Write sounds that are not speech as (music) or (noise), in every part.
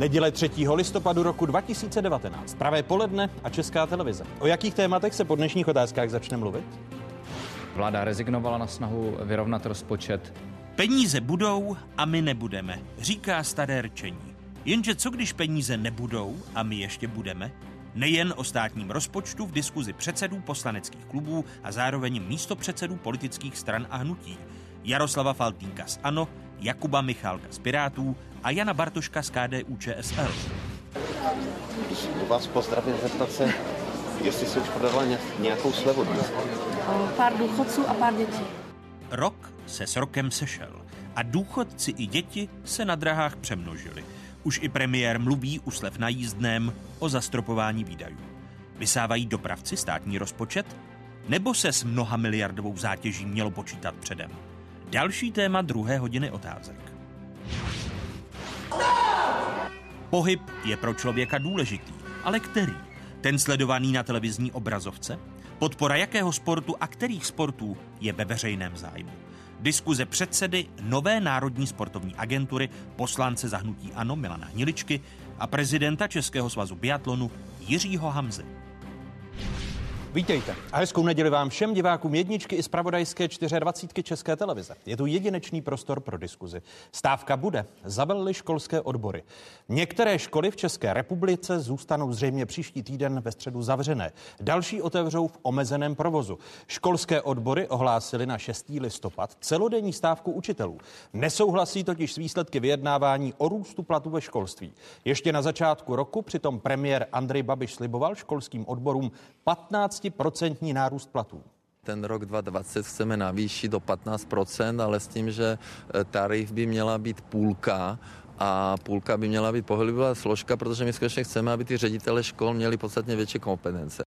Neděle 3. listopadu roku 2019. Pravé poledne a Česká televize. O jakých tématech se po dnešních otázkách začne mluvit? Vláda rezignovala na snahu vyrovnat rozpočet. Peníze budou a my nebudeme, říká staré rčení. Jenže co když peníze nebudou a my ještě budeme? Nejen o státním rozpočtu v diskuzi předsedů poslaneckých klubů a zároveň místopředsedů politických stran a hnutí. Jaroslava Faltínka z ANO, Jakuba Michálka z Pirátů a Jana Bartoška z KDU ČSL. Vás pozdravím zeptat se, jestli se už prodala nějakou slevu. Pár důchodců a pár dětí. Rok se s rokem sešel a důchodci i děti se na drahách přemnožili. Už i premiér mluví u slev na jízdném o zastropování výdajů. Vysávají dopravci státní rozpočet? Nebo se s mnoha miliardovou zátěží mělo počítat předem? Další téma druhé hodiny otázek. Pohyb je pro člověka důležitý, ale který? Ten sledovaný na televizní obrazovce? Podpora jakého sportu a kterých sportů je ve veřejném zájmu? Diskuze předsedy nové národní sportovní agentury, poslance zahnutí ANO Milana Hniličky a prezidenta Českého svazu biatlonu Jiřího Hamzy. Vítejte a hezkou neděli vám všem divákům jedničky i zpravodajské 24 České televize. Je tu jedinečný prostor pro diskuzi. Stávka bude, zavelily školské odbory. Některé školy v České republice zůstanou zřejmě příští týden ve středu zavřené. Další otevřou v omezeném provozu. Školské odbory ohlásily na 6. listopad celodenní stávku učitelů. Nesouhlasí totiž s výsledky vyjednávání o růstu platů ve školství. Ještě na začátku roku přitom premiér Andrej Babiš sliboval školským odborům 15 15% nárůst platů. Ten rok 2020 chceme navýšit do 15%, ale s tím, že eh, tarif by měla být půlka a půlka by měla být pohledová složka, protože my skutečně chceme, aby ty ředitele škol měli podstatně větší kompetence.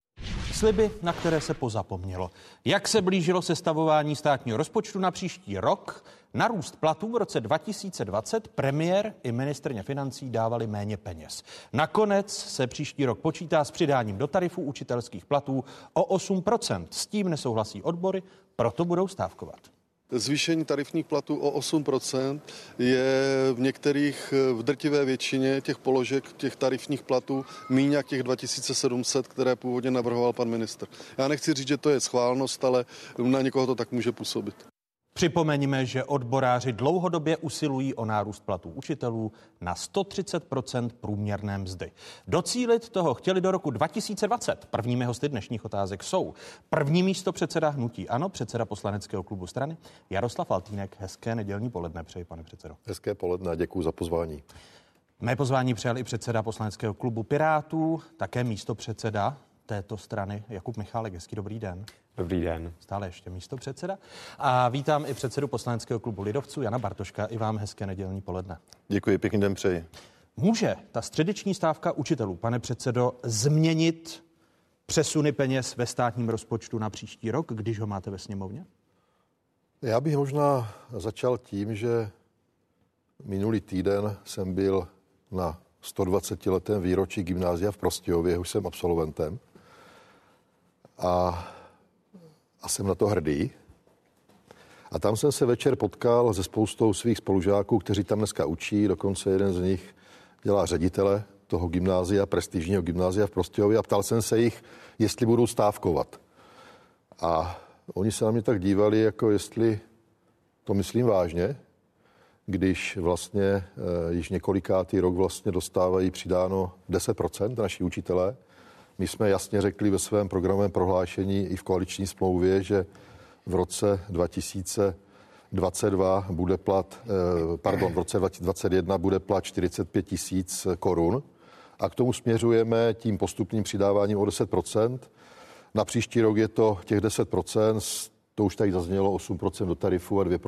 Sliby, na které se pozapomnělo. Jak se blížilo sestavování státního rozpočtu na příští rok, na růst platů v roce 2020 premiér i ministrně financí dávali méně peněz. Nakonec se příští rok počítá s přidáním do tarifů učitelských platů o 8%. S tím nesouhlasí odbory, proto budou stávkovat. Zvýšení tarifních platů o 8% je v některých, v drtivé většině těch položek, těch tarifních platů míň jak těch 2700, které původně navrhoval pan minister. Já nechci říct, že to je schválnost, ale na někoho to tak může působit. Připomeňme, že odboráři dlouhodobě usilují o nárůst platů učitelů na 130% průměrné mzdy. Docílit toho chtěli do roku 2020. Prvními hosty dnešních otázek jsou první místo předseda Hnutí Ano, předseda poslaneckého klubu strany Jaroslav Faltýnek. Hezké nedělní poledne přeji, pane předsedo. Hezké poledne děkuji za pozvání. Mé pozvání přijal i předseda poslaneckého klubu Pirátů, také místo předseda této strany Jakub Michálek. Hezký dobrý den. Dobrý den. Stále ještě místo předseda. A vítám i předsedu poslaneckého klubu Lidovců Jana Bartoška. I vám hezké nedělní poledne. Děkuji, pěkný den přeji. Může ta středeční stávka učitelů, pane předsedo, změnit přesuny peněz ve státním rozpočtu na příští rok, když ho máte ve sněmovně? Já bych možná začal tím, že minulý týden jsem byl na 120 letém výročí gymnázia v Prostějově, už jsem absolventem. A a jsem na to hrdý. A tam jsem se večer potkal se spoustou svých spolužáků, kteří tam dneska učí, dokonce jeden z nich dělá ředitele toho gymnázia, prestižního gymnázia v Prostějově a ptal jsem se jich, jestli budou stávkovat. A oni se na mě tak dívali, jako jestli to myslím vážně, když vlastně e, již několikátý rok vlastně dostávají přidáno 10% naši učitelé my jsme jasně řekli ve svém programovém prohlášení i v koaliční smlouvě, že v roce 2022 bude plat, eh, pardon, v roce 2021 bude plat 45 tisíc korun. A k tomu směřujeme tím postupným přidáváním o 10% Na příští rok je to těch 10% to už tady zaznělo 8% do tarifu a 2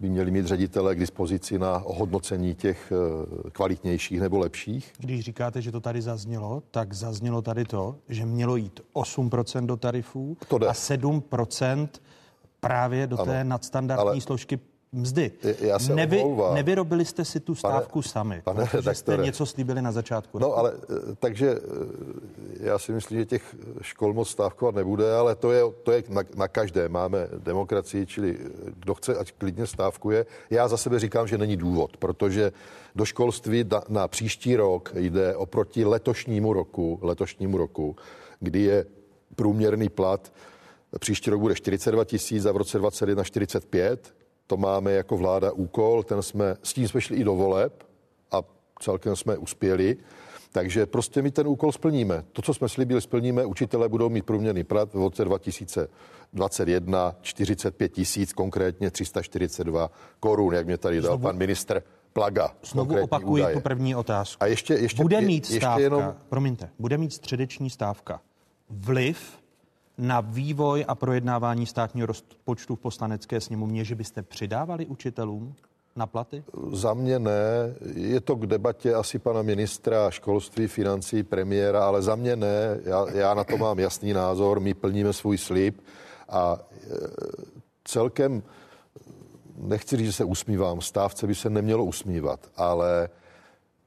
by měli mít ředitele k dispozici na ohodnocení těch eh, kvalitnějších nebo lepších. Když říkáte, že to tady zaznělo, tak zaznělo tady to, že mělo jít 8% do tarifů to a 7% právě do ano, té nadstandardní složky mzdy. Já se omlouvám. nevyrobili jste si tu stávku Pane- sami, pane protože jste redaktore. něco slíbili na začátku. No ale eh, takže eh, já si myslím, že těch škol moc stávkovat nebude, ale to je, to je na, na každé. Máme demokracii, čili eh, kdo chce, ať klidně stávkuje. Já za sebe říkám, že není důvod, protože do školství na, na příští rok jde oproti letošnímu roku, letošnímu roku, kdy je průměrný plat Příští rok bude 42 tisíc a v roce 2021 45. To máme jako vláda úkol, ten jsme, s tím jsme šli i do voleb a celkem jsme uspěli. Takže prostě my ten úkol splníme. To, co jsme slíbili, splníme. Učitelé budou mít průměrný plat v roce 2021 45 tisíc, konkrétně 342 korun, jak mě tady dal Znovu- pan ministr Plaga. Znovu opakuji údaje. tu první otázku. A ještě, ještě, bude mít ještě stávka, jenom promiňte, bude mít středeční stávka vliv na vývoj a projednávání státního rozpočtu v poslanecké sněmovně, že byste přidávali učitelům na platy? Za mě ne. Je to k debatě asi pana ministra školství, financí, premiéra, ale za mě ne. Já, já na to mám jasný názor. My plníme svůj slib a e, celkem nechci říct, že se usmívám. Stávce by se nemělo usmívat, ale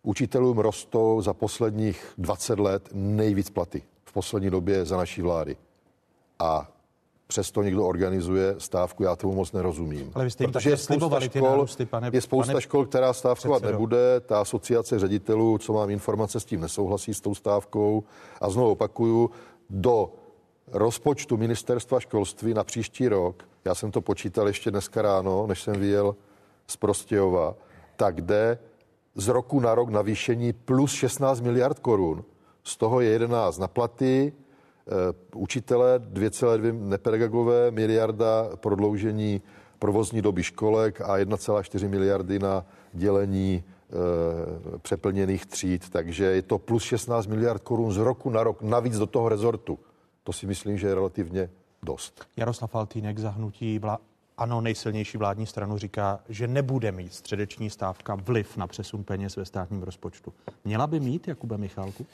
učitelům rostou za posledních 20 let nejvíc platy. V poslední době za naší vlády. A přesto někdo organizuje stávku, já tomu moc nerozumím. Ale vy jste Protože je spousta škol, nárůsty, pane- je spousta pane škol, která stávkovat předsedo. nebude. Ta asociace ředitelů, co mám informace, s tím nesouhlasí s tou stávkou. A znovu opakuju, do rozpočtu ministerstva školství na příští rok, já jsem to počítal ještě dneska ráno, než jsem vyjel z Prostějova, tak jde z roku na rok navýšení plus 16 miliard korun. Z toho je 11 na platy, učitele 2,2 nepedagogové, miliarda prodloužení provozní doby školek a 1,4 miliardy na dělení eh, přeplněných tříd. Takže je to plus 16 miliard korun z roku na rok navíc do toho rezortu. To si myslím, že je relativně dost. Jaroslav Faltýnek zahnutí vlá... ano, nejsilnější vládní stranu říká, že nebude mít středeční stávka vliv na přesun peněz ve státním rozpočtu. Měla by mít, Jakube Michálku?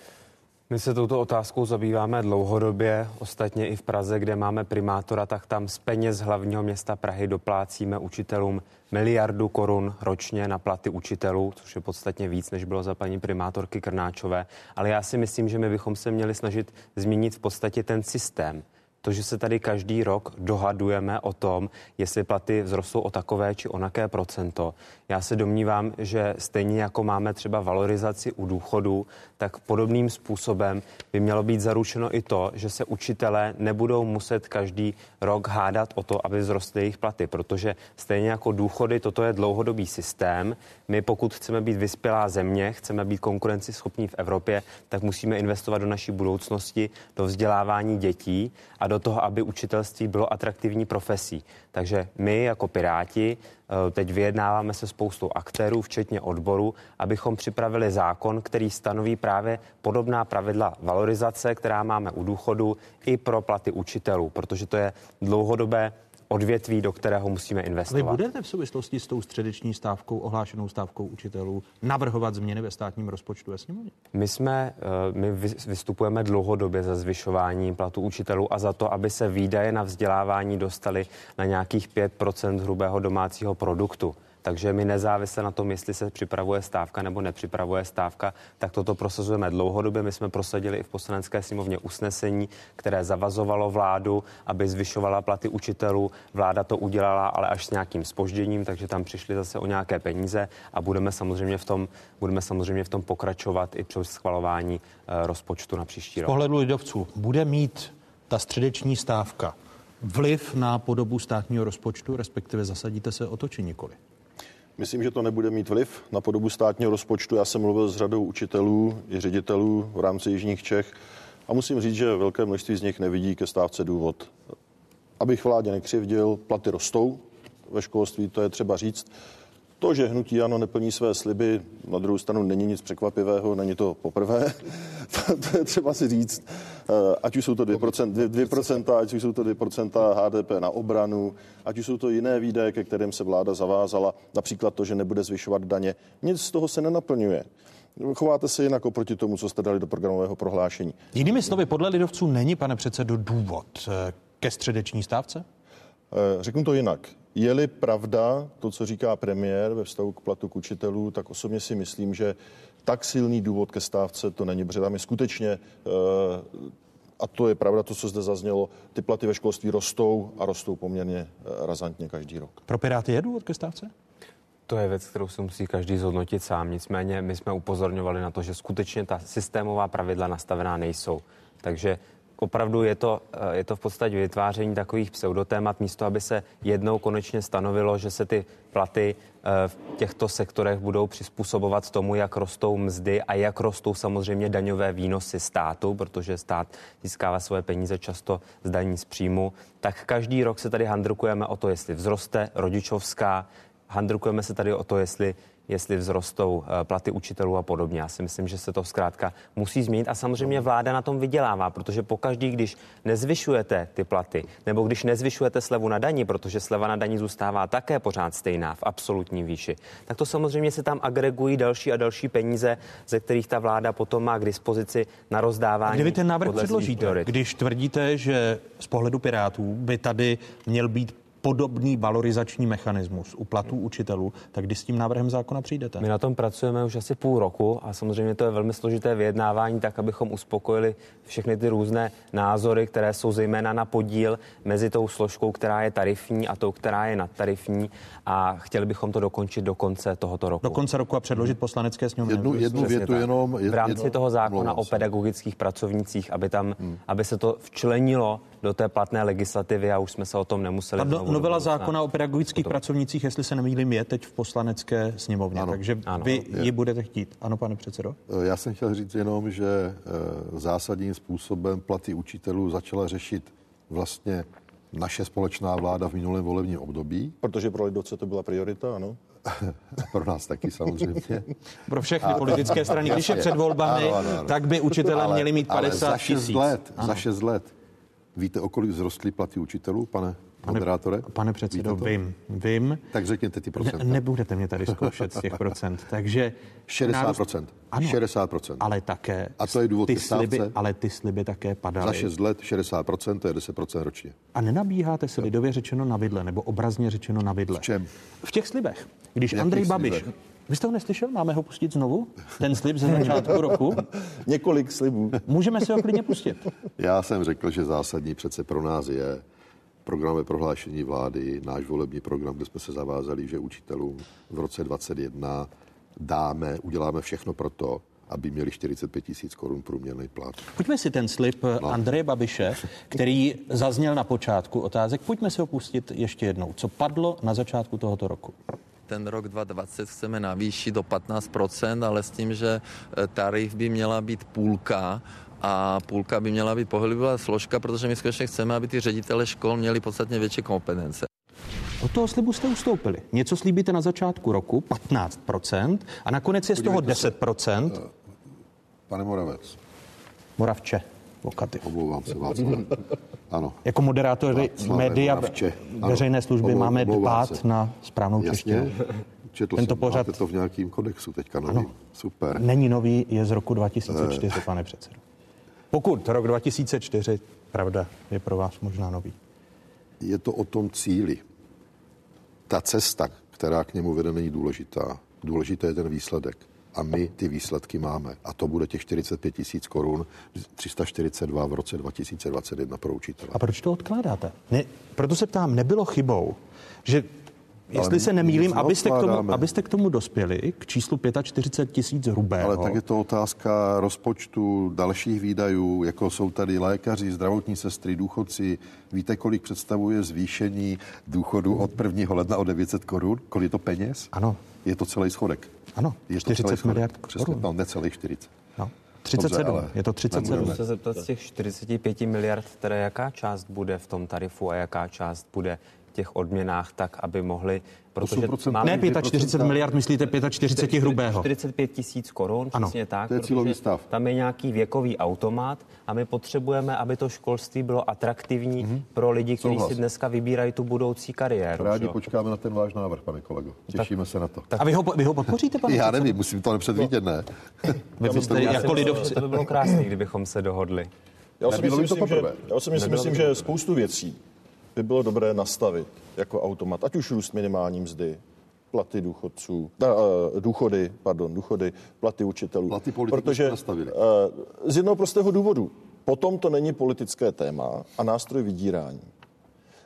My se touto otázkou zabýváme dlouhodobě, ostatně i v Praze, kde máme primátora, tak tam z peněz hlavního města Prahy doplácíme učitelům miliardu korun ročně na platy učitelů, což je podstatně víc, než bylo za paní primátorky Krnáčové. Ale já si myslím, že my bychom se měli snažit změnit v podstatě ten systém. To, že se tady každý rok dohadujeme o tom, jestli platy vzrostou o takové či onaké procento. Já se domnívám, že stejně jako máme třeba valorizaci u důchodů, tak podobným způsobem by mělo být zaručeno i to, že se učitelé nebudou muset každý rok hádat o to, aby vzrostly jejich platy, protože stejně jako důchody, toto je dlouhodobý systém. My pokud chceme být vyspělá země, chceme být konkurenceschopní v Evropě, tak musíme investovat do naší budoucnosti, do vzdělávání dětí a do toho, aby učitelství bylo atraktivní profesí. Takže my jako Piráti eh, teď vyjednáváme se spoustou aktérů, včetně odboru, abychom připravili zákon, který stanoví právě podobná pravidla valorizace, která máme u důchodu, i pro platy učitelů, protože to je dlouhodobé odvětví, do kterého musíme Vy investovat. budete v souvislosti s tou středeční stávkou, ohlášenou stávkou učitelů, navrhovat změny ve státním rozpočtu ve sněmovně? My jsme, eh, my vy- vystupujeme dlouhodobě za zvyšováním platu učitelů a za to, aby se výdaje na vzdělávání dostaly na nějakých 5% hrubého domácího produktu. Takže my nezávisle na tom, jestli se připravuje stávka nebo nepřipravuje stávka, tak toto prosazujeme dlouhodobě. My jsme prosadili i v poslanecké sněmovně usnesení, které zavazovalo vládu, aby zvyšovala platy učitelů. Vláda to udělala, ale až s nějakým spožděním, takže tam přišli zase o nějaké peníze a budeme samozřejmě v tom, budeme samozřejmě v tom pokračovat i při schvalování eh, rozpočtu na příští Z rok. pohledu lidovců bude mít ta středeční stávka vliv na podobu státního rozpočtu, respektive zasadíte se o to či nikoli? Myslím, že to nebude mít vliv na podobu státního rozpočtu. Já jsem mluvil s řadou učitelů i ředitelů v rámci Jižních Čech a musím říct, že velké množství z nich nevidí ke stávce důvod. Abych vládě nekřivdil, platy rostou ve školství, to je třeba říct. To, že hnutí ano neplní své sliby, na druhou stranu není nic překvapivého, není to poprvé. (laughs) to, je třeba si říct. Eh, Ať už jsou to 2%, 2%, ať už jsou to 2% HDP na obranu, ať už jsou to jiné výdaje, ke kterým se vláda zavázala, například to, že nebude zvyšovat daně. Nic z toho se nenaplňuje. Chováte se jinak oproti tomu, co jste dali do programového prohlášení. Jinými slovy, podle lidovců není, pane předsedo, důvod eh, ke středeční stávce? Eh, Řeknu to jinak. Je-li pravda to, co říká premiér ve vztahu k platu k učitelů, tak osobně si myslím, že tak silný důvod ke stávce to není, protože tam je skutečně, eh, a to je pravda, to, co zde zaznělo, ty platy ve školství rostou a rostou poměrně eh, razantně každý rok. Pro Piráty je důvod ke stávce? To je věc, kterou si musí každý zhodnotit sám. Nicméně my jsme upozorňovali na to, že skutečně ta systémová pravidla nastavená nejsou. Takže opravdu je to, eh, je to v podstatě vytváření takových pseudotémat, místo aby se jednou konečně stanovilo, že se ty platy eh, v těchto sektorech budou přizpůsobovat tomu, jak rostou mzdy a jak rostou samozřejmě daňové výnosy státu, protože stát získává svoje peníze často z daní z příjmu, tak každý rok se tady handrukujeme o to, jestli vzroste rodičovská, handrukujeme se tady o to, jestli jestli vzrostou eh, platy učitelů a podobně. Já si myslím, že se to zkrátka musí změnit a samozřejmě vláda na tom vydělává, protože pokaždý, když nezvyšujete ty platy, nebo když nezvyšujete slevu na daní, protože sleva na daní zůstává také pořád stejná v absolutní výši, tak to samozřejmě se tam agregují další a další peníze, ze kterých ta vláda potom má k dispozici na rozdávání. Kdy vy ten návrh předložíte, když tvrdíte, že z pohledu Pirátů by tady měl být podobný valorizační mechanismus u platů učitelů, tak kdy s tím návrhem zákona přijdete? My na tom pracujeme už asi půl roku a samozřejmě to je velmi složité vyjednávání, tak abychom uspokojili všechny ty různé názory, které jsou zejména na podíl mezi tou složkou, která je tarifní a tou, která je nadtarifní a chtěli bychom to dokončit do konce tohoto roku. Do konce roku a předložit poslanecké sněmovně. Jednu, jednu větu tak. jenom. v rámci jedno, toho zákona o pedagogických pracovnících, aby tam, hmm. aby se to včlenilo do té platné legislativy a už jsme se o tom nemuseli. A no, novela zákona o pedagogických potom. pracovnících, jestli se nemýlím, je teď v poslanecké sněmovně, ano. takže ano. vy je. ji budete chtít. Ano, pane předsedo? Eh, já jsem chtěl říct jenom, že eh, zásadním způsobem platy učitelů začala řešit vlastně naše společná vláda v minulém volebním období. Protože pro lidovce to byla priorita, ano? (laughs) pro nás taky samozřejmě. pro všechny a politické strany. Když je před volbami, ano, ano, ano. tak by učitelé ale, měli mít 50 tisíc. Let, za 6 let Víte, o kolik vzrostly platy učitelů, pane Pane, moderátore? Pane předsedo, vím, vím. Tak řekněte ty procenta. Ne, nebudete mě tady zkoušet z těch (laughs) procent. Takže 60 procent. Ano, 60 procent. Ale také. A to je důvod ty sliby, Ale ty sliby také padaly. Za 6 let 60 procent, to je 10 procent ročně. A nenabíháte se lidově řečeno na vidle, nebo obrazně řečeno na vidle. V čem? V těch slibech. Když v Andrej Babiš slibech? Vy jste ho neslyšel? Máme ho pustit znovu? Ten slib ze začátku roku? (laughs) Několik slibů. Můžeme si ho klidně pustit. Já jsem řekl, že zásadní přece pro nás je programové prohlášení vlády, náš volební program, kde jsme se zavázali, že učitelům v roce 2021 dáme, uděláme všechno pro to, aby měli 45 tisíc korun průměrný plat. Pojďme si ten slib no. Andreje Babiše, který zazněl na počátku otázek, pojďme si ho pustit ještě jednou. Co padlo na začátku tohoto roku? Ten rok 2020 chceme navýšit do 15%, ale s tím, že e, tarif by měla být půlka a půlka by měla být pohlivová složka, protože my skutečně chceme, aby ty ředitele škol měli podstatně větší kompetence. Od toho slibu jste ustoupili. Něco slíbíte na začátku roku, 15%, a nakonec je z toho 10%. Se, pane Moravec. Moravče. Vokaty. Omlouvám se, Václav. (laughs) Ano. Jako moderátory média veřejné služby Omlou, máme dbát se. na správnou češtinu. Četl Tento jsem, pořad... Máte to v nějakým kodexu teďka nový. Ano. Super. Není nový, je z roku 2004, uh. pane předsedo. Pokud rok 2004, pravda, je pro vás možná nový. Je to o tom cíli. Ta cesta, která k němu vede, není důležitá. Důležitý je ten výsledek a my ty výsledky máme. A to bude těch 45 tisíc korun, 342 v roce 2021 pro učitele. A proč to odkládáte? Ne, proto se ptám, nebylo chybou, že Jestli se nemýlím, abyste k, tomu, abyste k tomu dospěli, k číslu 45 tisíc hrubého. Ale tak je to otázka rozpočtu dalších výdajů, jako jsou tady lékaři, zdravotní sestry, důchodci. Víte, kolik představuje zvýšení důchodu od 1. ledna o 900 korun? Kolik je to peněz? Ano. Je to celý schodek. Ano, je 40 miliard korun. No, necelých 40. No. 37, Dobře, ale je to 37. Můžu se zeptat z těch 45 miliard, které jaká část bude v tom tarifu a jaká část bude těch odměnách tak, aby mohli Protože máme ne 45 miliard, myslíte 45 hrubého. 45 tisíc korun, ano, přesně tak. To je cílový stav. Tam je nějaký věkový automat a my potřebujeme, aby to školství bylo atraktivní mm-hmm. pro lidi, kteří si dneska vybírají tu budoucí kariéru. Rádi počkáme na ten váš návrh, pane kolego. Těšíme tak, se na to. Tak, a vy ho, vy ho podpoříte, pane? (laughs) Já nevím, musím to nepředvídět, ne? (laughs) Vy byste jako lidovci. To by bylo krásné, kdybychom se dohodli. Já si myslím, že, já si myslím že spoustu věcí by bylo dobré nastavit jako automat, ať už růst minimální mzdy, platy důchodců, uh, důchody, pardon, důchody, platy učitelů. Platy protože nastavili. uh, z jednoho prostého důvodu. Potom to není politické téma a nástroj vydírání.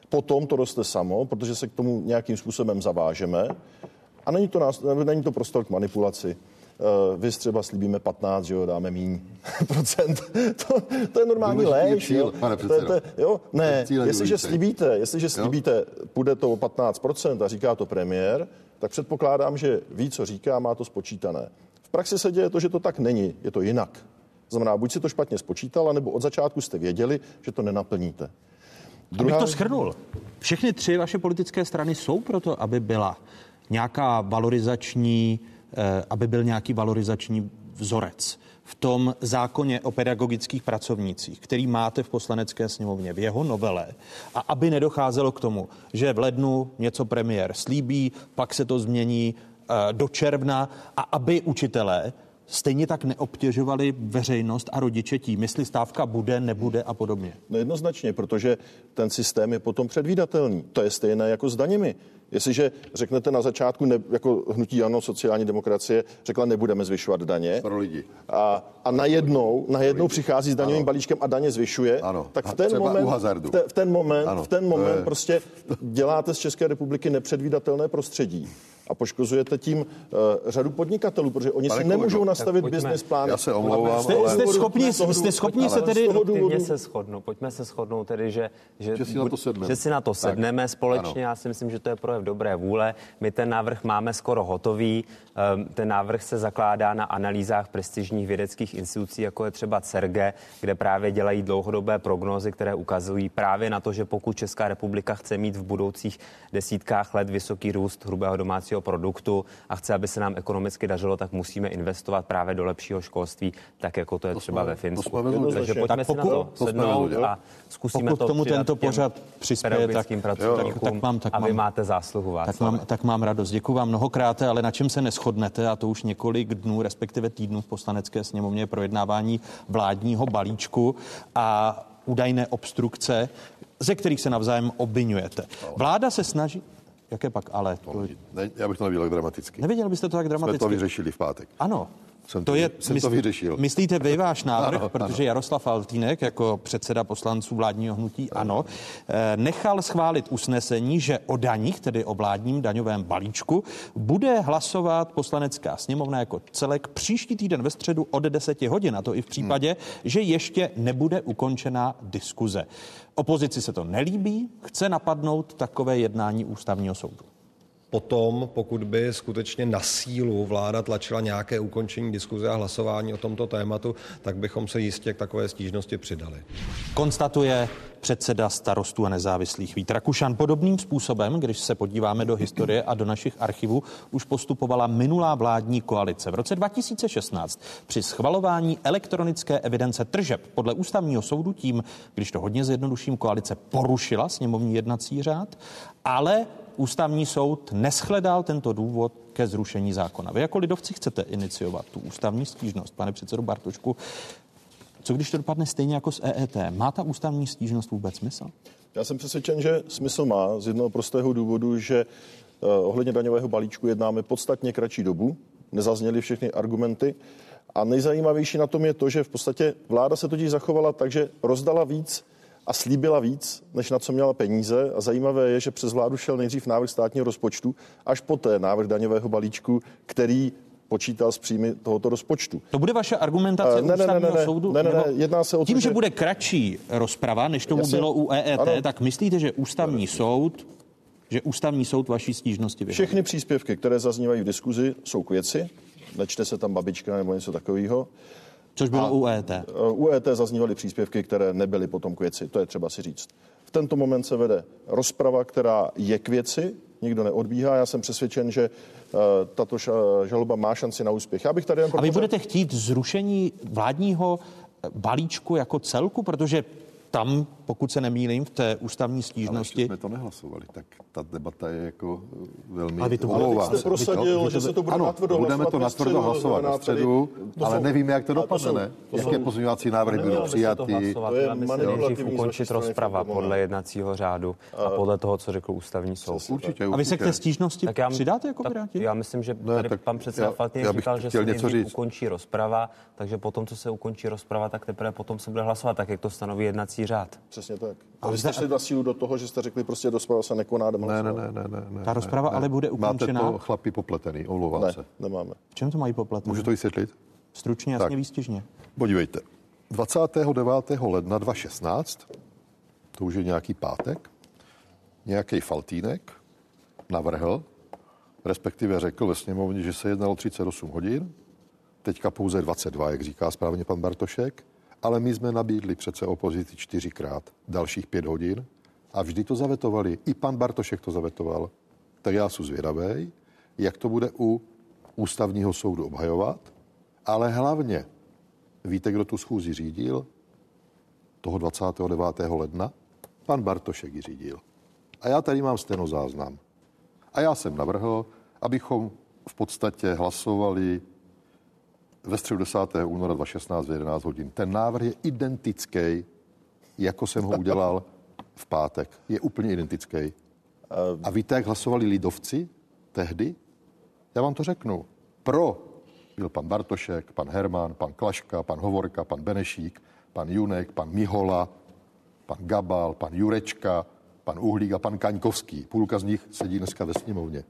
Potom to roste samo, protože se k tomu nějakým způsobem zavážeme a není to, nás, není to prostor k manipulaci. Uh, vy třeba slíbíme 15, že jo, dáme míň (laughs) procent. to, to je normální Důležitý je léž. cíl, jo. pane to to jo, ne, jestliže slíbíte, jestliže slíbíte, půjde to o 15% a říká to premiér, tak předpokládám, že ví, co říká, má to spočítané. V praxi se děje to, že to tak není, je to jinak. Znamená, buď si to špatně spočítal, nebo od začátku jste věděli, že to nenaplníte. Abych to schrnul. Všechny tři vaše politické strany jsou proto, aby byla nějaká valorizační, eh, aby byl nějaký valorizační vzorec v tom zákoně o pedagogických pracovnících, který máte v poslanecké sněmovně, v jeho novele, a aby nedocházelo k tomu, že v lednu něco premiér slíbí, pak se to změní eh, do června a aby učitelé stejně tak neobtěžovali veřejnost a rodiče tím, jestli stávka bude, nebude a podobně. No jednoznačně, protože ten systém je potom předvídatelný. To je stejné jako s daněmi. Jestliže řeknete na začátku, ne, jako hnutí ano, sociální demokracie řekla, nebudeme zvyšovat daně. Pro lidi. A, a najednou, najednou přichází s daňovým Ano. balíčkem a daně zvyšuje, Ano. tak v ten moment, v, te, v ten moment, Ano. v ten To moment je- prostě děláte z České republiky nepředvídatelné prostředí a poškozujete tím uh, řadu podnikatelů, protože oni Pane si nemůžou kolego, nastavit business plán. Já se omlouvám, Jste, ale... jste schopni, toho jste důvodu- schopni se tedy... Pojďme důvodu, se shodnout, pojďme se shodnout tedy, že, že, Že si na to sedneme. že si na to sedneme společně. Ano. Já si myslím, že to je projev dobré vůle. My ten návrh máme skoro hotový. Ehm, Ten návrh se zakládá na analýzách prestižních vědeckých institucí, jako je třeba CERGE, kde právě dělají dlouhodobé prognózy, které ukazují právě na to, že pokud Česká republika chce mít v budoucích desítkách let vysoký růst hrubého domácího produktu a chce, aby se nám ekonomicky dařilo, tak musíme investovat právě do lepšího školství, tak jako to je třeba ve Finsku. Takže Tak pojďme si na pokud- to sednout a zkusíme Pokud to tomu tento pořad přispěje, tak- pracovníkům tak mám- tak a vy mám- máte zásluhu, Tak Václave. mám, tak mám radost. Děkuji vám mnohokrát, ale na čem se neschodnete, a to už několik dnů, respektive týdnů v poslanecké sněmovně je projednávání vládního balíčku a údajné obstrukce, ze kterých se navzájem obvinujete. Vláda se snaží... Jaké pak ale? To, Ne, já bych to neviděl tak dramaticky. neviděl byste to tak Jsme dramaticky? to vyřešili v pátek. Ano. Jsem to to- je, jsem to vyřešil. Myslíte vy váš (laughs) návrh, Ano, protože Jaroslav Faltýnek jako předseda poslanců vládního hnutí ANO eh, nechal schválit usnesení, že o daních, tedy o vládním daňovém balíčku, bude hlasovat poslanecká sněmovna jako celek příští týden ve středu od 10 hodin, a to i v případě, že ještě nebude ukončena diskuze. Opozici se to nelíbí, chce napadnout takové jednání ústavního soudu. Potom, pokud by skutečně na sílu vláda tlačila nějaké ukončení diskuze a hlasování o tomto tématu, tak bychom se jistě k takové stížnosti přidali. konstatuje předseda starostů a nezávislých Vít Rakušan. Podobným způsobem, když se podíváme do historie a do našich archivů, už postupovala minulá vládní koalice. V roce 2016 při schvalování elektronické evidence tržeb podle ústavního soudu tím, když to hodně zjednoduším, koalice porušila sněmovní jednací řád, ale ústavní soud neschledal tento důvod ke zrušení zákona. Vy jako lidovci chcete iniciovat tu ústavní stížnost, pane předsedo Bartošku. Co když to dopadne stejně jako s EET? Má ta ústavní stížnost vůbec smysl? Já jsem přesvědčen, že smysl má z jednoho prostého důvodu, že eh, ohledně daňového balíčku jednáme podstatně kratší dobu, nezazněly všechny argumenty a nejzajímavější na tom je to, že v podstatě vláda se totiž zachovala tak, že rozdala víc a slíbila víc, než na co měla peníze. A zajímavé je, že přes vládu šel nejdřív návrh státního rozpočtu, až poté návrh daňového balíčku, který počítal s příjmy tohoto rozpočtu. To bude vaše argumentace Eh, ne, ne, ne, ne, ne. soudu? Ne, ne, ne, jedná se o to, Tím, že... že- bude kratší rozprava, než tomu Jasně. bylo u EET, Ano. tak myslíte, že ústavní soud že ústavní soud vaší stížnosti vyhoví? Všechny příspěvky, které zaznívají v diskuzi, jsou k věci. Nečte se tam babička nebo něco takového. Což bylo u E EET. U ET zaznívaly příspěvky, které nebyly potom k věci. To je třeba si říct. V tento moment se vede rozprava, která je k věci, nikdo neodbíhá. Já jsem přesvědčen, že eh, tato ša- žaloba má šanci na úspěch. Já bych tady jen A vy budete chtít zrušení vládního balíčku jako celku, protože tam, pokud se nemýlím, v té ústavní Ale stížnosti. ještě jsme to nehlasovali, tak ta debata je jako eh, velmi... Ale vy to budete- jste prosadil, Vy to- že se to bude ano, natvrdo budeme hlasovat to natvrdo hlasovat ve středu, ale jsou- nevíme, jak to ale dopadne, to Jaké jsou- pozměňovací návrhy budou přijaty. hlasovat. To je nejdřív ukončit rozprava podle jednacího řádu a podle toho, co řekl ústavní soud. Určitě, A vy se k té stížnosti Tak já, přidáte jako tak Piráti? Já myslím, že tady pan předseda Faltýnek říkal, že se nejdřív ukončí rozprava, takže potom, co se ukončí rozprava, tak teprve potom se bude hlasovat, tak jak to stanoví jednací řád. Přesně tak. A vy jste šli na sílu do toho, že jste řekli, prostě rozprava se nekoná, jdeme Ne, ne, ne, ne, ne, ne. Ta rozprava ne, ale bude Máte ukončená? to chlapi popletený, omlouvám Ne, se. nemáme. V čem to mají poplet? Můžu to vysvětlit? Stručně, jasně, Tak. výstižně. Podívejte, 29. ledna 2016, to už je nějaký pátek, nějaký Faltýnek navrhl, respektive řekl ve sněmovně, že se jednalo 38 hodin, teďka pouze 22, jak říká správně pan Bartošek, ale my jsme nabídli přece opozici čtyřikrát dalších pět hodin a vždy to zavetovali. I pan Bartošek to zavetoval. Tak já jsem zvědavý, jak to bude u ústavního soudu obhajovat, ale hlavně Víte, kdo tu schůzi řídil? Toho 29. ledna? Pan Bartošek ji řídil. A já tady mám stenozáznam. A já jsem navrhl, abychom v podstatě hlasovali ve středu 10. února 2016 v 11 hodin. Ten návrh je identický, jako jsem ho udělal v pátek. Je úplně identický. A víte, jak hlasovali lidovci tehdy? Já vám to řeknu. Pro byl pan Bartošek, pan Herman, pan Klaška, pan Hovorka, pan Benešík, pan Junek, pan Mihola, pan Gabal, pan Jurečka, pan Uhlík a pan Kaňkovský. Půlka z nich sedí dneska ve sněmovně.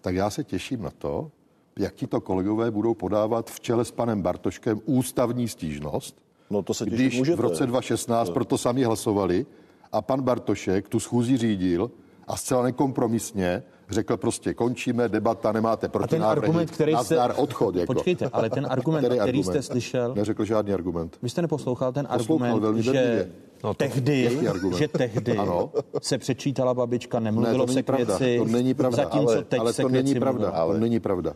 Tak já se těším na to, jak tito kolegové budou podávat v čele s panem Bartoškem ústavní stížnost, No to se když můžete. v roce 2016 proto sami hlasovali a pan Bartošek tu schůzi řídil a zcela nekompromisně řekl prostě končíme, debata, nemáte A ten protinávrhy, argument, který jste... nazdar, odchod. Jako. Počkejte, ale ten argument, který, který jste slyšel, Neřekl žádný argument. vy jste neposlouchal ten Poslouchal argument, velmi že bedlivě. no, tehdy, argument? že tehdy Ano. se přečítala babička, Ne, nemluvilo to se k pravda. věci, To není pravda, zatímco ale, teď ale se to k není pravda. mluvilo. To není pravda.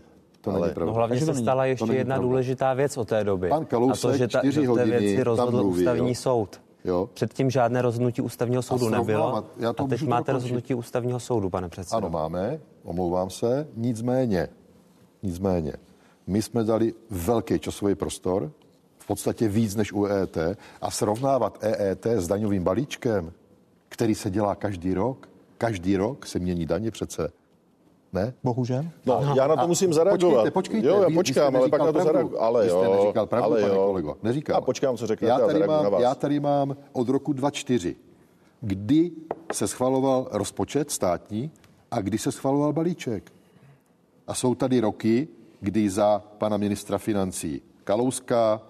To není pravda. No hlavně se není- stala ještě jedna pravda. důležitá věc od té doby. Pan Kalousek a to, že, ta, čtyři té hodiny věci rozhodl mluví, ústavní jo. soud. Jo. Předtím žádné rozhodnutí ústavního soudu nebylo. srovnávat, já to A teď máte dokončit. rozhodnutí ústavního soudu, pane předsedo. Ano, máme, omlouvám se, nicméně, nicméně, my jsme dali velký časový prostor, v podstatě víc než u EET, a srovnávat EET s daňovým balíčkem, který se dělá každý rok, každý rok se mění daně přece, ne? Bohužel. No, já na to A musím zareagovat. Počkejte, počkejte. Jo, já počkám, ale pak na to zareaguju. Ale Vy jste jo, neříkal pravdu, ale pane jo. kolego. Neříkal. Já počkám, co řeknete já a tady, zareaguju na mám, vás. já tady mám od roku 2004, kdy se schvaloval rozpočet státní a kdy se schvaloval balíček. A jsou tady roky, kdy za pana ministra financí Kalouska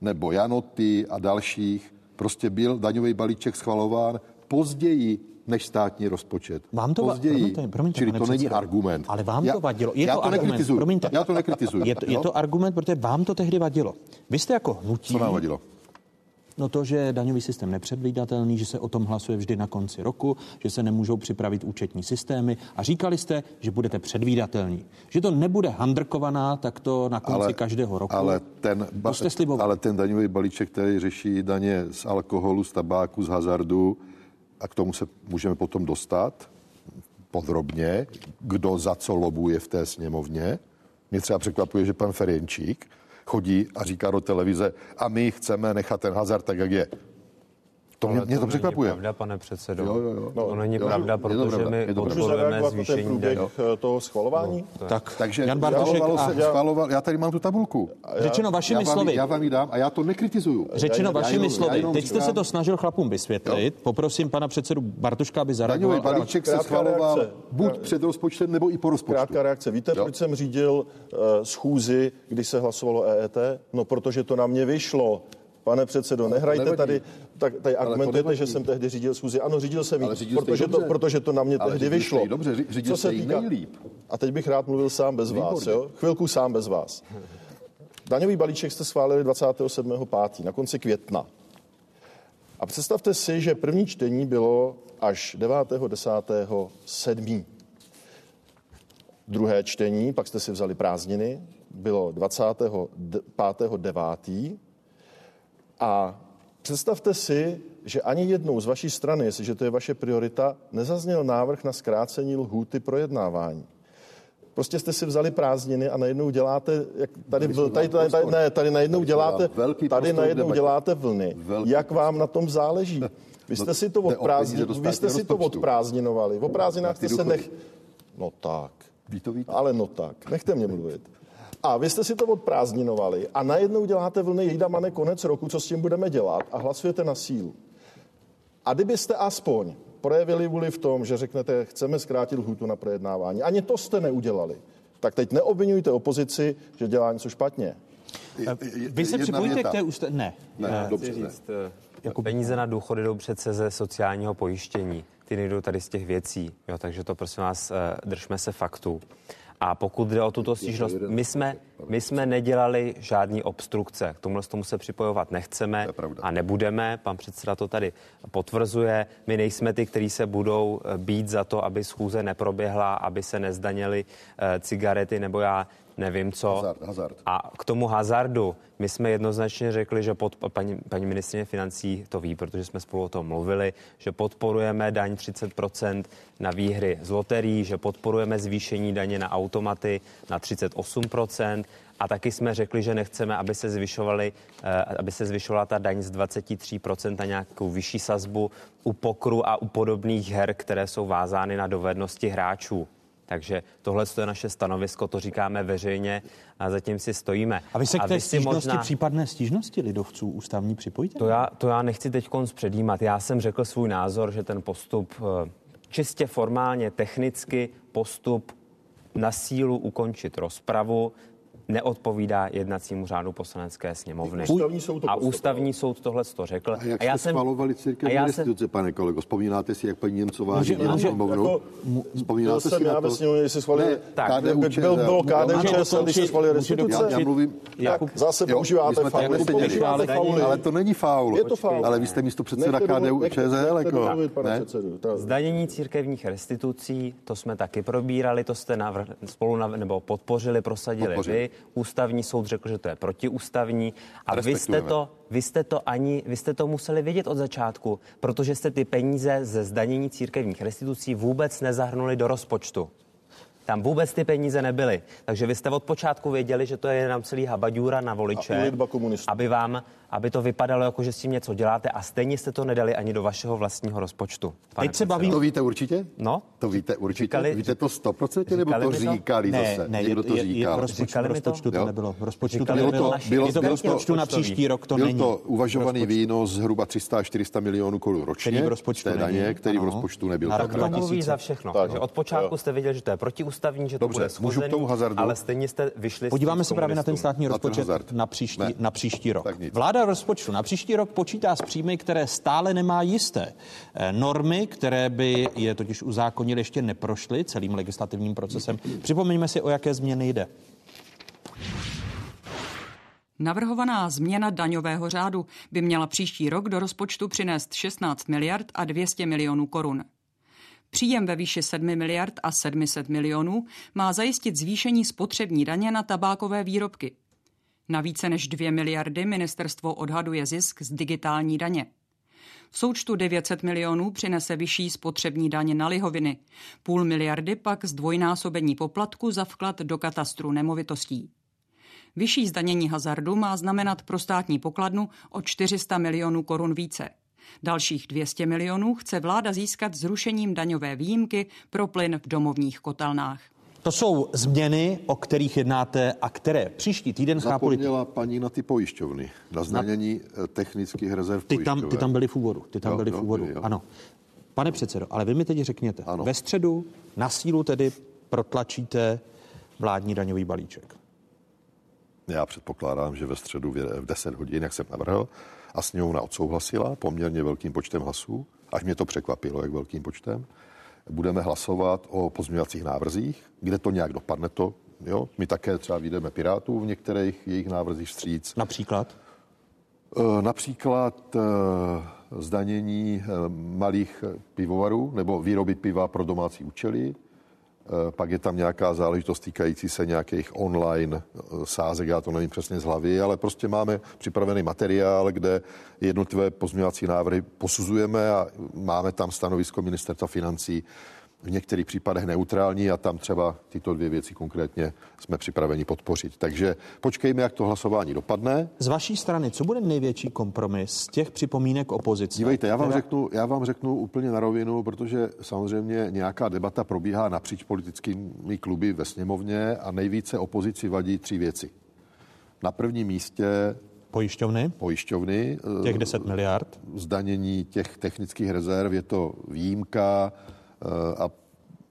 nebo Janoty a dalších prostě byl daňový balíček schvalován později než státní rozpočet. Vám to později. promiňte, promiňte, Čili to není argument. Ale vám já, to vadilo. Je já to, to argument. nekritizuju. Promiňte. Já to nekritizuju. Je to, je to argument, protože vám to tehdy vadilo. Vy jste jako hnutí... Co nám vadilo? No to, že daňový systém nepředvídatelný, že se o tom hlasuje vždy na konci roku, že se nemůžou připravit účetní systémy a říkali jste, že budete předvídatelní. Že to nebude handrkovaná takto na konci ale, každého roku. Ale ten, sliboval. ale ten daňový balíček, který řeší daně z alkoholu, z tabáku, z hazardu, a k tomu se můžeme potom dostat podrobně, kdo za co lobuje v té sněmovně. Mě třeba překvapuje, že pan Ferjenčík chodí a říká do televize, a my chceme nechat ten hazard tak, jak je. To mě, mě to není překvapuje. pravda, pane předsedo. Jo, jo, jo. To není Jo, pravda, je to protože my to pravda. Můžu podporujeme zvýšení průběh daní. eh, toho schvalování? tak, Takže Jan Bartošek a... se, schvaloval, já tady mám tu tabulku. Řečeno vašimi já vám, slovy. já vám ji dám a já to nekritizuju. Řečeno Já vašimi jenom- já slovy. jenom Teď jste se to snažil chlapům vysvětlit. Poprosím pana předsedu Bartoška, aby Daňový zareagoval. balíček se schvaloval reakce. buď před rozpočtem, nebo i po rozpočtu. Krátká reakce. Víte, Jo. proč jsem řídil uh, schůzi, když se hlasovalo EET? No, protože to na mě vyšlo. Pane předsedo, nehrajte nevadí. tady, tak tady argumentujete, že jsem tehdy řídil schůzi. Ano, řídil jsem ji, protože, to, protože to na mě Ale tehdy vyšlo. dobře, řídil jste ji nejlíp. A teď bych rád mluvil sám bez vás, Výborně. jo? Chvilku sám bez vás. Daňový balíček jste schválili 27.5. na konci května. A představte si, že první čtení bylo až 9.10.7. Druhé čtení, pak jste si vzali prázdniny, bylo 25.9. A Představte si, že ani jednou z vaší strany, jestliže to je vaše priorita, nezazněl návrh na zkrácení lhůty projednávání. Prostě jste si vzali prázdniny a najednou děláte, jak tady, jsme tady, tady, tady, ne, tady najednou děláte, tady najednou děláte vlny. Jak vám na tom záleží? (laughs) Vy jste No, si to odprázdni, vy jste si to odprázdninovali. O prázdninách jste se nech... No tak. Ví to víte? Ale no tak, nechte mě mluvit. A vy jste si to odprázdninovali a najednou děláte vlny jejda mane konec roku, co s tím budeme dělat a hlasujete na sílu. A kdybyste aspoň projevili vůli v tom, že řeknete, chceme zkrátit lhůtu na projednávání, ani to jste neudělali, tak teď neobvinujte opozici, že dělá něco špatně. Vy se připojíte k té ústa... Ne. Ne, dobře, ne. říct, jako peníze na důchody jdou přece ze sociálního pojištění. Ty nejdou tady z těch věcí. Jo, takže to prosím vás, eh, držme se faktů. A pokud jde o tuto stížnost, my jsme, my jsme nedělali žádný obstrukce. K tomuhle tomu se připojovat nechceme a nebudeme. Pan předseda to tady potvrzuje. My nejsme ty, kteří se budou eh, být za to, aby schůze neproběhla, aby se nezdanily eh, cigarety nebo já nevím co. Hazard, hazard. A k tomu hazardu, my jsme jednoznačně řekli, že pod, paní, paní ministrině financí to ví, protože jsme spolu o tom mluvili, že podporujeme daň 30% na výhry z loterií, že podporujeme zvýšení daně na automaty na 38%. A taky jsme řekli, že nechceme, aby se, zvyšovaly, eh, aby se zvyšovala ta daň z 23% na nějakou vyšší sazbu u pokru a u podobných her, které jsou vázány na dovednosti hráčů. Takže tohle je naše stanovisko, to říkáme veřejně a zatím si stojíme. A vy se k té stížnosti, případné stížnosti lidovců ústavní připojíte? To já, to já nechci teď předjímat. Já jsem řekl svůj názor, že ten postup eh, čistě formálně, technicky postup na sílu ukončit rozpravu neodpovídá jednacímu řádu poslanecké sněmovny. Ústavní soud to a postupoval. ústavní soud tohle to řekl. A jak a já jste schvalovali a církevní já restituce, pane kolego? Vzpomínáte si, jak paní Němcová Může- řídila může- sněmovnu? jako- Vzpomínáte Byl jsem si já na to? sněmovně, jestli schválili- Ne, Tak, KDU, byl- byl- bylo KDU, Může ČSL, když se schválili restituce. Já, já mluvím... Tak zase používáte faul. fauly. Ale to není faul. Je to faul. Ale vy jste místo předseda KDU ČSL, jako. Zdanění církevních restitucí, to jsme taky probírali, to jste spolu nebo podpořili, prosadili vy. Ústavní soud řekl, že to je protiústavní. A vy jste, to, vy jste to ani, vy jste to museli vědět od začátku, protože jste ty peníze ze zdanění církevních restitucí vůbec nezahrnuli do rozpočtu. Tam vůbec ty peníze nebyly. Takže vy jste od počátku věděli, že to je jenom celý habaďůra na voliče, aby vám, aby to vypadalo jako, že s tím něco děláte a stejně jste to nedali ani do vašeho vlastního rozpočtu. pane Teď se bavím- To víte určitě? No, To víte určitě? Říkali- víte to stoprocentně, nebo říkali to to? říkali Ne, zase? ne, je, Někdo to je, je říkal. rozpočtu, Říkali mi to? rozpočtu to Jo. nebylo. V rozpočtu to Bylo nebylo. to- naši- bylo- to v bylo rozpočtu to- na příští rok, to Byl není. to uvažovaný rozpočtu. výnos zhruba 300-400 milionů korun ročně. Který v rozpočtu té není. daně, který v rozpočtu nebyl. Na rok To 2000. mluví za všechno. Takže od počátku jste věděli, že to je protiústavní, že to Dobře, bude můžu k schozený, ale stejně jste vyšli s Podíváme se právě na ten státní rozpočet na příští, Ne. na příští rok. Nic. Vláda rozpočtu na příští rok počítá s příjmy, které stále nemá jisté. Eh, Normy, které by je totiž uzákonili, ještě neprošly celým legislativním procesem. Připomeňme si, o jaké změny jde. Navrhovaná změna daňového řádu by měla příští rok do rozpočtu přinést 16 miliard a 200 milionů korun. Příjem ve výši 7 miliard a 700 milionů má zajistit zvýšení spotřební daně na tabákové výrobky. Na více než 2 miliardy ministerstvo odhaduje zisk z digitální daně. V součtu 900 milionů přinese vyšší spotřební daně na lihoviny, půl miliardy pak zdvojnásobení poplatku za vklad do katastru nemovitostí. Vyšší zdanění hazardu má znamenat pro státní pokladnu o 400 milionů korun více. Dalších 200 milionů chce vláda získat zrušením daňové výjimky pro plyn v domovních kotelnách. To jsou změny, o kterých jednáte a které příští týden chápu. Zapomněla paní na ty pojišťovny, na zdanění eh, technických rezerv Ty tam, ty tam byly v úvodu. Ty tam Jo, byly v jo, úvodu. byly, jo. Ano. Pane předsedo, ale vy mi teď řekněte, Ano. ve středu na sílu tedy protlačíte vládní daňový balíček. Já předpokládám, že ve středu v v 10 hodin, jak jsem navrhl, a sněmovna odsouhlasila poměrně velkým počtem hlasů, až mě to překvapilo, jak velkým počtem, budeme hlasovat o pozměňovacích návrzích, kde to nějak dopadne to. Jo? My také třeba vyjdeme Pirátů v některých jejich návrzích vstříc. Například? Eh, Například eh, zdanění eh, malých pivovarů nebo výroby piva pro domácí účely, pak je tam nějaká záležitost týkající se nějakých online eh, sázek, já to nevím přesně z hlavy, ale prostě máme připravený materiál, kde jednotlivé pozměňovací návrhy posuzujeme a máme tam stanovisko ministerstva financí v některých případech neutrální a tam třeba tyto dvě věci konkrétně jsme připraveni podpořit. Takže počkejme, jak to hlasování dopadne. Z vaší strany, co bude největší kompromis z těch připomínek opozice? Dívejte, já vám, teda... řeknu, já vám řeknu úplně na rovinu, protože samozřejmě nějaká debata probíhá napříč politickými kluby ve sněmovně a nejvíce opozici vadí tři věci. Na prvním místě Pojišťovny? Pojišťovny. Těch 10 miliard? Zdanění těch technických rezerv je to výjimka a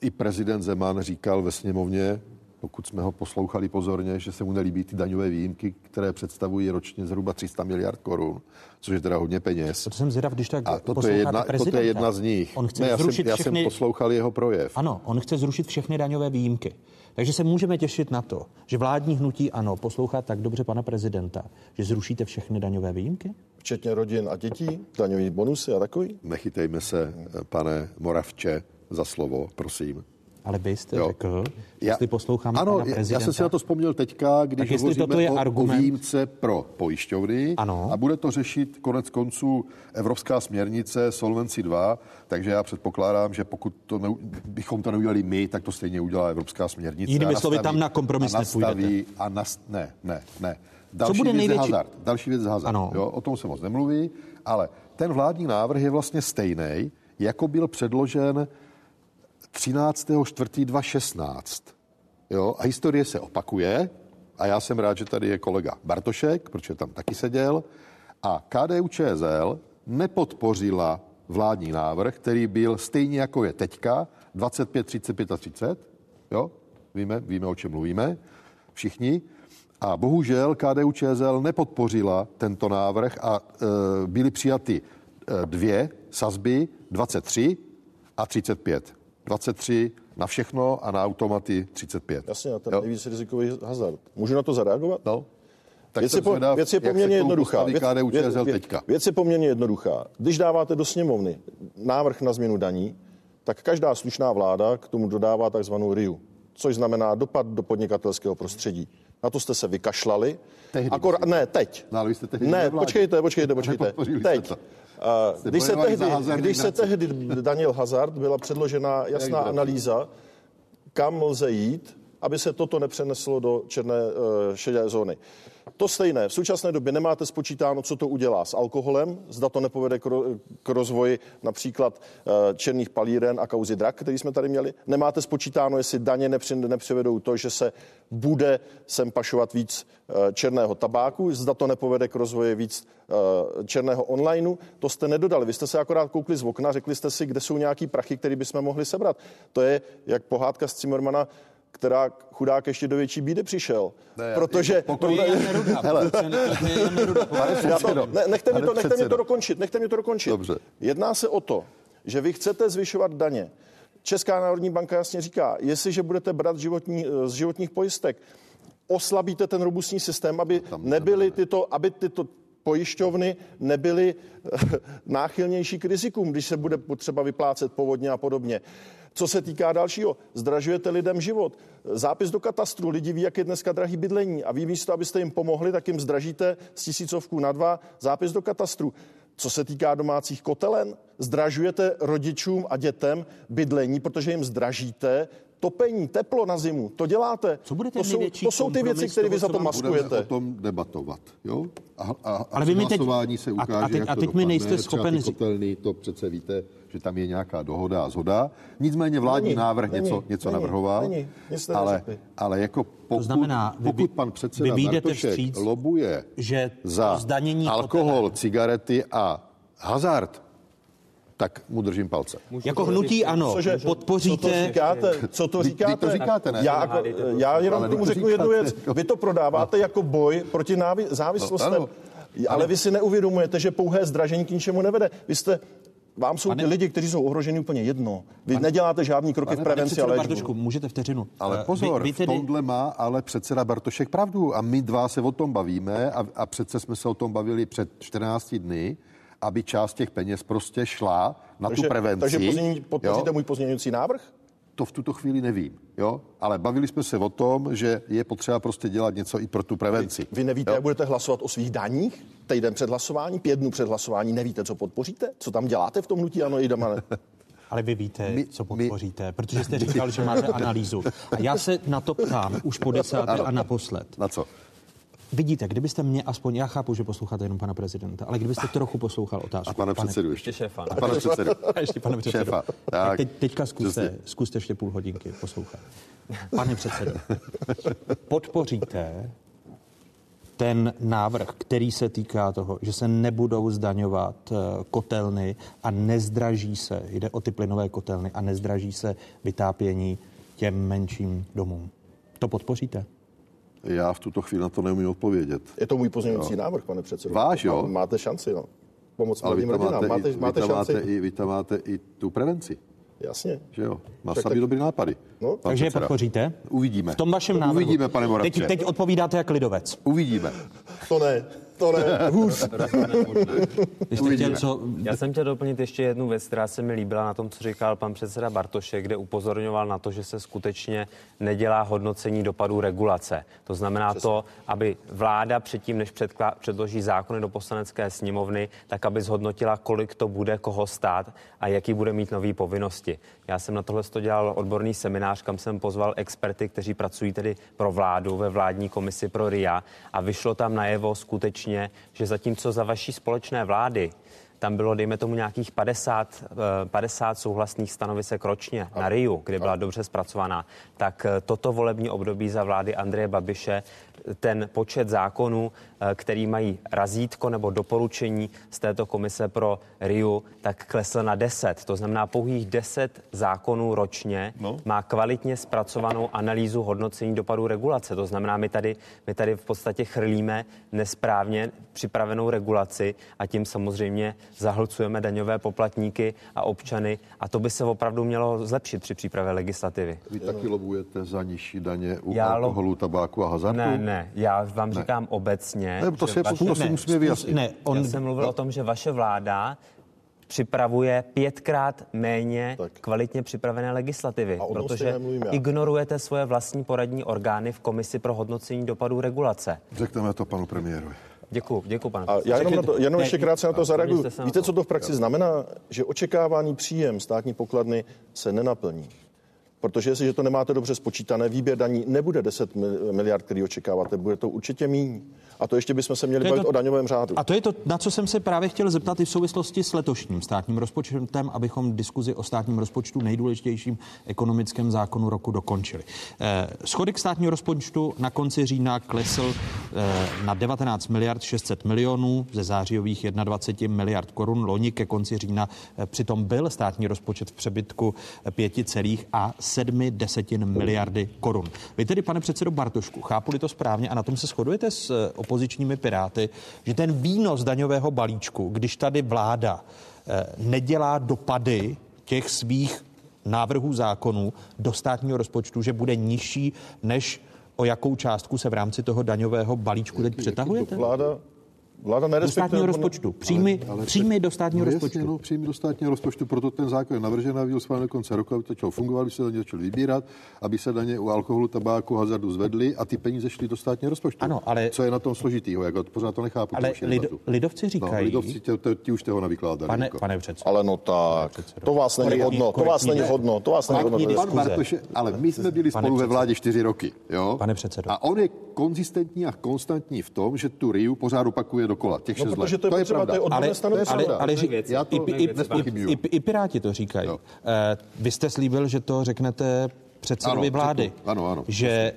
i prezident Zeman říkal ve sněmovně, pokud jsme ho poslouchali pozorně, že se mu nelíbí ty daňové výjimky, které představují ročně zhruba 300 miliard korun, což je teda hodně peněz. To jsem zvědav, když tak A toto je, jedna, toto je jedna z nich. On chce ne, já, zrušit jsem, všechny... já jsem poslouchal jeho projev. Ano, on chce zrušit všechny daňové výjimky. Takže se můžeme těšit na to, že vládní hnutí ano poslouchá tak dobře pana prezidenta, že zrušíte všechny daňové výjimky? Včetně rodin a dětí, daňový bonusy a takový? Nechytejme se, pane Moravče, za slovo, prosím. Ale byste jo. řekl, já, jestli poslouchám ano, pana prezidenta. já jsem si na to vzpomněl teďka, když hovoříme toto je o, argument... o výjimce pro pojišťovny ano. a bude to řešit konec konců Evropská směrnice Solvency 2, takže já předpokládám, že pokud to ne, bychom to neudělali my, tak to stejně udělá Evropská směrnice. Jinými slovy, tam na kompromis a nastaví, nepůjdete. A nast, ne, ne, ne. Další Co bude věc největší? hazard. Další věc hazard. Ano. Jo, o tom se moc nemluví, ale ten vládní návrh je vlastně stejný, jako byl předložen 13.4.2016. Jo, a historie se opakuje a já jsem rád, že tady je kolega Bartošek, protože tam taky seděl a KDU ČSL nepodpořila vládní návrh, který byl stejně jako je teďka, 25, 35 a 30. Jo? Víme, víme, o čem mluvíme všichni. A bohužel KDU ČSL nepodpořila tento návrh a e, byly přijaty e, dvě sazby, 23 a 35. 23 na všechno a na automaty 35. Jasně, a ten jo? nejvíc rizikový hazard. Můžu na to zareagovat? No. Tak věc, je, po, zvědav, věc je poměrně jednoduchá. Věc, věc, věc, věc je poměrně jednoduchá. Když dáváte do sněmovny návrh na změnu daní, tak každá slušná vláda k tomu dodává takzvanou RIU, což znamená dopad do podnikatelského prostředí. Na to jste se vykašlali. Tehdy Akor, ne, teď. No, ale vy jste tehdy ne, počkejte, počkejte, počkejte. Teď. Když se, tehdy, když se tehdy Daniel Hazard, byla předložena jasná analýza, kam lze jít, aby se toto nepřeneslo do černé uh, šedé zóny. To stejné. V současné době nemáte spočítáno, co to udělá s alkoholem, zda to nepovede k, ro, k rozvoji například uh, černých palíren a kauzy drak, který jsme tady měli. Nemáte spočítáno, jestli daně nepři, nepřivedou to, že se bude sem pašovat víc uh, černého tabáku, zda to nepovede k rozvoji víc uh, černého onlineu. To jste nedodali. Vy jste se akorát koukli z okna, řekli jste si, kde jsou nějaký prachy, které bychom mohli sebrat. To je jak pohádka z Cimmermana, která chudák ještě do větší bídy přišel. Ne, (laughs) protože... To je Jan Neruda. Hele. (laughs) Já to, ne, nechte, mi to, nechte mi to dokončit. Nechte mi to dokončit. Dobře. Jedná se o to, že vy chcete zvyšovat daně. Česká národní banka jasně říká, jestliže budete brát životní, z životních pojistek, oslabíte ten robustní systém, aby nebyly tyto, aby tyto pojišťovny nebyly (laughs) náchylnější k rizikům, když se bude potřeba vyplácet povodně a podobně. Co se týká dalšího, zdražujete lidem život. Zápis do katastru, lidi ví, jak je dneska drahý bydlení a vy místo, abyste jim pomohli, tak jim zdražíte z tisícovku na dva zápis do katastru. Co se týká domácích kotelen, zdražujete rodičům a dětem bydlení, protože jim zdražíte topení, teplo na zimu. To děláte. Co bude to, jsou, to jsou ty věci, které vy za to maskujete. Budeme o tom debatovat. Jo? A, a, a Ale vy mi teď, se ukáže, a, a teď, jak a teď to mi nejste schopen říct. kotelný, to přece víte, že tam je nějaká dohoda a zhoda. Nicméně vládní není, návrh není, něco, něco není, navrhoval. Není, ale, ale jako pokud, to znamená, vy, pokud pan předseda vy Bartošek vstříc, lobuje že za zdanění alkohol, cigarety a hazard, tak mu držím palce. Můžu jako hnutí ano, Cože, podpoříte... Co to říkáte? Co to říkáte? Vy, to říkáte, ne? Já, jako, já jenom tomu řeknu jednu věc. Vy to prodáváte no. jako boj proti návi- závislostem. No, ale vy si neuvědomujete, že pouhé zdražení k ničemu nevede. Vy jste vám jsou pane, ty lidi, kteří jsou ohroženi úplně jedno. Vy pane, neděláte žádný kroky pane, v prevenci, ale Bartošku, můžete vteřinu. Ale pozor, vy, vy tedy... v tomhle má ale předseda Bartošek pravdu a my dva se o tom bavíme a, a přece jsme se o tom bavili před 14 dny aby část těch peněz prostě šla na takže, tu prevenci. Takže podpoříte můj pozměňující návrh? to v tuto chvíli nevím. Jo? Ale bavili jsme se o tom, že je potřeba prostě dělat něco i pro tu prevenci. Vy nevíte, jak budete hlasovat o svých daních týden před hlasování, pět dnů před hlasování, nevíte, co podpoříte? Co tam děláte v tom hnutí ano, Jdamane? (laughs) Ale vy víte, my, co podpoříte, my, protože jste (laughs) říkal, že máte analýzu. A já se na to ptám už po (laughs) desáté a naposled. Na co? Vidíte, kdybyste mě aspoň, já chápu, že posloucháte jenom pana prezidenta, ale kdybyste trochu poslouchal otázku. A pana předsedu pane, ještě. šéfa. A pana předsedu. A (laughs) ještě pane předsedu. Šéfa. Tak, tak teď, teďka zkuste, zkuste ještě půl hodinky poslouchat. Pane předsedo, podpoříte ten návrh, který se týká toho, že se nebudou zdaňovat eh, kotelny a nezdraží se, jde o ty plynové kotelny a nezdraží se vytápění těm menším domům. To podpoříte? Já v tuto chvíli na to neumím odpovědět. Je to můj pozměňující návrh, pane předsedo. Váš, jo? Máte šanci, no. Pomoc Ale vy tam máte, máte, i, máte, vy tam šanci. máte, i, vy tam máte i tu prevenci. Jasně. Že jo? Má Tak- sami tak- dobrý nápady. No. Takže je podpoříte? Uvidíme. V tom vašem návrhu. Uvidíme, pane Moravče. Teď, teď odpovídáte jak lidovec. Uvidíme. To ne, to ne, hůř. Chtěl, co, Já jsem chtěl doplnit ještě jednu věc, která se mi líbila na tom, co říkal pan předseda Bartošek, kde upozorňoval na to, že se skutečně nedělá hodnocení dopadů regulace. To znamená to, aby vláda předtím, než předklá, předloží zákony do poslanecké sněmovny, tak aby zhodnotila, kolik to bude koho stát a jaký bude mít nové povinnosti. Já jsem na tohle dělal odborný seminář, kam jsem pozval experty, kteří pracují tedy pro vládu ve vládní komisi pro RIA a vyšlo tam najevo skutečně, že zatímco za vaší společné vlády tam bylo, dejme tomu, nějakých 50, eh, 50 souhlasných stanovisek ročně na RIU, kde byla dobře zpracovaná, tak eh, toto volební období za vlády Andreje Babiše ten počet zákonů, eh, který mají razítko nebo doporučení z této komise pro RIU, tak klesl na 10. To znamená, pouhých 10 zákonů ročně no. má kvalitně zpracovanou analýzu hodnocení dopadů regulace. To znamená, my tady, my tady v podstatě chrlíme nesprávně připravenou regulaci a tím samozřejmě zahlcujeme daňové poplatníky a občany a to by se opravdu mělo zlepšit při přípravě legislativy. Vy taky lobujete za nižší daně u Já lo- alkoholu, tabáku a hazardu? Ne, ne, já vám říkám obecně. Ne, to že si- to si musíme vyjasnit. Ne, on, Já jsem mluvil o tom, že vaše vláda připravuje pětkrát méně tak. kvalitně připravené legislativy, protože ignorujete svoje vlastní poradní orgány v komisi pro hodnocení dopadů regulace. Řekneme to panu premiérovi. Děkuji, děkuji, pane A já jenom, na to, jenom Ne, ještě krátce na to zareaguju. Víte, co to v praxi znamená? Že očekávaný příjem státní pokladny se nenaplní. Protože jestliže to nemáte dobře spočítané, výběr daní nebude 10 mil- miliard, který očekáváte, bude to určitě míň. A to ještě bychom se měli bavit to- o daňovém řádu. A to je to, na co jsem se právě chtěl zeptat i v souvislosti s letošním státním rozpočtem, abychom diskuzi o státním rozpočtu, nejdůležitějším ekonomickém zákonu roku, dokončili. Eh, Schodek státního rozpočtu na konci října klesl eh, na 19 miliard 600 milionů ze zářijových 21 miliard korun. Loni ke konci října eh, přitom byl státní rozpočet v přebytku 5, a 7 desetin miliardy korun. Vy tedy, pane předsedo Bartošku, chápu to správně a na tom se shodujete s eh, opozičními piráty, že ten výnos daňového balíčku, když tady vláda eh, nedělá dopady těch svých návrhů zákonů do státního rozpočtu, že bude nižší, než o jakou částku se v rámci toho daňového balíčku teď přetahujete? Vláda, vláda Do státního rozpočtu. Příjmy, příjmy do státního no rozpočtu. Jasně, no, příjmy do státního rozpočtu, proto ten zákon je navržen a byl schválen do konce roku, aby to začalo fungovat, aby se daně začaly vybírat, aby se daně u alkoholu, tabáku, hazardu zvedly a ty peníze šly do státního rozpočtu. Ano, ale- Co je na tom složitýho? Jako, pořád to nechápu. Ale to lidovci No, říkají, lidovci, tě, tě, ti už toho navykládali. pane, jako. pane předsedo, Ale no tak, to vás není hodno, to vás není ne. hodno, to vás není hodno. Pan ale my jsme byli spolu ve vládě čtyři roky. Jo? Pane předsedo. A on je konzistentní a konstantní v tom, že tu RIU pořád opakuje dokola. Těch No, šest let. to je potřeba, pravda. to je ale, ale, ale ří, Já to i, i, i, i, i Piráti to říkají. Jo. Eh, Vy jste slíbil, že to řeknete předsedovi Ano, vlády. řeknu. Ano, ano. Že,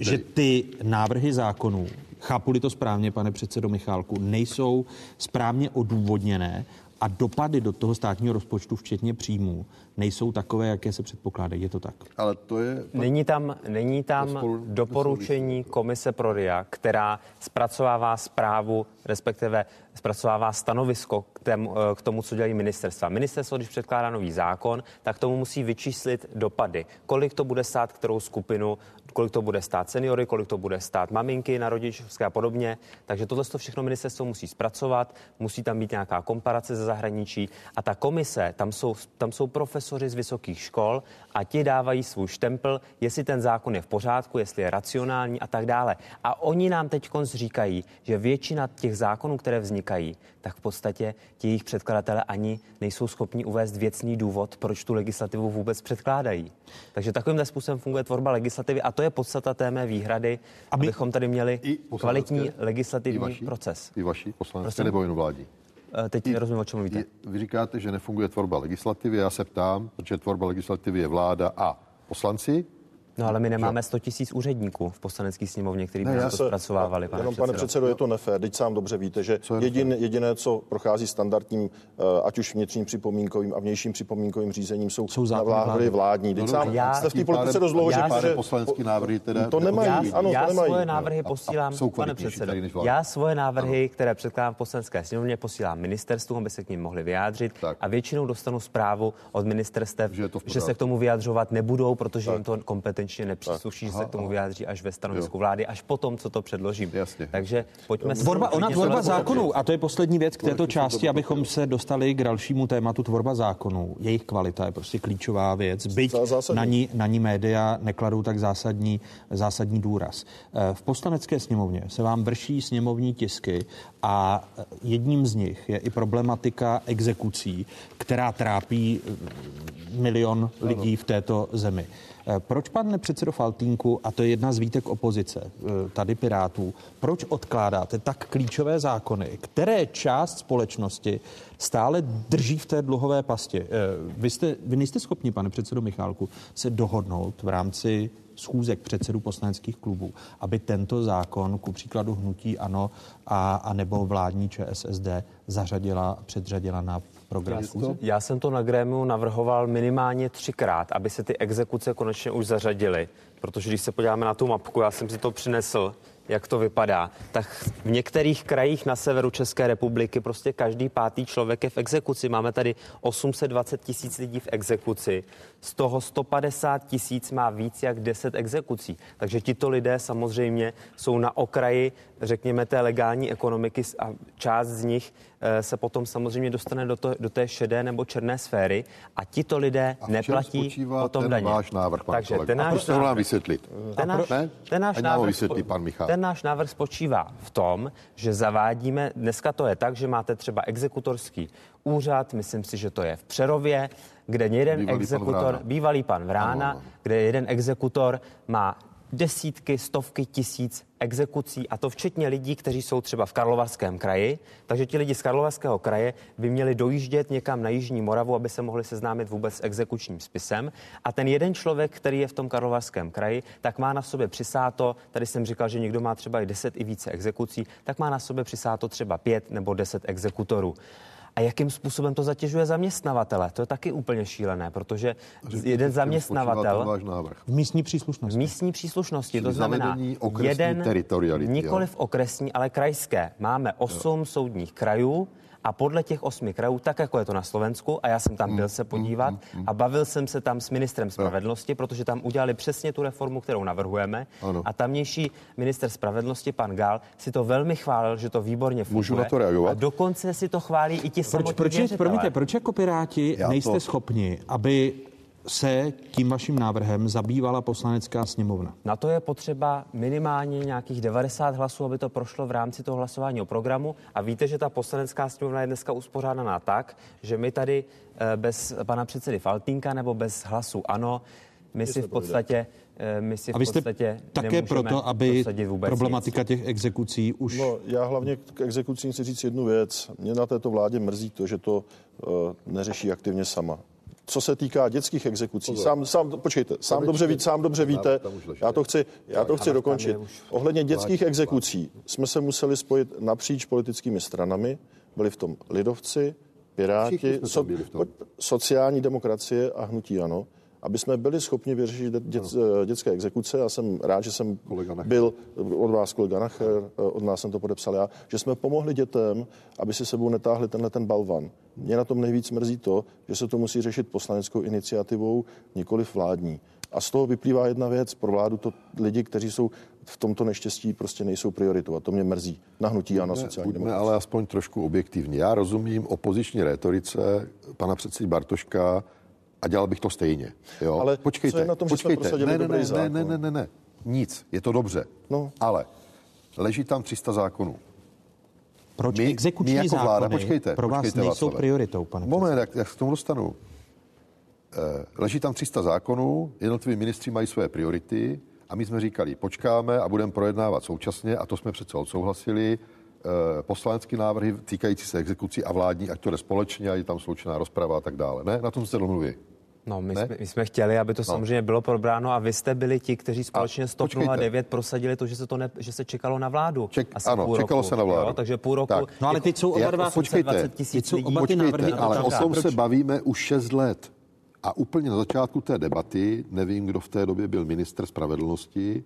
že ty návrhy zákonů, chápu-li to správně, pane předsedo Michálku, nejsou správně odůvodněné a dopady do toho státního rozpočtu, včetně příjmů, nejsou takové, jaké se předpokládají. Je to tak? Ale to je... Není tam, není tam To spolu doporučení komise pro RIA, která zpracovává zprávu, respektive zpracovává stanovisko k tém, k tomu, co dělají ministerstva. Ministerstvo, když předkládá nový zákon, tak tomu musí vyčíslit dopady. Kolik to bude stát kterou skupinu, kolik to bude stát seniory, kolik to bude stát maminky na rodičovské a podobně. Takže tohle to všechno ministerstvo musí zpracovat, musí tam být nějaká komparace ze zahraničí a ta komise, tam jsou, tam jsou profesoři z vysokých škol a ti dávají svůj štempl, jestli ten zákon je v pořádku, jestli je racionální a tak dále. A oni nám teď říkají, že většina těch zákonů, které vznikají, tak v podstatě ti jejich předkladatelé ani nejsou schopni uvést věcný důvod, proč tu legislativu vůbec předkládají. Takže takovým způsobem funguje tvorba legislativy a to je podstata té mé výhrady, Aby abychom tady měli kvalitní legislativní i vaší, proces. I vaší poslanecké nebo jen vládí? Eh, teď nerozumím, o čem mluvíte. Vy říkáte, že nefunguje tvorba legislativy. Já se ptám, protože tvorba legislativy je vláda a poslanci. No ale my nemáme 100 tisíc úředníků v poslanecké sněmovně, který by ne, to zpracovávali. Pane jenom, předsedo. pane předsedo, je to nefér. Teď sám dobře víte, že jedin, jediné, co prochází standardním, eh, ať už vnitřním připomínkovým a vnějším připomínkovým řízením, jsou, jsou návrhy vládní. Teď no, sám já, jste v té politice dost dlouho, že, že poslanecký návrhy teda to nemají. Já, ano, já to nemají. svoje návrhy posílám, a, a pane předsedo, já svoje návrhy, ano. které předkládám v poslanecké sněmovně, posílám ministerstvu, aby se k ním mohli vyjádřit a většinou dostanu zprávu od ministerstev, že, se k tomu vyjadřovat nebudou, protože jim to kompetenčně nepřísluší že se k tomu vyjádří až ve stanovisku vlády, až potom, co to předložím. Jasně. Takže pojďme tvorba, Ona tvorba zákonů, a to je poslední věc k této části, abychom se dostali k dalšímu tématu tvorba zákonů. Jejich kvalita je prostě klíčová věc. Byť na ní, na ní média nekladou tak zásadní, zásadní důraz. Eh, v poslanecké sněmovně se vám vrší sněmovní tisky a jedním z nich je i problematika exekucí, která trápí milion lidí v této zemi. Eh, proč, pane předsedo Faltínku, a to je jedna z výtek opozice, eh, tady Pirátů, proč odkládáte tak klíčové zákony, které část společnosti stále drží v té dluhové pasti? Eh, vy, jste, vy nejste schopni, pane předsedo Michálku, se dohodnout v rámci schůzek předsedů poslaneckých klubů, aby tento zákon, ku příkladu hnutí ANO a, a nebo vládní ČSSD, zařadila, předřadila na program schůze? Já jsem to na grémiu navrhoval minimálně třikrát, aby se ty exekuce konečně už zařadily. Protože když se podíváme na tu mapku, já jsem si to přinesl, jak to vypadá, tak v některých krajích na severu České republiky prostě každý pátý člověk je v exekuci. Máme tady 820 tisíc lidí v exekuci, z toho 150 tisíc má víc jak 10 exekucí. Takže tito lidé samozřejmě jsou na okraji, řekněme, té legální ekonomiky a část z nich se potom samozřejmě dostane do, to, do té šedé nebo černé sféry a tito lidé a neplatí potom ten daně. váš návrh, pan Takže ten náš návrh, nám vysvětlit. Ten náš, ne? ten náš návrh, vysvětlit, pan Michal. Ten náš návrh spočívá v tom, že zavádíme, dneska to je tak, že máte třeba exekutorský úřad, myslím si, že to je v Přerově, kde jeden bývalý exekutor, pan bývalý pan Vrána, ano, ano. kde jeden exekutor má desítky, stovky tisíc exekucí, a to včetně lidí, kteří jsou třeba v Karlovarském kraji. Takže ti lidi z Karlovarského kraje by měli dojíždět někam na Jižní Moravu, aby se mohli seznámit vůbec s exekučním spisem. A ten jeden člověk, který je v tom Karlovarském kraji, tak má na sobě přisáto, tady jsem říkal, že někdo má třeba i 10 i více exekucí, tak má na sobě přisáto třeba 5 nebo 10 exekutorů. A jakým způsobem to zatěžuje zaměstnavatele? To je taky úplně šílené, protože jeden zaměstnavatel v místní příslušnosti. V místní příslušnosti, to znamená jeden, nikoli v okresní, ale krajské. Máme osm jo. soudních krajů, a podle těch osmi krajů, tak jako je to na Slovensku, a já jsem tam byl se podívat a bavil jsem se tam s ministrem spravedlnosti, protože tam udělali přesně tu reformu, kterou navrhujeme. Ano. A tamnější minister spravedlnosti, pan Gál, si to velmi chválil, že to výborně funguje. Můžu na to reagovat? A dokonce si to chválí i ti proč, proč, promiňte, proč jako Piráti já nejste to... schopni, aby se tím vaším návrhem zabývala poslanecká sněmovna? Na to je potřeba minimálně nějakých 90 hlasů, aby to prošlo v rámci toho hlasování o programu. A víte, že ta poslanecká sněmovna je dneska uspořádaná tak, že my tady eh, bez pana předsedy Faltínka nebo bez hlasu ano, my si v podstatě eh, my si a vy jste v podstatě také proto, aby problematika nic. těch exekucí už... No, já hlavně k exekucím chci říct jednu věc. Mě na této vládě mrzí to, že to uh, neřeší aktivně sama co se týká dětských exekucí, sám, sám, počkejte, sám dobře, ví, sám dobře víte, já to chci, já to chci dokončit. Ohledně dětských exekucí jsme se museli spojit napříč politickými stranami, byli v tom lidovci, Piráti, so, sociální demokracie a hnutí ano. Aby jsme byli schopni vyřešit dět, dětské exekuce. Já jsem rád, že jsem byl od vás kolega Nacher, od nás jsem to podepsal já, že jsme pomohli dětem, aby si sebou netáhli tenhle ten balvan. Mě na tom nejvíc mrzí to, že se to musí řešit poslaneckou iniciativou, nikoli vládní. A z toho vyplývá jedna věc. Pro vládu to lidi, kteří jsou v tomto neštěstí, prostě nejsou prioritou. A to mě mrzí. Nahnutí a na sociální Buďme ale aspoň trošku objektivní. Já rozumím opoziční rétorice pana předsedy Bartoška a dělal bych to stejně. Jo? Ale počkejte, co je na tom, že jsme počkejte. ne, ne, ne, zákon? ne, ne, ne, ne, nic. Je to dobře. No. Ale leží tam 300 zákonů. Proč My- exekuční my jako vláda, zákony počkejte, pro vás počkejte, nejsou Václave. prioritou, pane Moment, jak, jak se k tomu dostanu. Eh, Leží tam 300 zákonů, jednotliví ministři mají své priority a my jsme říkali, počkáme a budeme projednávat současně a to jsme přece odsouhlasili. eh, Poslanecké návrhy týkající se exekucí a vládní, ať to jde společně, ať je tam sloučená rozprava a tak dále. Ne? Na tom se domluví. No, my Ne? jsme, my jsme chtěli, aby to samozřejmě bylo probráno a vy jste byli ti, kteří společně s TOP počkejte. 09 prosadili to, že se, to ne, že se čekalo na vládu. Ček, Asi ano, půl čekalo roku, se na vládu. Jo, takže půl roku. Tak. No ale teď jsou oba dva- počkejte, 20 tisíc lidí. oba ty Počkejte, to ale o tom se bavíme už 6 let. A úplně na začátku té debaty, nevím, kdo v té době byl minister spravedlnosti,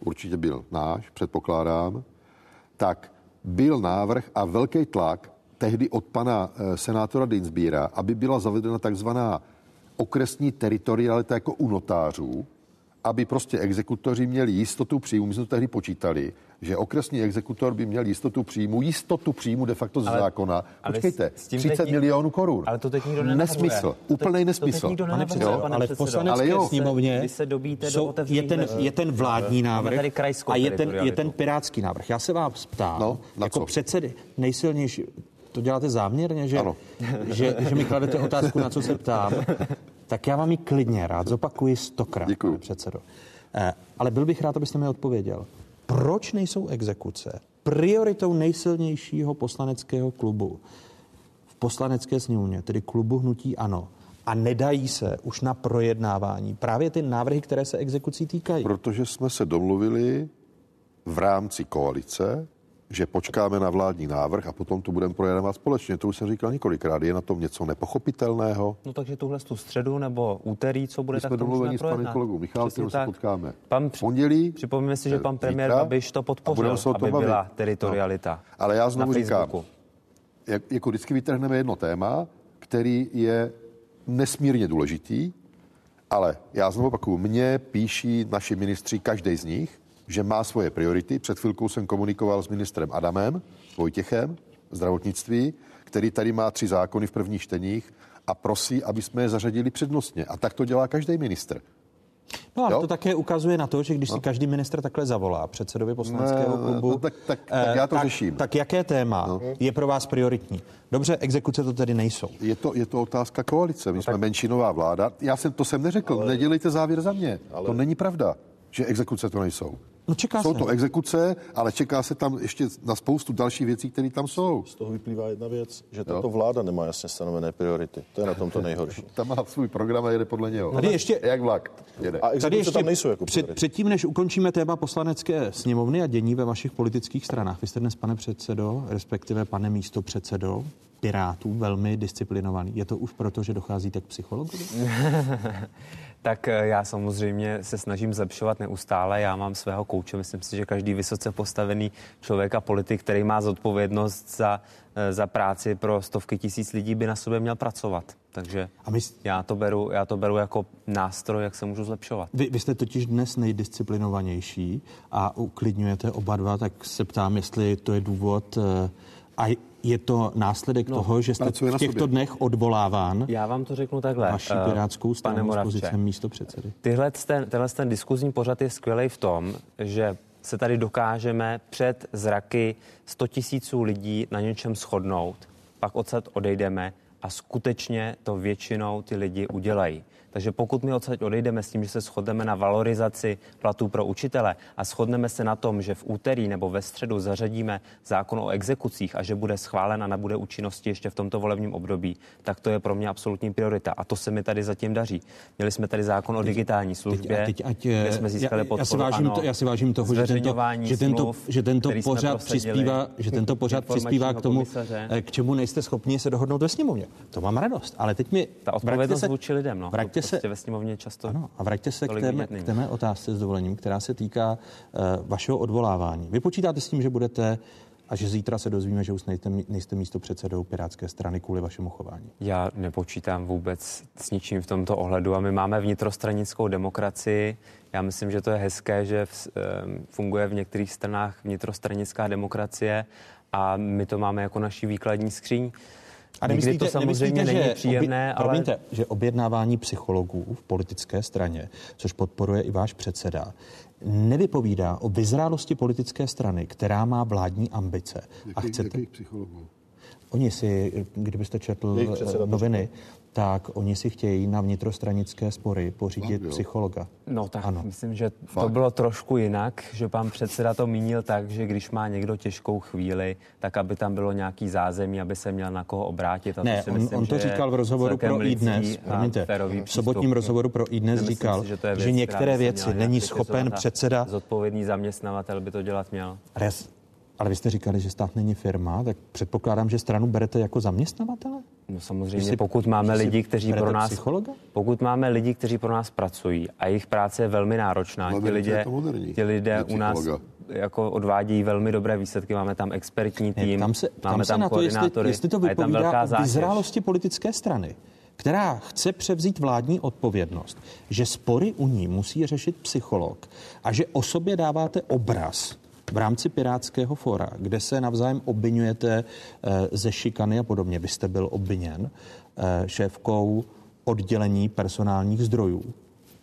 určitě byl náš, předpokládám, tak byl návrh a velký tlak tehdy od pana eh, senátora Dinsbíra, aby byla zavedena takzvaná okresní teritorialita jako u notářů, aby prostě exekutoři měli jistotu příjmu. My jsme to tehdy počítali, že okresní exekutor by měl jistotu příjmu, jistotu příjmu de facto z Ale- zákona. ale Počkejte, s- s tím 30 teď nik- milionů korun. Ale to teď nikdo nenavrhuje. Nesmysl, To teď- úplný to teď nesmysl. nikdo Pane předsedo, pane ale v poslanecké Ale jo. sněmovně Vy se dobíte do jsou, je, otevřených ten, je ten vládní návrh a je ten, je ten pirátský návrh. Já se vás ptám, No, na jako co? předsedy nejsilnější, to děláte záměrně, že, Ano. že, že mi kladete otázku, na co se ptám, tak já vám ji klidně rád zopakuji stokrát, Děkuju. pane předsedo. Eh, ale byl bych rád, abyste mi odpověděl. Proč nejsou exekuce prioritou nejsilnějšího poslaneckého klubu v poslanecké sněmovně, tedy klubu Hnutí Ano, a nedají se už na projednávání právě ty návrhy, které se exekucí týkají? Protože jsme se domluvili v rámci koalice, že počkáme na vládní návrh a potom to budeme projednávat společně. To už jsem říkal několikrát. Je na tom něco nepochopitelného? No takže tuhle tu středu nebo úterý, co bude, My tak jsme domluveni s panem kolegou Michálkem, se potkáme. Pan, v pondělí. Připomeňme si, že pan premiér zítra Babiš to podpořil, se aby bavit. byla teritorialita. No. Ale já znovu říkám, jak, jako vždycky vytrhneme jedno téma, který je nesmírně důležitý, ale já znovu opakuju, mně píší naši ministři, každý z nich, že má svoje priority. Před chvilkou jsem komunikoval s ministrem Adamem Vojtěchem, zdravotnictví, který tady má tři zákony v prvních čteních a prosí, aby jsme je zařadili přednostně. A tak to dělá každý ministr. No ale Jo? to také ukazuje na to, že když si každý minister takhle zavolá předsedovi poslaneckého Ne, klubu, no, tak- tak- eh, tak já to tak, řeším. Tak jaké téma je pro vás prioritní? Dobře, exekuce to tedy nejsou. Je to, je to otázka koalice. My no jsme menšinová vláda. Já jsem to jsem neřekl. Ale... Nedělejte závěr za mě. Ale... To není pravda, že exekuce to nejsou. No čeká jsou se. to exekuce, ale čeká se tam ještě na spoustu dalších věcí, které tam jsou. Z toho vyplývá jedna věc, že tato vláda nemá jasně stanovené priority. To je na tom to nejhorší. (laughs) Tam má svůj program a jede podle něho. Tady ještě- Jak vlak jede. A exekuce tam nejsou jako před, předtím, než ukončíme téma poslanecké sněmovny a dění ve vašich politických stranách, vy jste dnes, pane předsedo, respektive pane místo předsedo Pirátů, velmi disciplinovaný. Je to už proto, že docházíte k psychologovi? (laughs) Tak eh, já samozřejmě se snažím zlepšovat neustále. Já mám svého kouče. Myslím si, že každý vysoce postavený člověk a politik, který má zodpovědnost za, eh, za práci pro stovky tisíc lidí, by na sobě měl pracovat. Takže A my, já to beru, já to beru jako nástroj, jak se můžu zlepšovat. vy, vy jste totiž dnes nejdisciplinovanější a uklidňujete oba dva, tak se ptám, jestli to je důvod eh, a je to následek no, toho, že jste v těchto sobě. dnech odvoláván Já vám to řeknu takhle. vaší eh, pirátskou pane stranou z Moravče. pozice místo předsedy. Tyhle ten, tenhle ten diskuzní pořad je skvělý v tom, že se tady dokážeme před zraky 100 tisíců lidí na něčem shodnout, pak odsaď odejdeme a skutečně to většinou ty lidi udělají. Takže pokud my odsaď odejdeme s tím, že se shodneme na valorizaci platů pro učitele a shodneme se na tom, že v úterý nebo ve středu zařadíme zákon o exekucích a že bude schválen a nabude účinnosti ještě v tomto volebním období, tak to je pro mě absolutní priorita. A to se mi tady zatím daří. Měli jsme tady zákon o digitální službě, a teď ať, kde jsme já- získali já, podporu. si vážím, ano, to, já si vážím toho, že tento, že tento, smluv, že tento prosadili, přispívá, že tento pořad přispívá k tomu, komisaře. eh, k čemu nejste schopni se dohodnout ve sněmovně. To mám radost, ale teď mi... Ta odpovědnost se, vůči lidem, no. Vraťte prostě se, ve sněmovně často... Ano, a vraťte se k té, k té mé otázce s dovolením, která se týká uh, vašeho odvolávání. Vy počítáte s tím, že budete a že zítra se dozvíme, že už nejste, nejste místo předsedou Pirátské strany kvůli vašemu chování. Já nepočítám vůbec s ničím v tomto ohledu a my máme vnitrostranickou demokracii. Já myslím, že to je hezké, že v, funguje v některých stranách vnitrostranická demokracie a my to máme jako naší výkladní skříň. A nemyslíte, to samozřejmě není že příjemné, obě, ale... Promiňte, že objednávání psychologů v politické straně, což podporuje i váš předseda, nevypovídá o vyzrálosti politické strany, která má vládní ambice. Jaký, a chcete... Jakých psychologů? Oni si, kdybyste četl noviny, tak oni si chtějí na vnitrostranické spory pořídit Fakt, psychologa. No tak ano. myslím, že Fakt. to bylo trošku jinak, že pan předseda to mínil tak, že když má někdo těžkou chvíli, tak aby tam bylo nějaký zázemí, aby se měl na koho obrátit. A ne, to si myslím, on, on to říkal v rozhovoru pro iDnes, promiňte, v sobotním rozhovoru pro iDnes říkal, si, že, věc, že některé věci není schopen předseda... Zodpovědný zaměstnavatel by to dělat měl. Ale, ale vy jste říkali, že stát není firma, tak předpokládám, že stranu berete jako zaměstnavatele? No samozřejmě, si, pokud máme lidi, kteří pro nás psychologa? pokud máme lidi, kteří pro nás pracují a jejich práce je velmi náročná, ti lidé, ti lidé u nás jako odvádí velmi dobré výsledky, máme tam expertní tým, ne, tam se, máme tam, se tam na to, jestli, jestli to vypovídá o vyzrálosti politické strany, která chce převzít vládní odpovědnost, že spory u ní musí řešit psycholog a že o sobě dáváte obraz, v rámci Pirátského fora, kde se navzájem obvinujete eh, ze šikany a podobně. Vy jste byl obviněn eh, šéfkou oddělení personálních zdrojů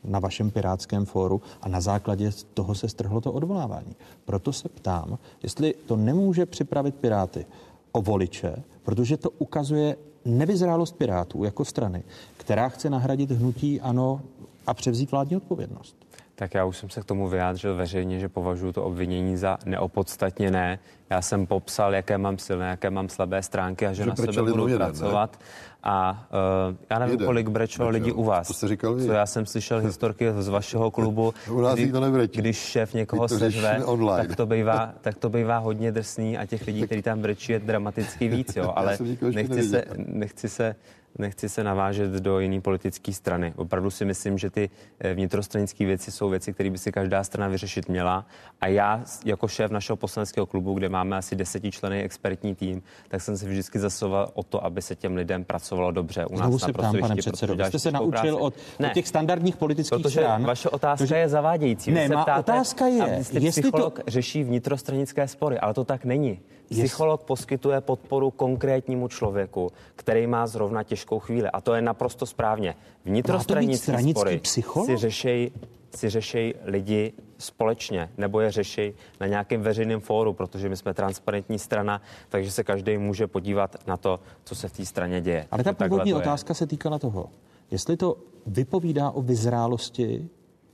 na vašem pirátském fóru a na základě toho se strhlo to odvolávání. Proto se ptám, jestli to nemůže připravit Piráty o voliče, protože to ukazuje nevyzrálost Pirátů jako strany, která chce nahradit hnutí ANO a převzít vládní odpovědnost. Tak já už jsem se k tomu vyjádřil veřejně, že považuji to obvinění za neopodstatněné. Já jsem popsal, jaké mám silné, jaké mám slabé stránky a že, že na sebe budu jeden, pracovat. Ne? A uh, já nevím, jeden. kolik brečelo lidí u vás. To jste říkal. Co já jsem slyšel historky z vašeho klubu, (laughs) u nás kdy, to když šéf někoho seřve, tak to, bývá, tak to bývá hodně drsný a těch lidí, kteří tam brečí, je dramaticky víc. Jo. (laughs) Ale nechci se, nechci se nechci se navážet do jiné politické strany. Opravdu si myslím, že ty eh, vnitrostranické věci jsou věci, které by si každá strana vyřešit měla. A já jako šéf našeho poslaneckého klubu, kde máme asi desetičlený expertní tým, tak jsem se vždycky zasoval o to, aby se těm lidem pracovalo dobře. U nás se ptám, pane předsedo, vy jste se naučil od, od těch standardních politických Protože stran. vaše otázka protože... je zavádějící. Ne, má ptáte, otázka je, jestli psycholog to... řeší vnitrostranické spory, ale to tak není. Psycholog poskytuje podporu konkrétnímu člověku, který má zrovna těžkou chvíli. A to je naprosto správně. Vnitrostranické spory psycholog? si řešej, si řešej lidi společně, nebo je řešej na nějakém veřejném fóru, protože my jsme transparentní strana, takže se každý může podívat na to, co se v té straně děje. Ale ta původní otázka se týkala toho, jestli to vypovídá o vyzrálosti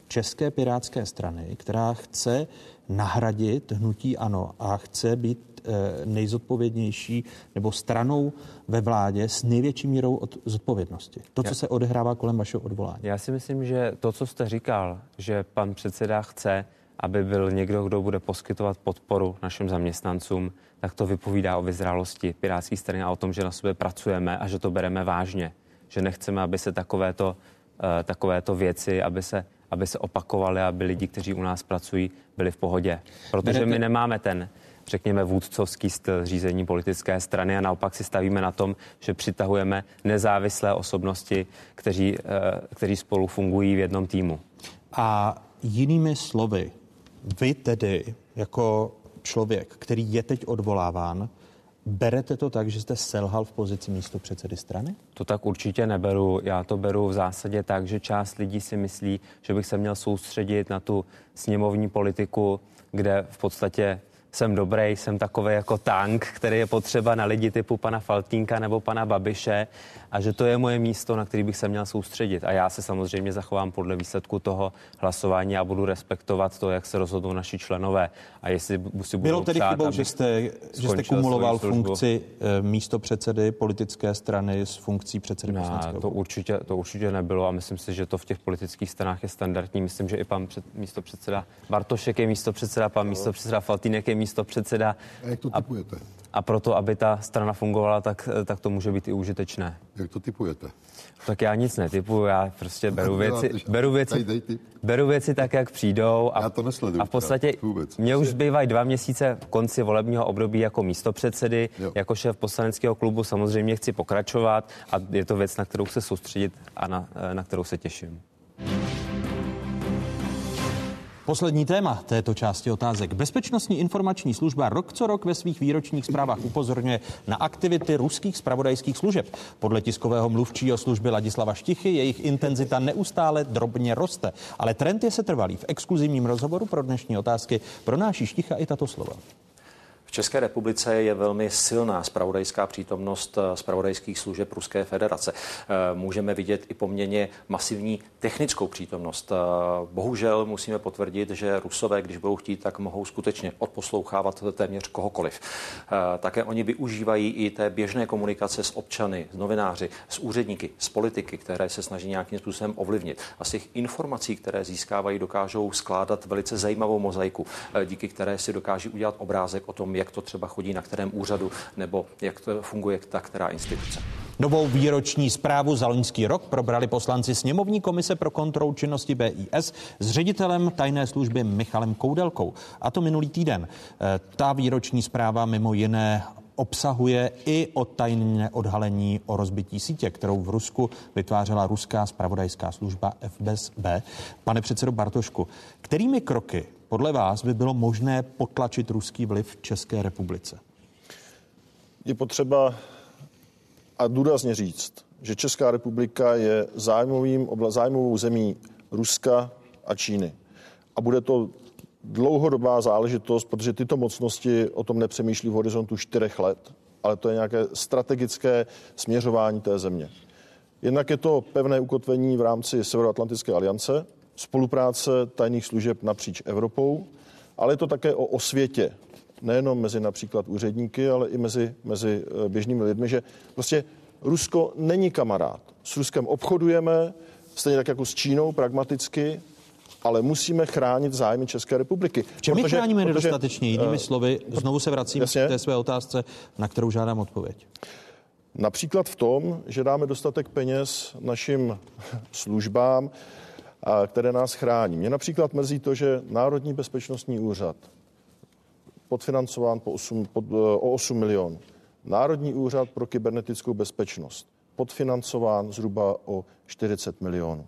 České pirátské strany, která chce nahradit hnutí ANO a chce být nejzodpovědnější nebo stranou ve vládě s největší mírou od zodpovědnosti. To, co se odehrává kolem vašeho odvolání. Já si myslím, že to, co jste říkal, že pan předseda chce, aby byl někdo, kdo bude poskytovat podporu našim zaměstnancům, tak to vypovídá o vyzrálosti Pirátské strany a o tom, že na sobě pracujeme a že to bereme vážně. Že nechceme, aby se takovéto, uh, takovéto věci, aby se, aby se opakovaly, aby lidi, kteří u nás pracují, byli v pohodě. Protože my nemáme ten řekněme, vůdcovský styl řízení politické strany a naopak si stavíme na tom, že přitahujeme nezávislé osobnosti, kteří, eh, kteří spolu fungují v jednom týmu. A jinými slovy, vy tedy jako člověk, který je teď odvoláván, Berete to tak, že jste selhal v pozici místo předsedy strany? To tak určitě neberu. Já to beru v zásadě tak, že část lidí si myslí, že bych se měl soustředit na tu sněmovní politiku, kde v podstatě jsem dobrý, jsem takový jako tank, který je potřeba na lidi typu pana Faltínka nebo pana Babiše a že to je moje místo, na který bych se měl soustředit. A já se samozřejmě zachovám podle výsledku toho hlasování a budu respektovat to, jak se rozhodnou naši členové. A jestli si Bylo tedy přát, chybou, že jste, že jste kumuloval funkci eh, místo předsedy politické strany s funkcí předsedy no, to určitě, to určitě nebylo a myslím si, že to v těch politických stranách je standardní. Myslím, že i pan před, místo předseda Bartošek je místo předseda, pan místo předseda Faltínek je místo předseda. A jak to typujete? A proto, aby ta strana fungovala, tak, tak to může být i užitečné. Jak to typujete? Tak já nic netypuju, já prostě beru věci, beru věci, Dej, dej beru věci tak, jak přijdou. A, Já to nesleduju A v podstatě vůbec. mě už zbývají dva měsíce v konci volebního období jako místopředsedy, Jo. jako šéf poslaneckého klubu samozřejmě chci pokračovat a je to věc, na kterou se soustředit a na, na kterou se těším. Poslední téma této části otázek. Bezpečnostní informační služba rok co rok ve svých výročních zprávách upozorňuje na aktivity ruských spravodajských služeb. Podle tiskového mluvčího služby Ladislava Štichy jejich intenzita neustále drobně roste. Ale trend je setrvalý. V exkluzivním rozhovoru pro dnešní otázky pronáší Šticha i tato slova. České republice je velmi silná spravodajská přítomnost eh, spravodajských služeb Ruské federace. Eh, Můžeme vidět i poměrně masivní technickou přítomnost. Eh, Bohužel musíme potvrdit, že Rusové, když budou chtít, tak mohou skutečně odposlouchávat téměř kohokoliv. Také oni využívají i té běžné komunikace s občany, s novináři, s úředníky, s politiky, které se snaží nějakým způsobem ovlivnit. A z těch informací, které získávají, dokážou skládat velice zajímavou mozaiku, díky které si dokáží udělat obrázek o tom, jak to třeba chodí na kterém úřadu nebo jak to funguje ta která instituce. Novou výroční zprávu za loňský rok probrali poslanci sněmovní komise pro kontrolu činnosti BIS s ředitelem tajné služby Michalem Koudelkou. A to minulý týden. Eh, Ta výroční zpráva mimo jiné obsahuje i o tajné odhalení o rozbití sítě, kterou v Rusku vytvářela ruská spravodajská služba FSB. Pane předsedo Bartošku, kterými kroky podle vás by bylo možné potlačit ruský vliv v České republice? Je potřeba a důrazně říct, že Česká republika je zájmovým, obla, zájmovou zemí Ruska a Číny. A bude to dlouhodobá záležitost, protože tyto mocnosti o tom nepřemýšlí v horizontu čtyřech let, ale to je nějaké strategické směřování té země. Jednak je to pevné ukotvení v rámci Severoatlantické aliance, spolupráce tajných služeb napříč Evropou, ale je to také o osvětě, nejenom mezi například úředníky, ale i mezi, mezi eh, běžnými lidmi, že prostě Rusko není kamarád. S Ruskem obchodujeme, stejně tak jako s Čínou, pragmaticky, ale musíme chránit zájmy České republiky. V čem my chráníme nedostatečně? Jinými eh, slovy, znovu se vracím jasně. k té své otázce, na kterou žádám odpověď. Například v tom, že dáme dostatek peněz našim (laughs) službám, které nás chrání. Mě například mrzí to, že Národní bezpečnostní úřad podfinancován po 8, pod, eh, o 8 milionů. Národní úřad pro kybernetickou bezpečnost podfinancován zhruba o 40 milionů.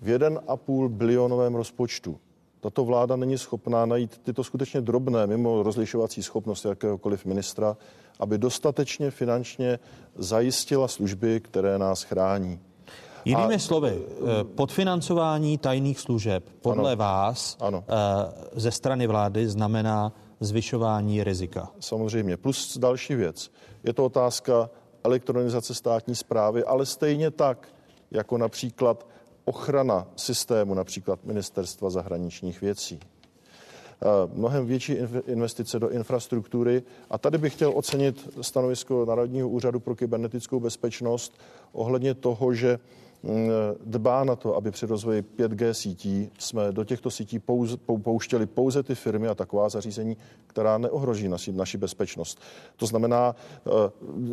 V 1,5 bilionovém rozpočtu tato vláda není schopná najít tyto skutečně drobné, mimo rozlišovací schopnost jakéhokoliv ministra, aby dostatečně finančně zajistila služby, které nás chrání. Jinými a... slovy, eh, podfinancování tajných služeb podle ano. vás ano. Eh, ze strany vlády znamená zvyšování rizika. Samozřejmě. Plus další věc. Je to otázka elektronizace státní zprávy, ale stejně tak, jako například ochrana systému, například Ministerstva zahraničních věcí. Mnohem větší investice do infrastruktury. A tady bych chtěl ocenit stanovisko Národního úřadu pro kybernetickou bezpečnost ohledně toho, že dbá na to, aby při rozvoji 5G sítí jsme do těchto sítí pouze, pouštěli pouze ty firmy a taková zařízení, která neohroží naši, naši bezpečnost. To znamená,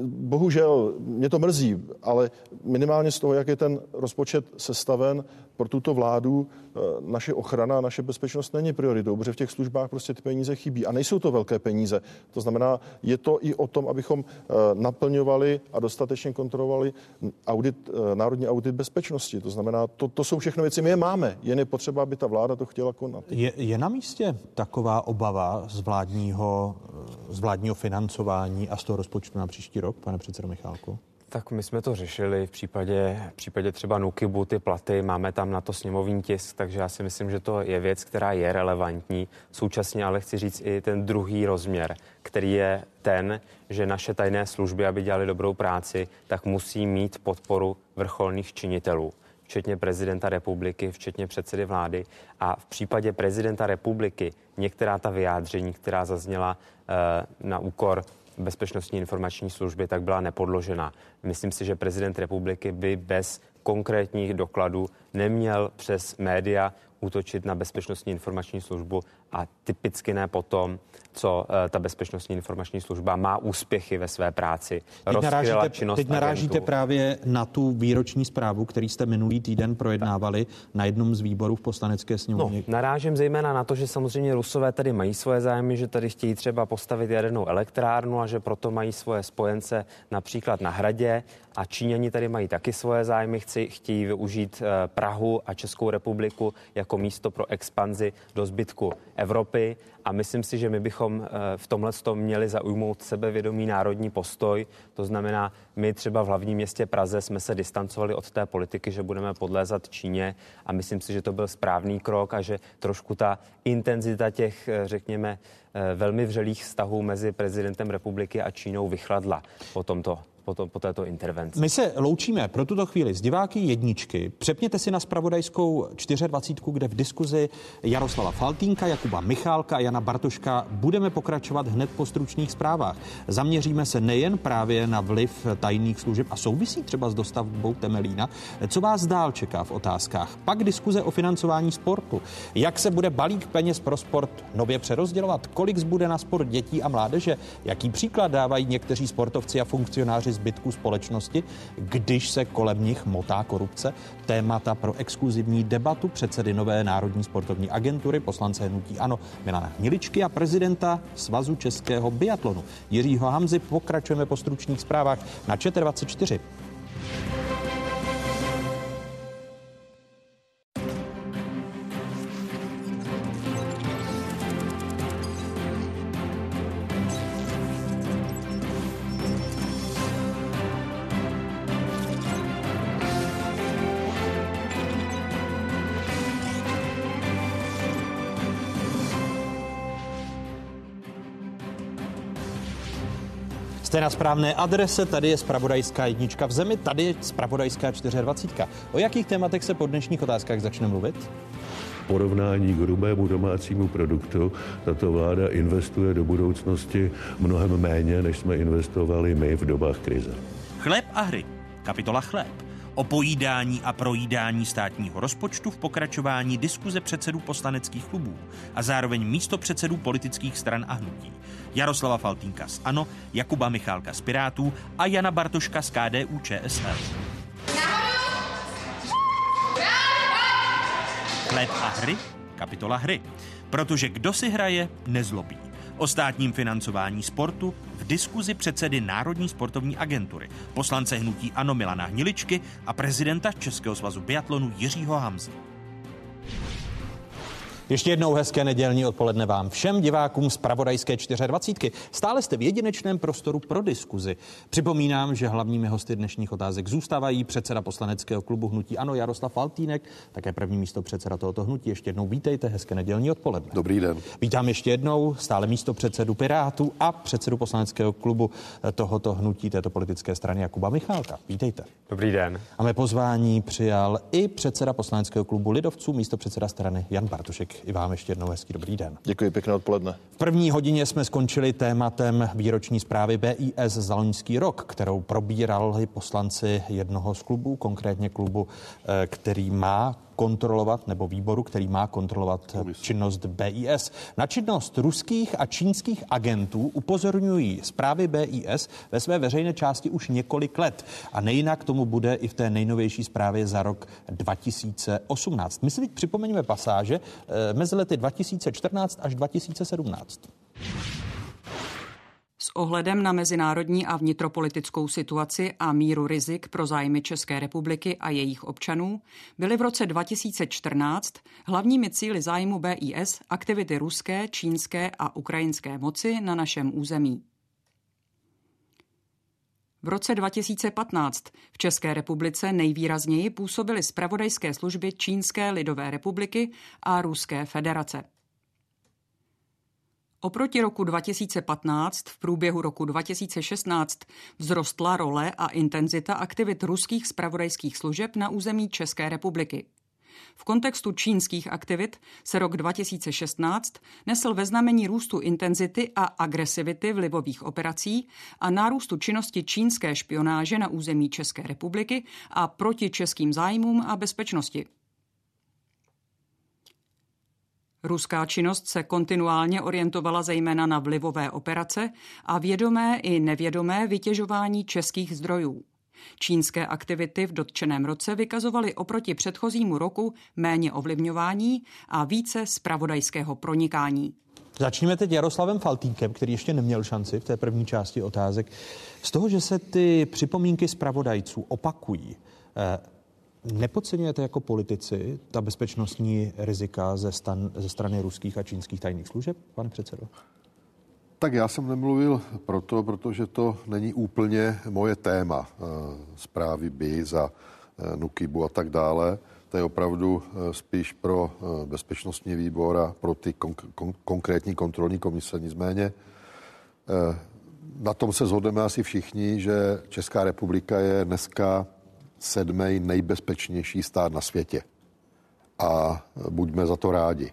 bohužel mě to mrzí, ale minimálně z toho, jak je ten rozpočet sestaven pro tuto vládu, naše ochrana, naše bezpečnost není prioritou, protože v těch službách prostě ty peníze chybí a nejsou to velké peníze. To znamená, je to i o tom, abychom naplňovali a dostatečně kontrolovali audit, národní audit bezpečnosti. To znamená, to, to jsou všechno věci, my je máme, jen je potřeba, aby ta vláda to chtěla konat. Je, je na místě taková obava z vládního, z vládního financování a z toho rozpočtu na příští rok, pane předsedo Michálku? Tak my jsme to řešili v případě, v případě třeba Nukibu, ty platy, máme tam na to sněmovní tisk, takže já si myslím, že to je věc, která je relevantní. Současně ale chci říct i ten druhý rozměr, který je ten, že naše tajné služby, aby dělali dobrou práci, tak musí mít podporu vrcholných činitelů včetně prezidenta republiky, včetně předsedy vlády. A v případě prezidenta republiky některá ta vyjádření, která zazněla e, na úkor bezpečnostní informační služby, tak byla nepodložena. Myslím si, že prezident republiky by bez konkrétních dokladů neměl přes média útočit na bezpečnostní informační službu a typicky ne potom, co uh, ta bezpečnostní informační služba má úspěchy ve své práci. Teď narážíte, teď narážíte právě na tu výroční zprávu, který jste minulý týden projednávali na jednom z výborů v poslanecké sněmovně. No, narážím zejména na to, že samozřejmě Rusové tady mají svoje zájmy, že tady chtějí třeba postavit jadernou elektrárnu a že proto mají svoje spojence například na hradě a Číňani tady mají taky svoje zájmy, chci, chtějí využít eh, Prahu a Českou republiku jako místo pro expanzi do zbytku Evropy a myslím si, že my bychom eh, v tomhle tom měli zaujmout sebevědomý národní postoj. To znamená, my třeba v hlavním městě Praze jsme se distancovali od té politiky, že budeme podlézat Číně a myslím si, že to byl správný krok a že trošku ta intenzita těch, eh, řekněme, velmi vřelých vztahů mezi prezidentem republiky a Čínou vychladla po tomto po, to, po této intervenci. My se loučíme pro tuto chvíli s diváky jedničky. Přepněte si na spravodajskou 24, kde v diskuzi Jaroslava Faltínka, Jakuba Michálka a Jana Bartoška budeme pokračovat hned po stručných zprávách. Zaměříme se nejen právě na vliv tajných služeb a souvisí třeba s dostavbou Temelína, co vás dál čeká v otázkách. Pak diskuze o financování sportu. Jak se bude balík peněz pro sport nově přerozdělovat? Kolik zbude na sport dětí a mládeže? Jaký příklad dávají někteří sportovci a funkcionáři zbytku společnosti, když se kolem nich motá korupce. Témata pro exkluzivní debatu předsedy nové Národní sportovní agentury, poslance hnutí Ano, Milana Hniličky a prezidenta Svazu českého biatlonu Jiřího Hamzy. Pokračujeme po stručných zprávách na ČT24. Jste na správné adrese, tady je Spravodajská jednička v zemi, tady je Spravodajská 24. O jakých tématech se po dnešních otázkách začne mluvit? porovnání k hrubému domácímu produktu tato vláda investuje do budoucnosti mnohem méně, než jsme investovali my v dobách krize. Chléb a hry. Kapitola chléb o pojídání a projídání státního rozpočtu v pokračování diskuze předsedů poslaneckých klubů a zároveň místo předsedů politických stran a hnutí. Jaroslava Faltínka z ANO, Jakuba Michálka z Pirátů a Jana Bartoška z KDU ČSL. Chléb a hry? Kapitola hry. Protože kdo si hraje, nezlobí o státním financování sportu v diskuzi předsedy Národní sportovní agentury, poslance hnutí Ano Milana Hniličky a prezidenta Českého svazu biatlonu Jiřího Hamzy. Ještě jednou hezké nedělní odpoledne vám všem divákům z Pravodajské 24. Stále jste v jedinečném prostoru pro diskuzi. Připomínám, že hlavními hosty dnešních otázek zůstávají předseda poslaneckého klubu Hnutí Ano Jaroslav Faltýnek, také první místo předseda tohoto hnutí. Ještě jednou vítejte, hezké nedělní odpoledne. Dobrý den. Vítám ještě jednou stále místo předsedu Pirátů a předsedu poslaneckého klubu tohoto hnutí této politické strany Jakuba Michálka. Vítejte. Dobrý den. A mé pozvání přijal i předseda poslaneckého klubu Lidovců, místo předseda strany Jan Bartošek. I vám ještě jednou hezký dobrý den. Děkuji, pěkné odpoledne. V první hodině jsme skončili tématem výroční zprávy BIS za loňský rok, kterou probírali poslanci jednoho z klubů, konkrétně klubu, eh, který má kontrolovat, nebo výboru, který má kontrolovat činnost BIS. Na činnost ruských a čínských agentů upozorňují zprávy BIS ve své veřejné části už několik let. A nejinak tomu bude i v té nejnovější zprávě za rok 2018. My si teď připomeňme pasáže eh, mezi lety 2014 až 2017. S ohledem na mezinárodní a vnitropolitickou situaci a míru rizik pro zájmy České republiky a jejich občanů byly v roce 2014 hlavními cíly zájmu BIS aktivity ruské, čínské a ukrajinské moci na našem území. V roce 2015 v České republice nejvýrazněji působily spravodajské služby Čínské lidové republiky a Ruské federace. Oproti roku 2015 v průběhu roku 2016 vzrostla role a intenzita aktivit ruských spravodajských služeb na území České republiky. V kontextu čínských aktivit se rok 2016 nesl ve znamení růstu intenzity a agresivity vlivových operací a nárůstu činnosti čínské špionáže na území České republiky a proti českým zájmům a bezpečnosti. Ruská činnost se kontinuálně orientovala zejména na vlivové operace a vědomé i nevědomé vytěžování českých zdrojů. Čínské aktivity v dotčeném roce vykazovaly oproti předchozímu roku méně ovlivňování a více spravodajského pronikání. Začněme teď Jaroslavem Faltínkem, který ještě neměl šanci v té první části otázek. Z toho, že se ty připomínky zpravodajců opakují, eh, Nepodceňujete jako politici ta bezpečnostní rizika ze, stan, ze strany ruských a čínských tajných služeb, pane předsedo? Tak já jsem nemluvil proto, protože to není úplně moje téma. Eh, zprávy BIS a eh, Nukibu a tak dále. To je opravdu eh, spíš pro bezpečnostní výbor a pro ty kon- konkrétní kontrolní komise. Nicméně na tom se zhodneme asi všichni, že Česká republika je dneska sedmý nejbezpečnější stát na světě. A buďme za to rádi.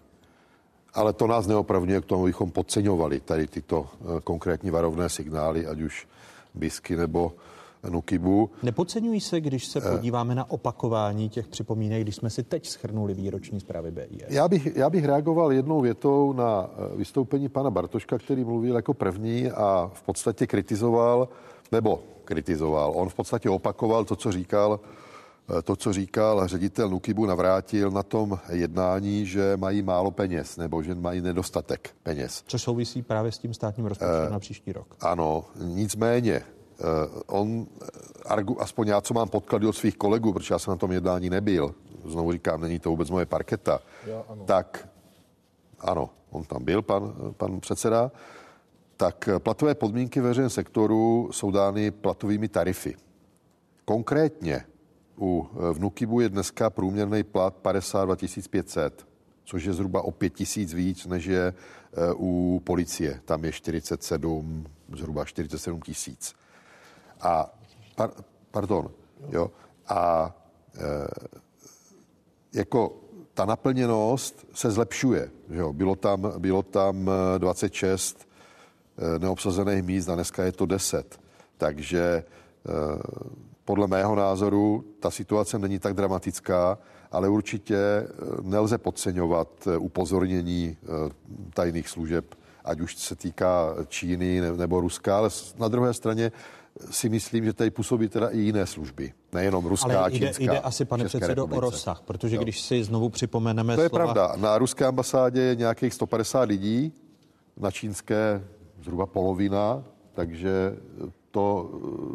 Ale to nás neopravňuje k tomu, abychom podceňovali tady tyto eh, konkrétní varovné signály, ať už Bisky nebo Nukibu. Nepodceňují se, když se eh. podíváme na opakování těch připomínek, když jsme si teď schrnuli výroční zprávy BIS? Já bych, já bych reagoval jednou větou na eh, vystoupení pana Bartoška, který mluvil jako první a v podstatě kritizoval, nebo kritizoval. On v podstatě opakoval to, co říkal eh, to, co říkal ředitel Nukibu, navrátil na tom jednání, že mají málo peněz nebo že mají nedostatek peněz. Co souvisí právě s tím státním rozpočtem uh, na příští rok. Ano, nicméně uh, on, argu, aspoň já, co mám podklady od svých kolegů, protože já jsem na tom jednání nebyl, znovu říkám, není to vůbec moje parketa, já, ano. tak ano, on tam byl, pan, pan předseda, tak platové podmínky veřejného sektoru jsou dány platovými tarify. Konkrétně u Vnukibu je dneska průměrný plat 52 500, což je zhruba o 5 tisíc víc, než je e, u policie. Tam je 47, zhruba 47 tisíc. A, par, pardon, jo, a e, jako ta naplněnost se zlepšuje. Že jo? Bylo, tam, bylo tam 26 Eh, neobsazených míst a dneska je to 10. Takže eh, podle mého názoru ta situace není tak dramatická, ale určitě eh, nelze podceňovat upozornění tajných služeb, ať už se týká Číny nebo Ruska, ale na druhé straně si myslím, že tady působí teda i jiné služby, nejenom ruská Ale jde, čínská. jde asi, pane předsedo, republice. o rozsah, protože jo. když si znovu připomeneme To je slova... pravda. Na ruské ambasádě je nějakých 150 lidí, na čínské zhruba polovina, takže to,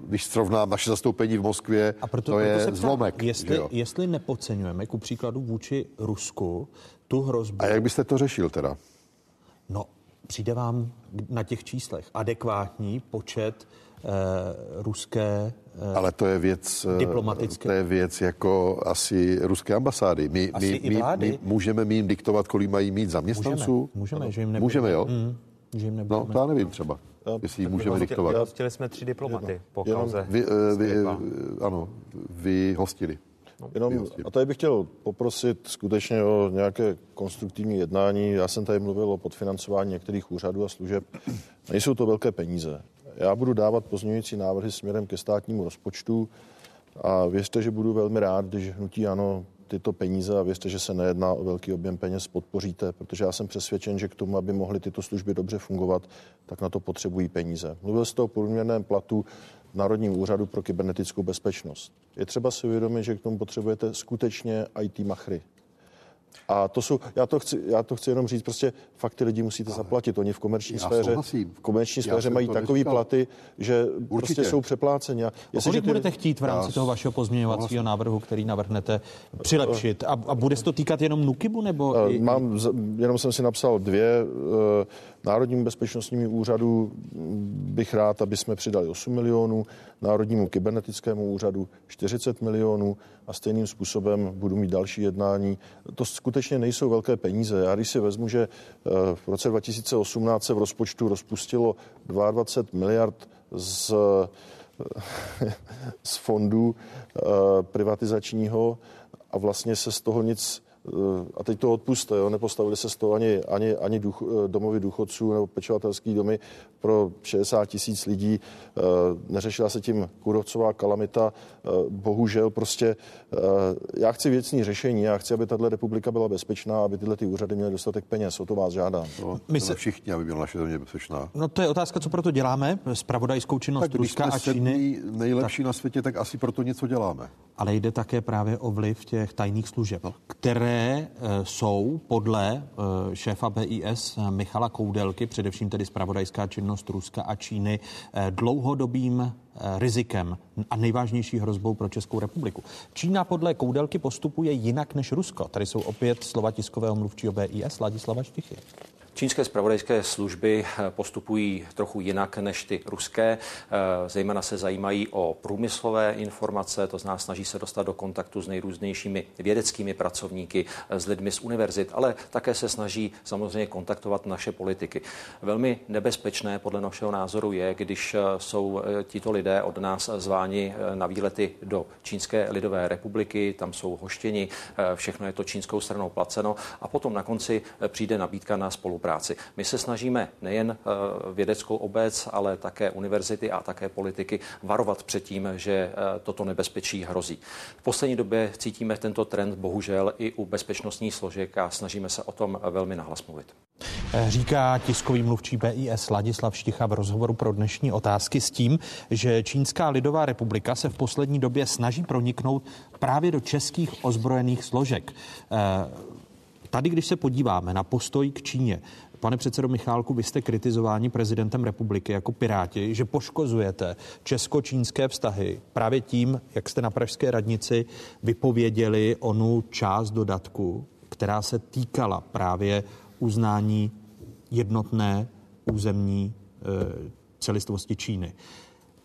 když srovnám naše zastoupení v Moskvě, a proto, to je proto zlomek. Jestli, jestli nepodceňujeme ku příkladu vůči Rusku tu hrozbu... A jak byste to řešil teda? No, přijde vám na těch číslech adekvátní počet eh, ruské eh, Ale to je věc, eh, diplomatické. to je věc jako asi ruské ambasády. My, asi my, my, my můžeme jim diktovat, kolik mají mít zaměstnanců? Můžeme, můžeme že jim Můžeme, jo? Mm že jim No, to já nevím třeba, já, jestli ji můžeme diktovat. Hostili jsme tři diplomaty Jenom, po kauze. Vy, vy, ano, vy hostili. No, jenom, a tady bych chtěl poprosit skutečně o nějaké konstruktivní jednání. Já jsem tady mluvil o podfinancování některých úřadů a služeb. Nejsou to velké peníze. Já budu dávat pozměňující návrhy směrem ke státnímu rozpočtu a věřte, že budu velmi rád, když hnutí ano tyto peníze a věřte, že se nejedná o velký objem peněz, podpoříte, protože já jsem přesvědčen, že k tomu, aby mohly tyto služby dobře fungovat, tak na to potřebují peníze. Mluvil jste o průměrném platu v Národním úřadu pro kybernetickou bezpečnost. Je třeba si uvědomit, že k tomu potřebujete skutečně IT machry. A to jsou, já to chci, já to chci jenom říct, prostě fakt ty lidi musíte zaplatit. Oni v komerční sféře, v komerční sféře mají takové platy, že prostě Určitě. prostě jsou přepláceni. A kolik ty... budete chtít v rámci já... toho vašeho pozměňovacího návrhu, který navrhnete, přilepšit? A, a bude se to týkat jenom Nukibu? Nebo Mám, jenom jsem si napsal dvě. Národnímu bezpečnostnímu úřadu bych rád, aby jsme přidali 8 milionů, Národnímu kybernetickému úřadu 40 milionů a stejným způsobem budu mít další jednání. To skutečně nejsou velké peníze. Já když si vezmu, že eh, v roce 2018 se v rozpočtu rozpustilo 22 miliard z, eh, (laughs) z fondu eh, privatizačního a vlastně se z toho nic a teď to odpuste, jo, nepostavili se z toho ani, ani, ani duch, domovy důchodců nebo pečovatelský domy pro 60 tisíc lidí, neřešila se tím kůrovcová kalamita, bohužel prostě já chci věcní řešení, já chci, aby tato republika byla bezpečná, aby tyhle ty úřady měly dostatek peněz, o to vás žádám. No, My se... všichni, aby byla naše země bezpečná. No to je otázka, co proto děláme, spravodajskou činnost tak, Ruska a Číny. nejlepší tak... na světě, tak asi proto něco děláme. Ale jde také právě o vliv těch tajných služeb, no. které e, jsou podle šéfa BIS Michala Koudelky, především tedy spravodajská činnost Ruska a Číny, dlouhodobým rizikem a nejvážnější hrozbou pro Českou republiku. Čína podle Koudelky postupuje jinak než Rusko. Tady jsou opět slova tiskového mluvčího BIS Ladislava Štichy. Čínské spravodajské služby eh, postupují trochu jinak než ty ruské. Eh, zejména se zajímají o průmyslové informace, to znamená snaží se dostat do kontaktu s nejrůznějšími vědeckými pracovníky, eh, s lidmi z univerzit, ale také se snaží samozřejmě kontaktovat naše politiky. Velmi nebezpečné podle našeho názoru je, když jsou tito lidé od nás zváni na výlety do Čínské lidové republiky, tam jsou hoštěni, všechno je to čínskou stranou placeno a potom na konci přijde nabídka na spolupráci spolupráci. My se snažíme nejen eh, vědeckou obec, ale také univerzity a také politiky varovat před tím, že eh, toto nebezpečí hrozí. V poslední době cítíme tento trend bohužel i u bezpečnostních složek a snažíme se o tom velmi nahlas mluvit. Eh, říká tiskový mluvčí BIS Ladislav Šticha v rozhovoru pro dnešní otázky s tím, že Čínská lidová republika se v poslední době snaží proniknout právě do českých ozbrojených složek. Tady, když se podíváme na postoj k Číně, Pane předsedo Michálku, vy jste kritizováni prezidentem republiky jako piráti, že poškozujete česko-čínské vztahy právě tím, jak jste na Pražské radnici vypověděli onu část dodatku, která se týkala právě uznání jednotné územní e, celistvosti Číny.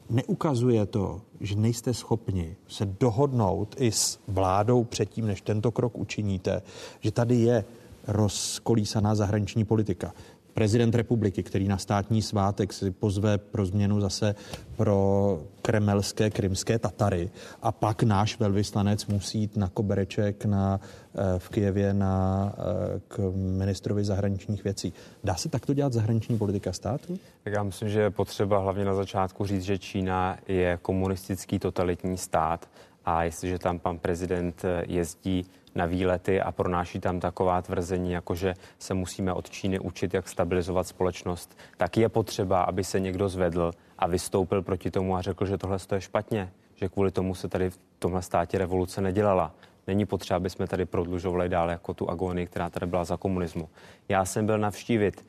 Neukazuje to, že nejste schopni se dohodnout i s vládou předtím, než tento krok učiníte, že tady je rozkolísaná zahraniční politika prezident republiky, který na státní svátek si pozve pro změnu zase pro kremelské krymské Tatary a pak náš velvyslanec musí jít na kobereček na, eh, v Kijevě na, eh, k ministrovi zahraničních věcí. Dá se takto dělat zahraniční politika státu? Tak já myslím, že je potřeba hlavně na začátku říct, že Čína je komunistický totalitní stát a jestliže tam pan prezident eh, jezdí na výlety a pronáší tam taková tvrzení, jako že se musíme od Číny učit, jak stabilizovat společnost, tak je potřeba, aby se někdo zvedl a vystoupil proti tomu a řekl, že tohle je špatně, že kvůli tomu se tady v tomhle státě revoluce nedělala. Není potřeba, aby jsme tady prodlužovali dál jako tu agonii, která tady byla za komunismu. Já jsem byl navštívit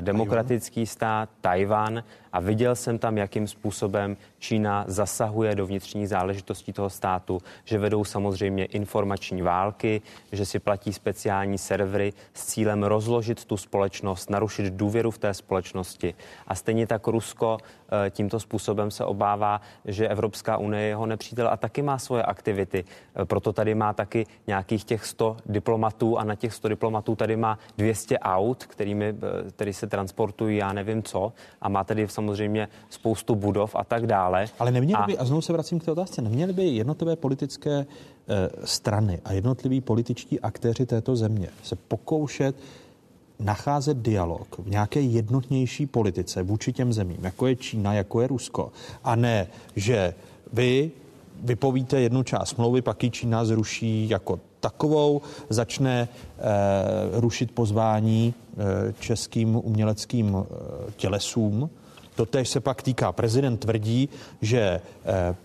demokratický stát, Tajvan a viděl jsem tam, jakým způsobem Čína zasahuje do vnitřních záležitostí toho státu, že vedou samozřejmě informační války, že si platí speciální servery s cílem rozložit tu společnost, narušit důvěru v té společnosti. A stejně tak Rusko eh, tímto způsobem se obává, že Evropská unie je jeho nepřítel a taky má svoje aktivity. Eh, proto tady má taky nějakých těch 100 diplomatů a na těch 100 diplomatů tady má 200 aut, kterými, eh, který se transportují, já nevím co, a má tady samozřejmě spoustu budov a tak dále. Ale neměli by, a znovu se vracím k té otázce, neměly by jednotlivé politické e, strany a jednotliví političtí aktéři této země se pokoušet nacházet dialog v nějaké jednotnější politice vůči těm zemím, jako je Čína, jako je Rusko, a ne, že vy vypovíte jednu část smlouvy, pak ji Čína zruší jako takovou, začne e, rušit pozvání e, českým uměleckým e, tělesům. Totež se pak týká. Prezident tvrdí, že e,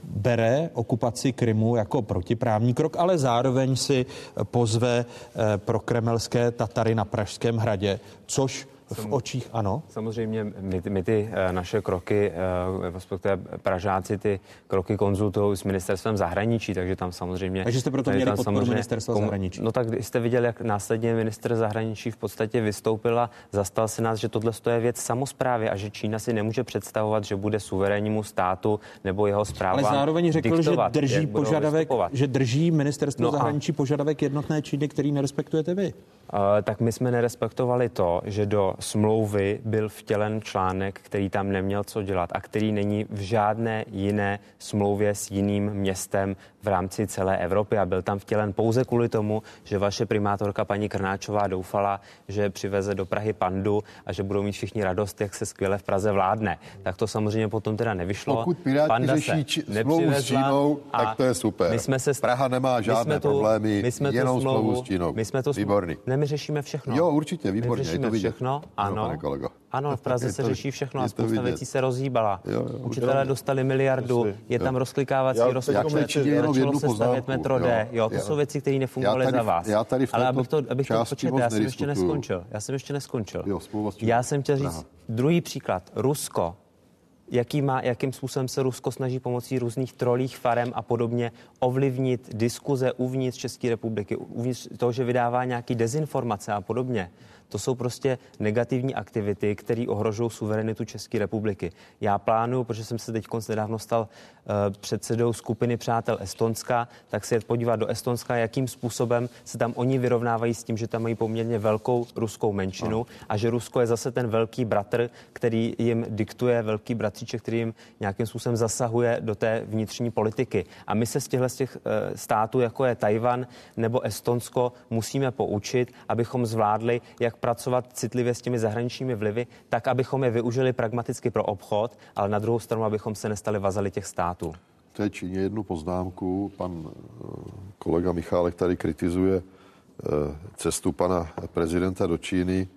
bere okupaci Krymu jako protiprávní krok, ale zároveň si pozve e, pro kremelské Tatary na Pražském hradě, což v očích, ano. Samozřejmě my, my ty eh, naše kroky, eh, respektive Pražáci ty kroky konzultují s ministerstvem zahraničí, takže tam samozřejmě... Takže jste proto měli podporu ministerstva komu, zahraničí. No tak jste viděli, jak následně minister zahraničí v podstatě vystoupil a zastal si nás, že tohle je věc samozprávy a že Čína si nemůže představovat, že bude suverénnímu státu nebo jeho zpráva. Ale zároveň řekl, diktovat, že drží požadavek, že drží ministerstvo no zahraničí a... požadavek jednotné Číny, který nerespektujete vy. tak my jsme nerespektovali to, že do smlouvy byl vtělen článek, který tam neměl co dělat a který není v žádné jiné smlouvě s jiným městem v rámci celé Evropy a byl tam vtělen pouze kvůli tomu, že vaše primátorka paní Krnáčová doufala, že přiveze do Prahy pandu a že budou mít všichni radost, jak se skvěle v Praze vládne. Tak to samozřejmě potom teda nevyšlo. Pokud Piráti Panda řeší smlouvu s Čínou, tak to je super. My jsme se, Praha nemá žádné tu, problémy, my jsme jenom smlouvu, smlouvu s Čínou. My jsme to Výborný. Ne, my řešíme všechno. Jo, určitě, výborně. My řešíme všechno, ano. No, pane kolego. Ano, v Praze se řeší všechno a spousta věcí se rozhýbala. Učitelé dostali miliardu, je tam rozklikávací rozpočet, začalo se stavět metro D. Jo, to jsou věci, které nefungovaly za vás. Já tady v Ale abych to, abych to početl, já jsem ještě neskončil. Já jsem ještě neskončil. Já jsem chtěl říct druhý příklad. Rusko jaký má, jakým způsobem se Rusko snaží pomocí různých trolích farem a podobně ovlivnit diskuze uvnitř České republiky, uvnitř toho, že vydává nějaký dezinformace a podobně. To jsou prostě negativní aktivity, které ohrožují suverenitu České republiky. Já plánuju, protože jsem se teď nedávno stal uh, předsedou skupiny přátel Estonska, tak se jet podívat do Estonska, jakým způsobem se tam oni vyrovnávají s tím, že tam mají poměrně velkou ruskou menšinu a, a že Rusko je zase ten velký bratr, který jim diktuje, velký bratříček, který jim nějakým způsobem zasahuje do té vnitřní politiky. A my se z těchto z těch uh, států, jako je Tajvan nebo Estonsko, musíme poučit, abychom zvládli, jak pracovat citlivě s těmi zahraničními vlivy, tak abychom je využili pragmaticky pro obchod, ale na druhou stranu, abychom se nestali vazali těch států. V té Číně jednu poznámku. Pan eh, kolega Michálek tady kritizuje eh, cestu pana prezidenta do Číny.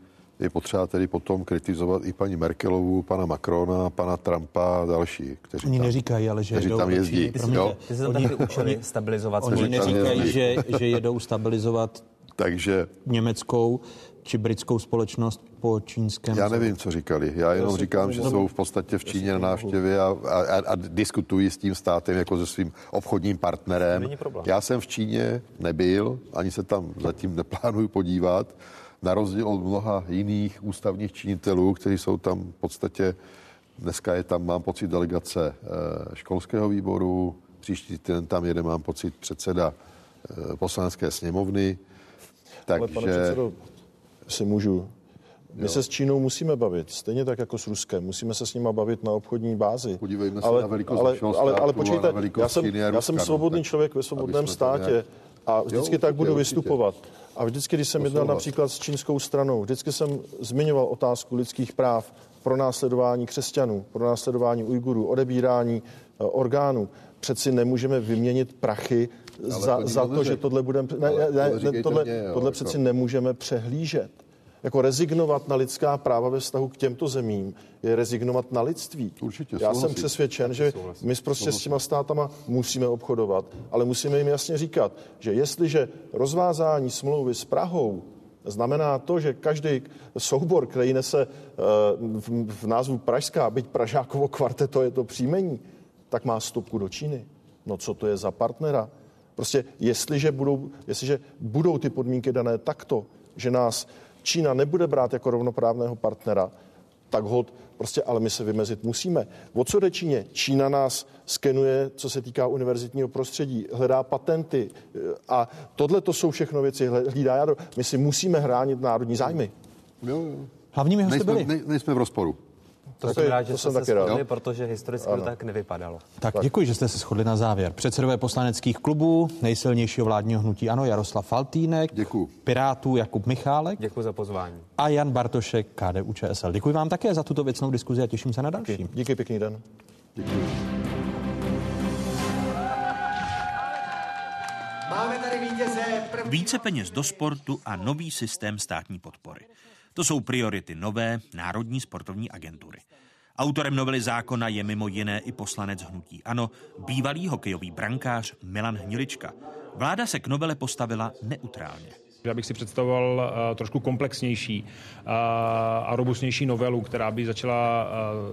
Je potřeba tedy potom kritizovat i paní Merkelovu, pana Macrona, pana Trumpa a další, kteří Oni tam, neříkají, ale že kteří tam jezdí. Ty, jo? Ty se tam taky učili stabilizovat. Oni neříkají, že, že jedou stabilizovat takže německou či britskou společnost po čínském. Já nevím, co říkali. Já jenom říkám, že jsou v podstatě v Číně na návštěvě a, a, a diskutují s tím státem jako se svým obchodním partnerem. Já jsem v Číně nebyl, ani se tam zatím neplánuju podívat. Na rozdíl od mnoha jiných ústavních činitelů, kteří jsou tam v podstatě, dneska je tam, mám pocit, delegace eh, školského výboru, příští týden tam jede, mám pocit, předseda eh, poslanecké sněmovny. Takže... Ale pane předsedo, si můžu. My jo. se s Čínou musíme bavit, stejně tak jako s Ruskem. Musíme se s nimi bavit na obchodní bázi. Podívejme ale, se na velikost ale, ale, ale počkejte, já jsem, já jsem svobodný člověk ve svobodném státě nějak... a vždycky jo, tak budu určitě. vystupovat. A vždycky, když jsem jednal například s čínskou stranou, vždycky jsem zmiňoval otázku lidských práv, pro následování křesťanů, pro následování Ujgurů, odebírání uh, orgánů. Přeci nemůžeme vyměnit prachy za, za to, že tohle budeme... Ne, ne, ne, tohle, mě, tohle přeci nemůžeme přehlížet. Jako rezignovat na lidská práva ve vztahu k těmto zemím je rezignovat na lidství. Určitě, Já jsem přesvědčen, že my prostě s těma státama musíme obchodovat, ale musíme jim jasně říkat, že jestliže rozvázání smlouvy s Prahou znamená to, že každý soubor, který nese eh, v názvu Pražská, byť Pražákovo kvarteto je to příjmení, tak má stopku do Číny. No co to je za partnera? Prostě jestliže budou, jestliže budou ty podmínky dané takto, že nás Čína nebude brát jako rovnoprávného partnera, tak hod, prostě ale my se vymezit musíme. O co jde Číně? Čína nás skenuje, co se týká univerzitního prostředí, hledá patenty eh, a tohle to jsou všechno věci, hlídá jádro. My si musíme hránit národní zájmy. Jo, jo. Hlavními hosty byli. Ne, nejsme v rozporu. To, jsem rád, že to jsem se shodli, protože historicky to tak nevypadalo. Tak, tak děkuji, že jste se shodli na závěr. Předsedové poslaneckých klubů, nejsilnějšího vládního hnutí ANO Jaroslav Faltýnek, děkuji. Pirátů Jakub Michálek. Děkuji za pozvání. A Jan Bartošek, KDU ČSL. Děkuji vám také za tuto věcnou diskuzi a těším se na další. Díky, Díky pěkný den. Děkuji. Máme tady vítěze. První... Více peněz do sportu a nový systém státní podpory. To jsou priority nové Národní sportovní agentury. Autorem novely zákona je mimo jiné i poslanec hnutí. Ano, bývalý hokejový brankář Milan Hnilička. Vláda se k novele postavila neutrálně. Já bych si představoval uh, trošku komplexnější uh, a robustnější novelu, která by začala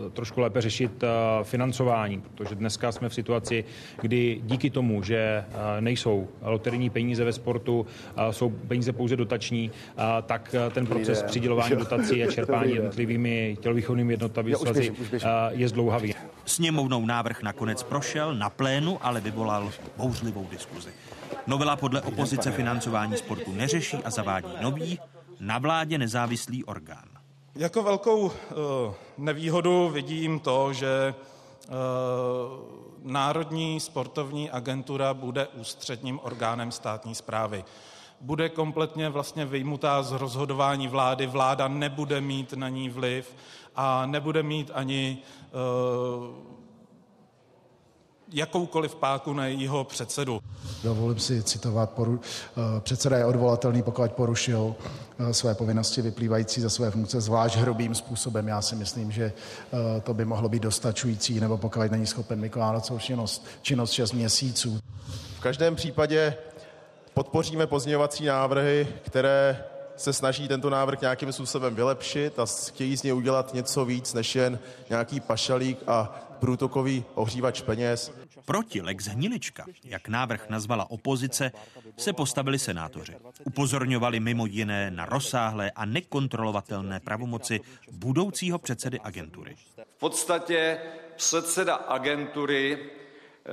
uh, trošku lépe řešit uh, financování, protože dneska jsme v situaci, kdy díky tomu, že uh, nejsou loterijní peníze ve sportu, uh, jsou peníze pouze dotační, uh, tak uh, ten proces přidělování dotací a čerpání jednotlivými tělovýchovnými jednotami uh, je zdlouhavý. Sněmovnou návrh nakonec prošel, na plénu ale vyvolal bouřlivou diskuzi. Novela podle opozice financování sportu neřeší a zavádí nový, na vládě nezávislý orgán. Jako velkou eh, nevýhodu vidím to, že eh, Národní sportovní agentura bude ústředním orgánem státní zprávy. Bude kompletně vlastně vyjmutá z rozhodování vlády, vláda nebude mít na ní vliv a nebude mít ani uh, jakoukoliv páku na jejího předsedu. Dovolím si citovat, poru, eh, předseda je odvolatelný, pokud porušil eh, své povinnosti vyplývající ze své funkce zvlášť hrubým způsobem. Já si myslím, že eh, to by mohlo být dostačující, nebo pokud není schopen vykonávat svou činnost, činnost 6 měsíců. V každém případě podpoříme pozměňovací návrhy, které se snaží tento návrh nějakým způsobem vylepšit a chtějí z něj udělat něco víc než jen nějaký pašalík a průtokový ohřívač peněz. Proti Lex Hnilička, jak návrh nazvala opozice, se postavili senátoři. Upozorňovali mimo jiné na rozsáhlé a nekontrolovatelné pravomoci budoucího předsedy agentury. V podstatě předseda agentury eh,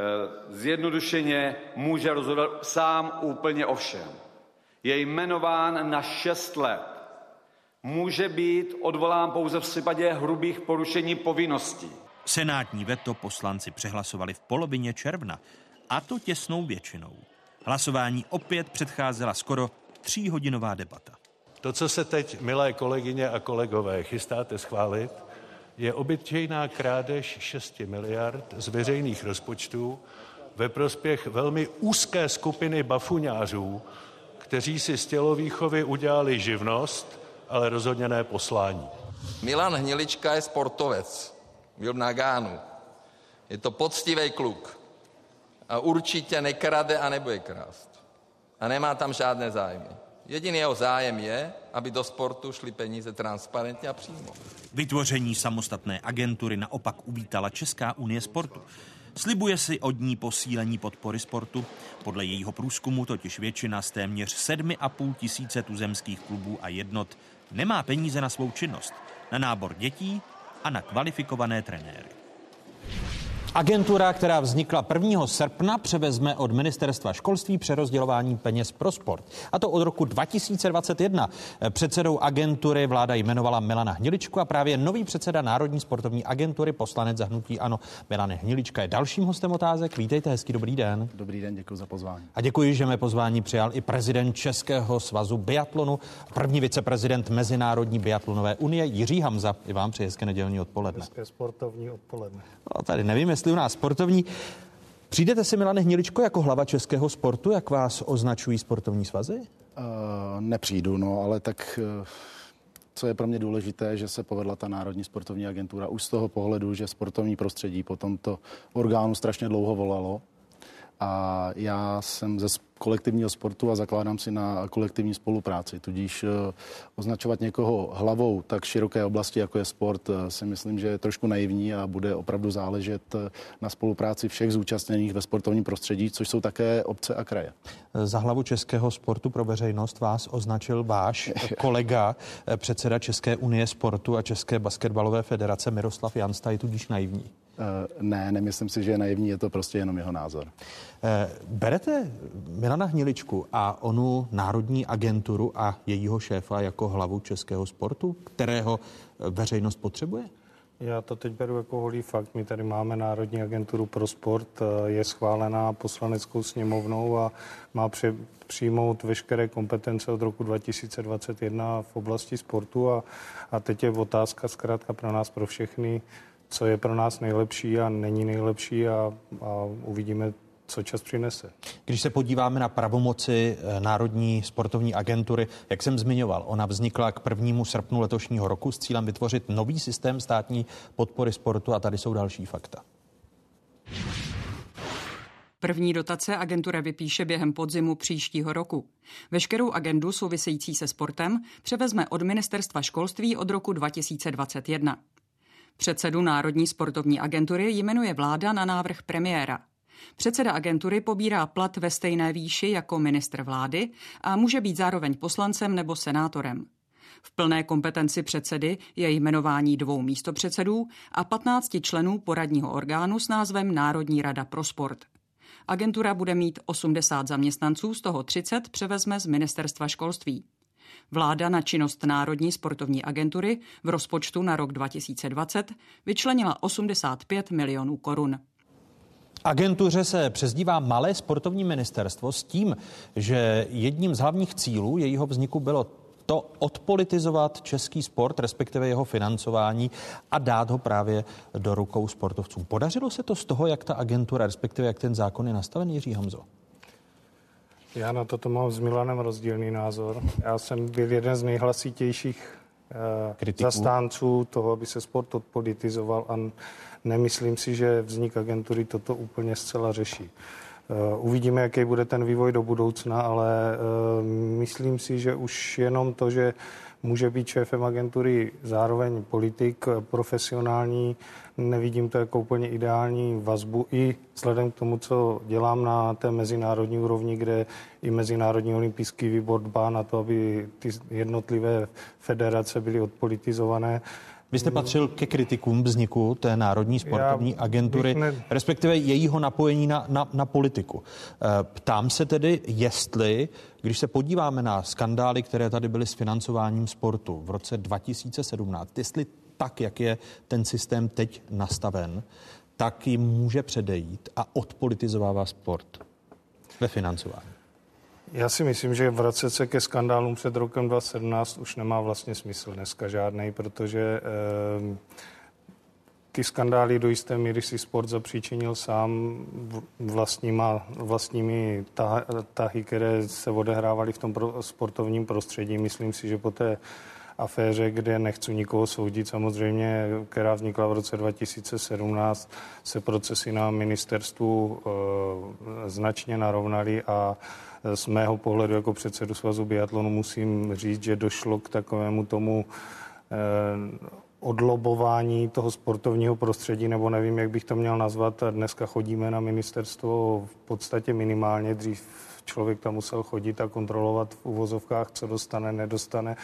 zjednodušeně může rozhodovat sám úplně o všem. Je jmenován na šest let. Může být odvolán pouze v případě hrubých porušení povinností. Senátní veto poslanci přehlasovali v polovině června, a to těsnou většinou. Hlasování opět předcházela skoro tříhodinová debata. To, co se teď, milé kolegyně a kolegové, chystáte schválit, je obyčejná krádež 6 miliard z veřejných rozpočtů ve prospěch velmi úzké skupiny bafuňářů, kteří si z tělovýchovy udělali živnost, ale rozhodně ne poslání. Milan Hnilička je sportovec byl v Nagánu. Je to poctivý kluk. A určitě nekrade a nebude krást. A nemá tam žádné zájmy. Jediný jeho zájem je, aby do sportu šly peníze transparentně a přímo. Vytvoření samostatné agentury naopak uvítala Česká unie sportu. Slibuje si od ní posílení podpory sportu. Podle jejího průzkumu totiž většina z téměř 7,5 tisíce tuzemských klubů a jednot nemá peníze na svou činnost, na nábor dětí a na kvalifikované trenéry. Agentura, která vznikla 1. srpna, převezme od ministerstva školství přerozdělování peněz pro sport. A to od roku 2021. Předsedou agentury vláda jmenovala Milana Hniličku a právě nový předseda Národní sportovní agentury, poslanec zahnutí Ano, Milan Hnilička je dalším hostem otázek. Vítejte, hezký dobrý den. Dobrý den, děkuji za pozvání. A děkuji, že mé pozvání přijal i prezident Českého svazu biatlonu, první viceprezident Mezinárodní biatlonové unie Jiří Hamza. I vám přeji hezké nedělní odpoledne. Hezké sportovní odpoledne. No, tady nevím, jestli u nás sportovní. Přijdete si, Milane Hniličko, jako hlava českého sportu, jak vás označují sportovní svazy? Uh, nepřijdu, no, ale tak uh, co je pro mě důležité, že se povedla ta Národní sportovní agentura už z toho pohledu, že sportovní prostředí po tomto orgánu strašně dlouho volalo. A já jsem ze kolektivního sportu a zakládám si na kolektivní spolupráci. Tudíž eh, označovat někoho hlavou tak široké oblasti, jako je sport, eh, si myslím, že je trošku naivní a bude opravdu záležet eh, na spolupráci všech zúčastněných ve sportovním prostředí, což jsou také obce a kraje. Za hlavu českého sportu pro veřejnost vás označil váš (laughs) kolega, předseda České unie sportu a České basketbalové federace Miroslav Jansta, je tudíž naivní. Ne, nemyslím si, že je naivní, je to prostě jenom jeho názor. Berete Milana Hniličku a onu národní agenturu a jejího šéfa jako hlavu českého sportu, kterého veřejnost potřebuje? Já to teď beru jako holý fakt. My tady máme Národní agenturu pro sport, je schválená poslaneckou sněmovnou a má při, přijmout veškeré kompetence od roku 2021 v oblasti sportu a, a teď je otázka zkrátka pro nás, pro všechny, co je pro nás nejlepší a není nejlepší a, a uvidíme, co čas přinese. Když se podíváme na pravomoci eh, Národní sportovní agentury, jak jsem zmiňoval, ona vznikla k 1. srpnu letošního roku s cílem vytvořit nový systém státní podpory sportu a tady jsou další fakta. První dotace agentura vypíše během podzimu příštího roku. Veškerou agendu související se sportem převezme od ministerstva školství od roku 2021. Předsedu Národní sportovní agentury jmenuje vláda na návrh premiéra. Předseda agentury pobírá plat ve stejné výši jako ministr vlády a může být zároveň poslancem nebo senátorem. V plné kompetenci předsedy je jmenování dvou místopředsedů a 15 členů poradního orgánu s názvem Národní rada pro sport. Agentura bude mít 80 zaměstnanců, z toho 30 převezme z ministerstva školství. Vláda na činnost Národní sportovní agentury v rozpočtu na rok 2020 vyčlenila 85 milionů korun. Agentuře se přezdívá Malé sportovní ministerstvo s tím, že jedním z hlavních cílů jejího vzniku bylo to odpolitizovat český sport, respektive jeho financování a dát ho právě do rukou sportovcům. Podařilo se to z toho, jak ta agentura, respektive jak ten zákon je nastaven, Jiří Hamzo? Já na toto mám s Milanem rozdílný názor. Já jsem byl jeden z nejhlasitějších eh, Kritiků. zastánců toho, aby se sport odpolitizoval a nemyslím si, že vznik agentury toto úplně zcela řeší. Eh, uvidíme, jaký bude ten vývoj do budoucna, ale eh, myslím si, že už jenom to, že může být šéfem agentury zároveň politik, profesionální, nevidím to jako úplně ideální vazbu i vzhledem k tomu, co dělám na té mezinárodní úrovni, kde i Mezinárodní olympijský výbor dbá na to, aby ty jednotlivé federace byly odpolitizované. Vy jste patřil ke kritikům vzniku té Národní sportovní Já agentury, ne... respektive jejího napojení na, na, na politiku. Eh, ptám se tedy, jestli, když se podíváme na skandály, které tady byly s financováním sportu v roce 2017, jestli tak, jak je ten systém teď nastaven, tak jim může předejít a odpolitizovává sport ve financování. Já si myslím, že vracet se ke skandálům před rokem 2017 už nemá vlastně smysl dneska žádný, protože eh, ty skandály do jisté míry si sport zapříčinil sám vlastníma, vlastními tahy, které se odehrávaly v tom pro, sportovním prostředí. Myslím si, že po té aféře, kde nechci nikoho soudit, samozřejmě, která vznikla v roce 2017, se procesy na ministerstvu e, značně narovnaly a z mého pohledu jako předsedu svazu biatlonu musím říct, že došlo k takovému tomu e, odlobování toho sportovního prostředí, nebo nevím, jak bych to měl nazvat. Dneska chodíme na ministerstvo v podstatě minimálně. Dřív člověk tam musel chodit a kontrolovat v uvozovkách, co dostane, nedostane.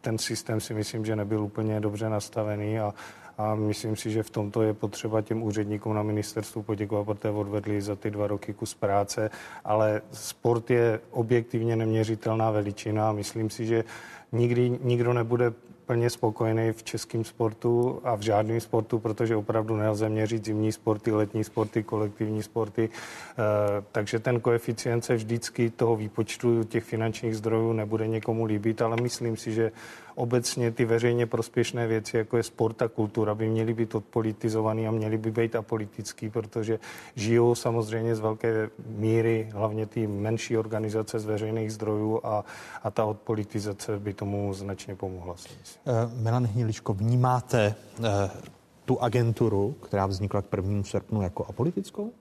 Ten systém si myslím, že nebyl úplně dobře nastavený a, a myslím si, že v tomto je potřeba těm úředníkům na ministerstvu poděkovat, protože odvedli za ty dva roky kus práce, ale sport je objektivně neměřitelná veličina a myslím si, že nikdy nikdo nebude plně spokojený v českém sportu a v žádném sportu, protože opravdu nelze měřit zimní sporty, letní sporty, kolektivní sporty. Eh, takže ten koeficient se vždycky toho výpočtu těch finančních zdrojů nebude někomu líbit, ale myslím si, že obecně ty veřejně prospěšné věci, jako je sport a kultura, by měly být odpolitizovaný a měly by být apolitický, protože žijou samozřejmě z velké míry hlavně ty menší organizace z veřejných zdrojů a, a ta odpolitizace by tomu značně pomohla. Uh, Milan Hniličko, vnímáte uh, tu agenturu, která vznikla k 1. srpnu jako apolitickou?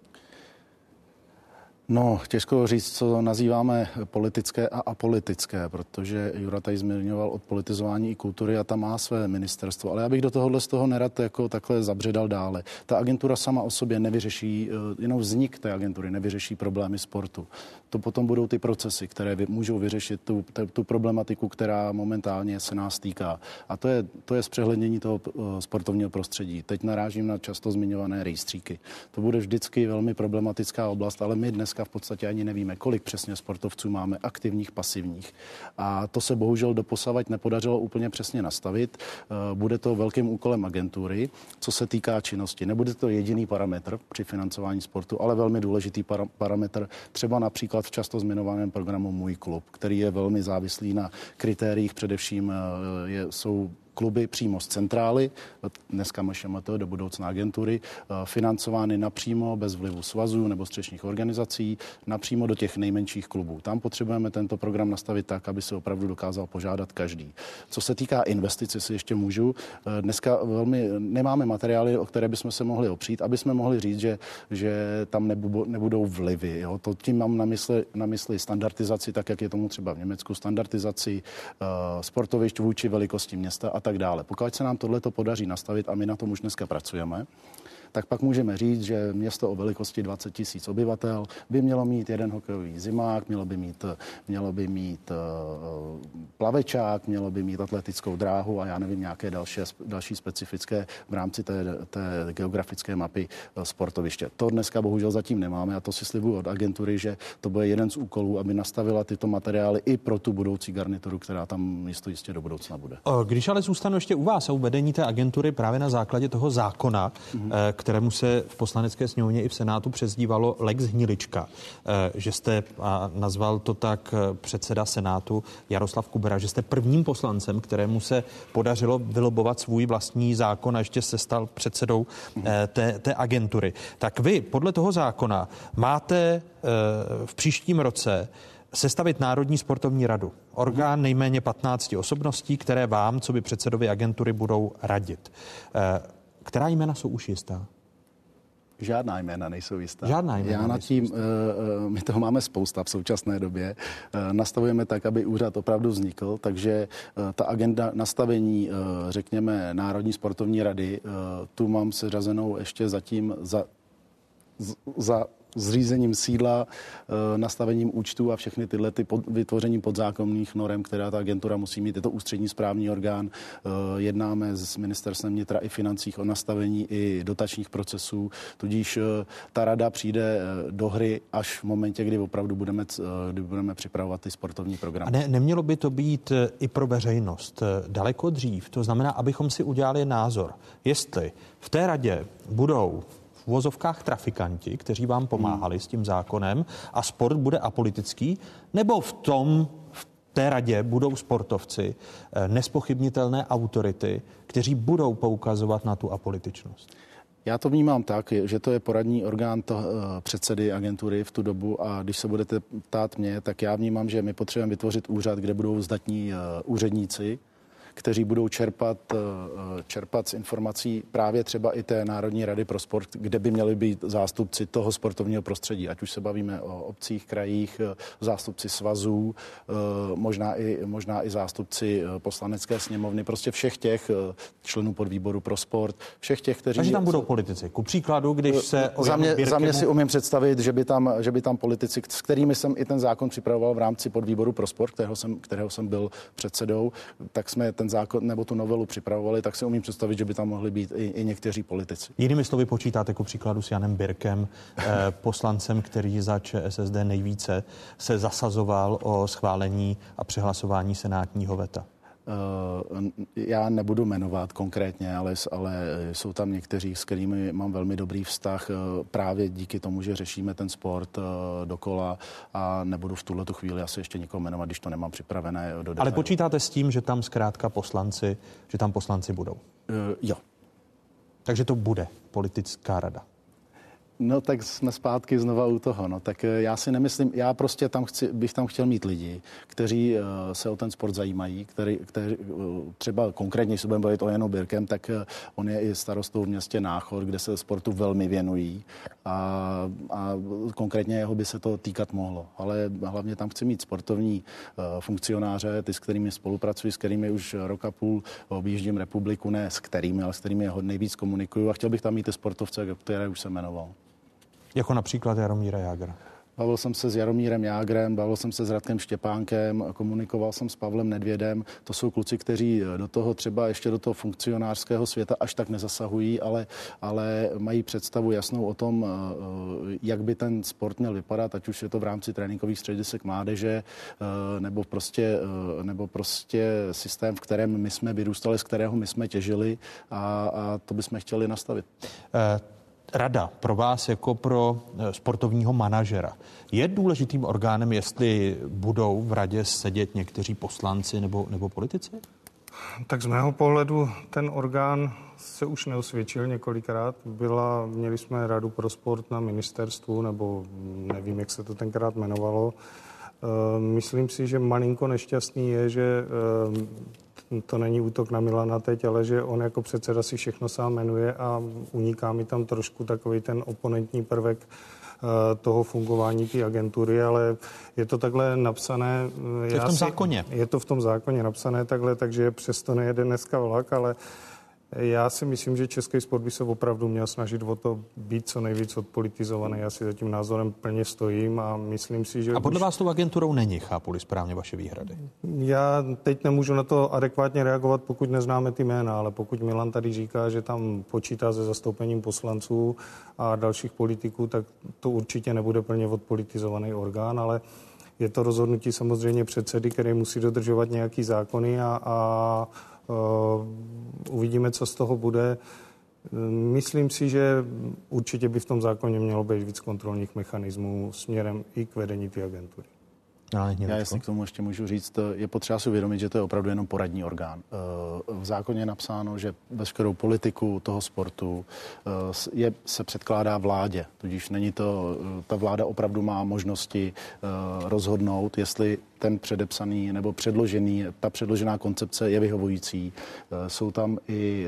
No, těžko říct, co nazýváme politické a apolitické, protože Jura tady zmiňoval odpolitizování i kultury a tam má své ministerstvo. Ale já bych do tohohle z toho nerad jako takhle zabředal dále. Ta agentura sama o sobě nevyřeší, eh, jenom vznik té agentury nevyřeší problémy sportu. To potom budou ty procesy, které můžou vyřešit tu, tu problematiku, která momentálně se nás týká. A to je, to je zpřehlednění toho eh, sportovního prostředí. Teď narážím na často zmiňované rejstříky. To bude vždycky velmi problematická oblast, ale my dnes dneska v podstatě ani nevíme, kolik přesně sportovců máme aktivních, pasivních. A to se bohužel doposavať nepodařilo úplně přesně nastavit. Eh, bude to velkým úkolem agentury, co se týká činnosti. Nebude to jediný parametr při financování sportu, ale velmi důležitý para- parametr, třeba například v často zmiňovaném programu Můj klub, který je velmi závislý na kritériích, především eh, je, jsou kluby přímo z centrály, dneska MŠMT, do budoucna agentury, eh, financovány napřímo bez vlivu svazů nebo střešních organizací, napřímo do těch nejmenších klubů. Tam potřebujeme tento program nastavit tak, aby se opravdu dokázal požádat každý. Co se týká investice, si ještě můžu. Eh, dneska velmi nemáme materiály, o které bychom se mohli opřít, aby jsme mohli říct, že, že tam nebudou vlivy. Jo? To tím mám na mysli, na mysli standardizaci, tak jak je tomu třeba v Německu, standardizaci uh, sportovišť vůči velikosti města a tak dále. Pokud se nám tohle podaří nastavit, a my na tom už dneska pracujeme, tak pak můžeme říct, že město o velikosti 20 tisíc obyvatel by mělo mít jeden hokejový zimák, mělo by mít, mělo by mít uh, plavečák, mělo by mít atletickou dráhu a já nevím, nějaké další, další specifické v rámci té, té geografické mapy uh, sportoviště. To dneska bohužel zatím nemáme a to si slibuju od agentury, že to bude jeden z úkolů, aby nastavila tyto materiály i pro tu budoucí garnituru, která tam místo jistě do budoucna bude. Když ale zůstanu ještě u vás a u vedení té agentury právě na základě toho zákona, mm-hmm. Kterému se v poslanecké sněmovně i v Senátu přezdívalo Lex Hnilička, eh, že jste, a nazval to tak eh, předseda Senátu Jaroslav Kubera, že jste prvním poslancem, kterému se podařilo vylobovat svůj vlastní zákon a ještě se stal předsedou mm-hmm. té, té agentury. Tak vy podle toho zákona máte v příštím roce sestavit Národní sportovní radu. Orgán nejméně 15 osobností, které vám, co by předsedovi agentury, budou radit. Eh, která jména jsou už jistá? Žádná jména nejsou jistá. Žádná jména Já nad tím, uh, my toho máme spousta v současné době. Uh, nastavujeme tak, aby úřad opravdu vznikl, takže ta agenda nastavení, řekněme, Národní sportovní rady, tu mám seřazenou ještě zatím za, za zřízením sídla, eh, nastavením účtu a všechny tyhle ty pod, vytvořením podzákonných norem, která ta agentura musí mít. Je to ústřední správní orgán. Eh, jednáme s ministerstvem vnitra i financích o nastavení i dotačních procesů, tudíž eh, ta rada přijde do hry až v momentě, kdy opravdu budeme, kdy budeme připravovat ty sportovní programy. A ne, nemělo by to být i pro veřejnost daleko dřív, to znamená, abychom si udělali názor, jestli v té radě budou uvozovkách trafikanti, kteří vám pomáhali hmm. s tím zákonem a sport bude apolitický, nebo v tom, v té radě budou sportovci, eh, nespochybnitelné autority, kteří budou poukazovat na tu apolitičnost? Já to vnímám tak, že to je poradní orgán to, uh, předsedy agentury v tu dobu a když se budete ptát mě, tak já vnímám, že my potřebujeme vytvořit úřad, kde budou zdatní uh, úředníci, kteří budou čerpat, eh, čerpat z informací právě třeba i té Národní rady pro sport, kde by měli být zástupci toho sportovního prostředí, ať už se bavíme o obcích, krajích, eh, zástupci svazů, eh, možná i, možná i zástupci poslanecké sněmovny, prostě všech těch členů podvýboru pro sport, všech těch, kteří... Takže tam budou politici. Ku příkladu, když se... Za mě, Birkemu... za mě si umím představit, že by, tam, že by tam politici, s kterými jsem i ten zákon připravoval v rámci podvýboru pro sport, kterého jsem, kterého jsem byl předsedou, tak jsme ten ten zákon nebo tu novelu připravovali, tak si umím představit, že by tam mohli být i, i někteří politici. Jinými slovy počítáte ku příkladu s Janem Birkem, eh, (laughs) poslancem, který za ČSSD nejvíce se zasazoval o schválení a přihlasování senátního veta. Eh, já nebudu jmenovat konkrétně, ale, ale jsou tam někteří, s kterými mám velmi dobrý vztah eh, právě díky tomu, že řešíme ten sport eh, dokola a nebudu v tuhle chvíli asi ještě nikoho jmenovat, když to nemám připravené. Do ale počítáte s tím, že tam zkrátka poslanci, že tam poslanci budou? Jo. Takže to bude politická rada. No tak jsme zpátky znova u toho. No tak eh, já si nemyslím, já prostě tam chci, bych tam chtěl mít lidi, kteří uh, se o ten sport zajímají, který, který uh, třeba konkrétně, se budeme bavit o Janu Birkem, tak uh, on je i starostou v městě Náchod, kde se sportu velmi věnují a, a konkrétně jeho by se to týkat mohlo. Ale hlavně tam chci mít sportovní funkcionáře, ty, s kterými spolupracuji, s kterými už rok a půl objíždím republiku, ne s kterými, ale s kterými nejvíc komunikuju a chtěl bych tam mít ty sportovce, které už jsem jmenoval. Jako například Jaromíra Jágra. Bavil jsem se s Jaromírem Jágrem, bavil jsem se s Radkem Štěpánkem, komunikoval jsem s Pavlem Nedvědem. To jsou kluci, kteří do toho třeba ještě do toho funkcionářského světa až tak nezasahují, ale, ale mají představu jasnou o tom, eh, jak by ten sport měl vypadat, ať už je to v rámci tréninkových středisek mládeže, eh, nebo prostě, eh, nebo prostě systém, v kterém my jsme vyrůstali, z kterého my jsme těžili a, a to bychom chtěli nastavit. Uh rada pro vás jako pro eh, sportovního manažera je důležitým orgánem, jestli budou v radě sedět někteří poslanci nebo, nebo politici? Tak z mého pohledu ten orgán se už neosvědčil několikrát. Byla, měli jsme radu pro sport na ministerstvu, nebo nevím, jak se to tenkrát jmenovalo. Eh, myslím si, že malinko nešťastný je, že eh, to není útok na Milana teď, ale že on jako předseda si všechno sám jmenuje a uniká mi tam trošku takový ten oponentní prvek eh, toho fungování té agentury, ale je to takhle napsané. Je v tom si, zákoně. Je to v tom zákoně napsané takhle, takže přesto nejede dneska vlak, ale Já si myslím, že český sport by se opravdu měl snažit o to být co nejvíc odpolitizovaný. Já si za tím názorem plně stojím a myslím si, že... A podle vás tou agenturou není, chápu správně vaše výhrady? Já teď nemůžu na to adekvátně reagovat, pokud neznáme ty jména, ale pokud Milan tady říká, že tam počítá se zastoupením poslanců a dalších politiků, tak to určitě nebude plně odpolitizovaný orgán, ale je to rozhodnutí samozřejmě předsedy, který musí dodržovat nějaký zákony a, a uvidíme, co z toho bude. Myslím si, že určitě by v tom zákoně mělo být víc kontrolních mechanismů směrem i k vedení té agentury. Já jestli k tomu ještě můžu říct, je potřeba si uvědomit, že to je opravdu jenom poradní orgán. Eh, v zákoně je napsáno, že veškerou politiku toho sportu eh, je, se předkládá vládě, tudíž není to, eh, ta vláda opravdu má možnosti rozhodnout, jestli ten předepsaný nebo předložený, ta předložená koncepce je vyhovující. Jsou tam i,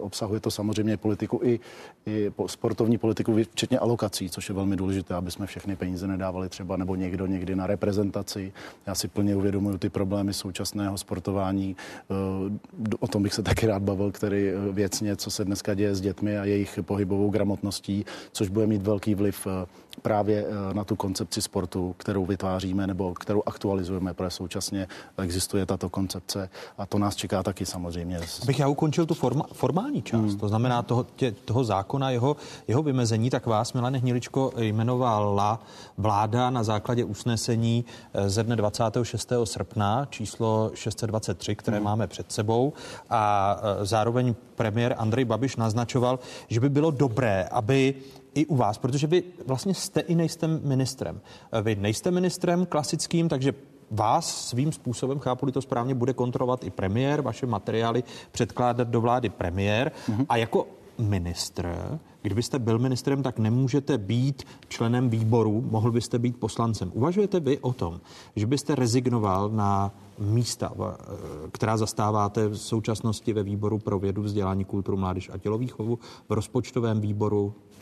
obsahuje to samozřejmě politiku i, i sportovní politiku, včetně alokací, což je velmi důležité, aby jsme všechny peníze nedávali třeba nebo někdo někdy na reprezentaci. Já si plně uvědomuji ty problémy současného sportování. Eh, o tom bych se taky rád bavil, který eh, věcně, co se dneska děje s dětmi a jejich pohybovou gramotností, což bude mít velký vliv eh, právě na tu koncepci sportu, kterou vytváříme nebo kterou aktualizujeme, protože současně existuje tato koncepce a to nás čeká taky samozřejmě. Abych já ukončil tu forma, formální část, hmm. to znamená toho, tě, toho zákona, zákona, jeho, jeho vymezení, tak vás, Milane Hniličko, jmenovala vláda na základě usnesení eh, ze dne 26. srpna číslo 623, které hmm. máme před sebou a eh, zároveň premiér Andrej Babiš naznačoval, že by bylo dobré, aby i u vás, protože vy vlastně jste i nejste ministrem. Eh, vy nejste ministrem klasickým, takže vás svým způsobem, chápu to správně, bude kontrolovat i premiér, vaše materiály předkládat do vlády premiér. Mm-hmm. A jako ministr, kdybyste byl ministrem, tak nemůžete být členem výboru, mohl byste být poslancem. Uvažujete vy o tom, že byste rezignoval na místa, která zastáváte v současnosti ve výboru pro vědu, vzdělání, kulturu, mládež a tělovýchovu, v rozpočtovém výboru, Eh,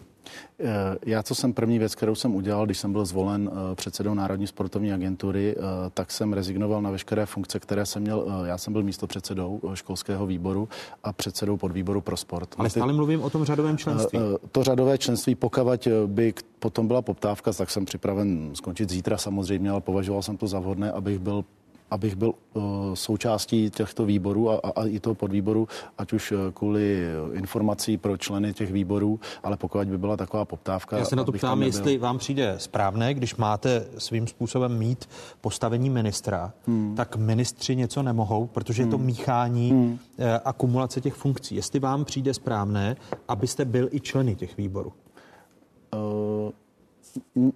já, co jsem první věc, kterou jsem udělal, když jsem byl zvolen eh, předsedou Národní sportovní agentury, eh, tak jsem rezignoval na veškeré funkce, které jsem měl. Já jsem byl místo předsedou školského výboru a předsedou podvýboru pro sport. Ale stále mluvím o tom řadovém členství. To řadové členství, pokud by potom byla poptávka, tak jsem připraven skončit zítra samozřejmě, ale považoval jsem to za vhodné, abych byl abych byl uh, součástí těchto výborů a, a, a i toho podvýboru, ať už eh, kvůli informací pro členy těch výborů, ale pokud by byla taková poptávka. Já se na to ptám, nebyl... jestli vám přijde správné, když máte svým způsobem mít postavení ministra, hmm. tak ministři něco nemohou, protože je to hmm. míchání hmm. akumulace těch funkcí. Jestli vám přijde správné, abyste byl i členy těch výborů.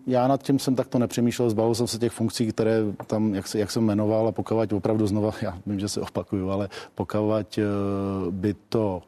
Já nad tím jsem takto nepřemýšlel, zbavil jsem se těch funkcí, které tam, jak, se, jak jsem jmenoval a pokud opravdu znova, (laughs) já vím, že se opakuju, ale pokud eh, by to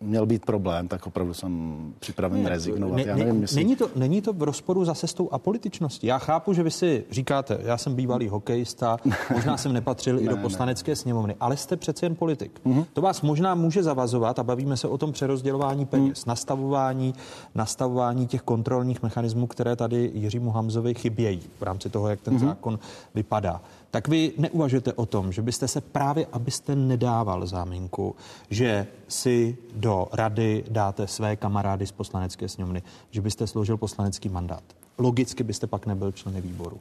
měl být problém, tak opravdu jsem připraven ne, rezignovat. Ne, já nevím, jestli... není, to, není to v rozporu zase s tou apolitičností. Já chápu, že vy si říkáte, já jsem bývalý hokejista, (laughs) možná jsem nepatřil ne, i do poslanecké ne. sněmovny, ale jste přece jen politik. Mm-hmm. To vás možná může zavazovat a bavíme se o tom přerozdělování peněz, mm. nastavování, nastavování těch kontrolních mechanismů, které tady Jiřímu Hamzovi chybějí v rámci toho, jak ten mm-hmm. zákon vypadá tak vy neuvažujete o tom, že byste se právě, abyste nedával záminku, že si do rady dáte své kamarády z poslanecké sněmovny, že byste složil poslanecký mandát. Logicky byste pak nebyl členy výboru.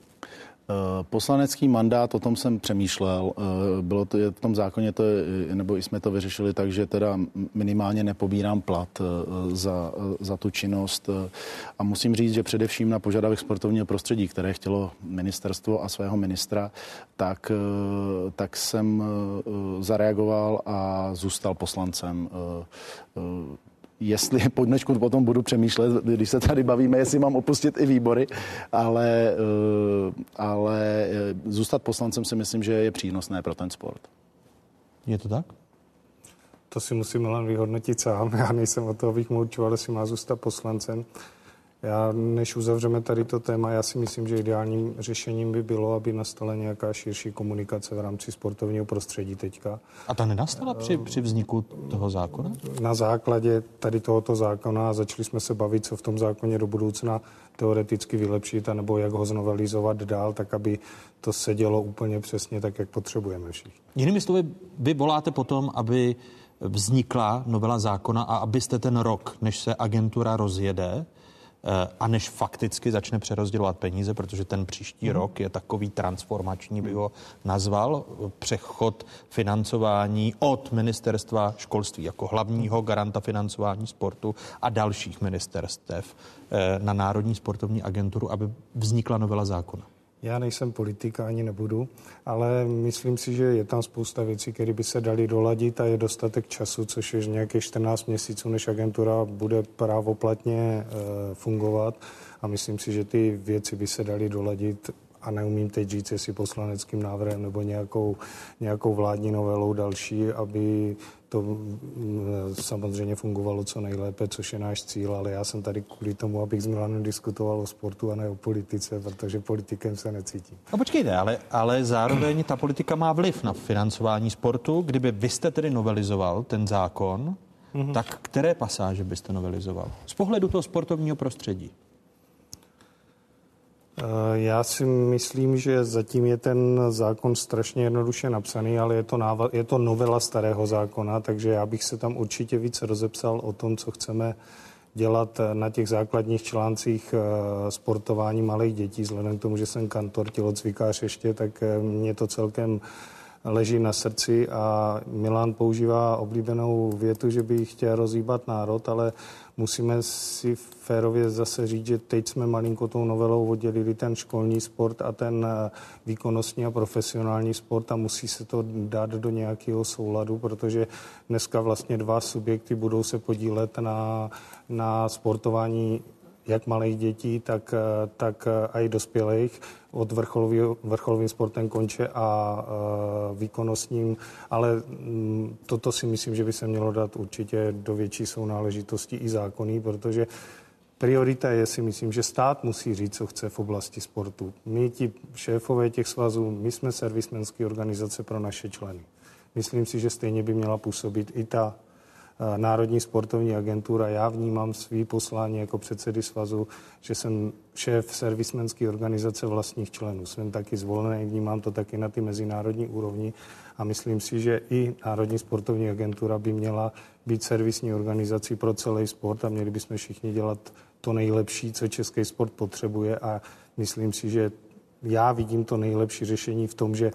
Eh, poslanecký mandát, o tom jsem přemýšlel. Eh, bylo to v tom zákoně, to, nebo jsme to vyřešili tak, že teda minimálně nepobírám plat eh, za, za tu činnost. A musím říct, že především na požadavek sportovního prostředí, které chtělo ministerstvo a svého ministra, tak, tak jsem zareagoval a zůstal poslancem jestli (laughs) po dnešku potom budu přemýšlet, když se tady bavíme, jestli mám opustit i výbory, ale, eh, ale eh, zůstat poslancem si myslím, že je přínosné pro ten sport. Je to tak? To si musím Milan vyhodnotit sám. (laughs) Já nejsem o toho, abych mu určoval, jestli má zůstat poslancem. Já, než uzavřeme tady to téma, já si myslím, že ideálním řešením by bylo, aby nastala nějaká širší komunikace v rámci sportovního prostředí teďka. A ta nenastala při, při vzniku toho zákona? Na základě tady tohoto zákona začali jsme se bavit, co v tom zákoně do budoucna teoreticky vylepšit, anebo jak ho znovelizovat dál, tak aby to sedělo úplně přesně tak, jak potřebujeme všichni. Jinými slovy, vy voláte potom, aby vznikla novela zákona a abyste ten rok, než se agentura rozjede, a než fakticky začne přerozdělovat peníze, protože ten příští hmm. rok je takový transformační, bych ho nazval, přechod financování od ministerstva školství jako hlavního garanta financování sportu a dalších ministerstev eh, na Národní sportovní agenturu, aby vznikla novela zákona. Já nejsem politika, ani nebudu, ale myslím si, že je tam spousta věcí, které by se daly doladit a je dostatek času, což je nějakých 14 měsíců, než agentura bude právoplatně e, fungovat. A myslím si, že ty věci by se daly doladit a neumím teď říct, jestli poslaneckým návrhem nebo nějakou, nějakou vládní novelou další, aby to mm, samozřejmě fungovalo co nejlépe, což je náš cíl, ale já jsem tady kvůli tomu, abych s Milanem diskutoval o sportu a ne o politice, protože politikem se necítím. A počkejte, ale, ale zároveň ta politika má vliv na financování sportu. Kdyby vy jste tedy novelizoval ten zákon, mm-hmm. tak které pasáže byste novelizoval? Z pohledu toho sportovního prostředí. Eh, já si myslím, že zatím je ten zákon strašně jednoduše napsaný, ale je to, náva- je to novela starého zákona, takže já bych se tam určitě více rozepsal o tom, co chceme dělat na těch základních článcích eh, sportování malých dětí. Vzhledem k tomu, že jsem kantor, tělocvikář ještě, tak eh, mě to celkem leží na srdci a Milan používá oblíbenou větu, že by chtěl rozhýbat národ, ale musíme si férově zase říct, že teď jsme malinko tou novelou oddělili ten školní sport a ten eh, výkonnostní a profesionální sport a musí se to dát do nějakého souladu, protože dneska vlastně dva subjekty budou se podílet na, na sportování jak malých dětí, tak, eh, tak eh, i dospělých od vrcholovým sportem konče a uh, výkonnostním, ale um, toto si myslím, že by se mělo dát určitě do větší sounáležitosti i zákony, protože Priorita je si myslím, že stát musí říct, co chce v oblasti sportu. My, ti šéfové těch svazů, my jsme servismenské organizace pro naše členy. Myslím si, že stejně by měla působit i ta Eh, Národní sportovní agentura. Já vnímám svý poslání jako předsedy svazu, že jsem šéf servismenské organizace vlastních členů. Jsem taky zvolený, vnímám to taky na ty mezinárodní úrovni a myslím si, že i Národní sportovní agentura by měla být servisní organizací pro celý sport a měli bychom všichni dělat to nejlepší, co český sport potřebuje a myslím si, že já vidím to nejlepší řešení v tom, že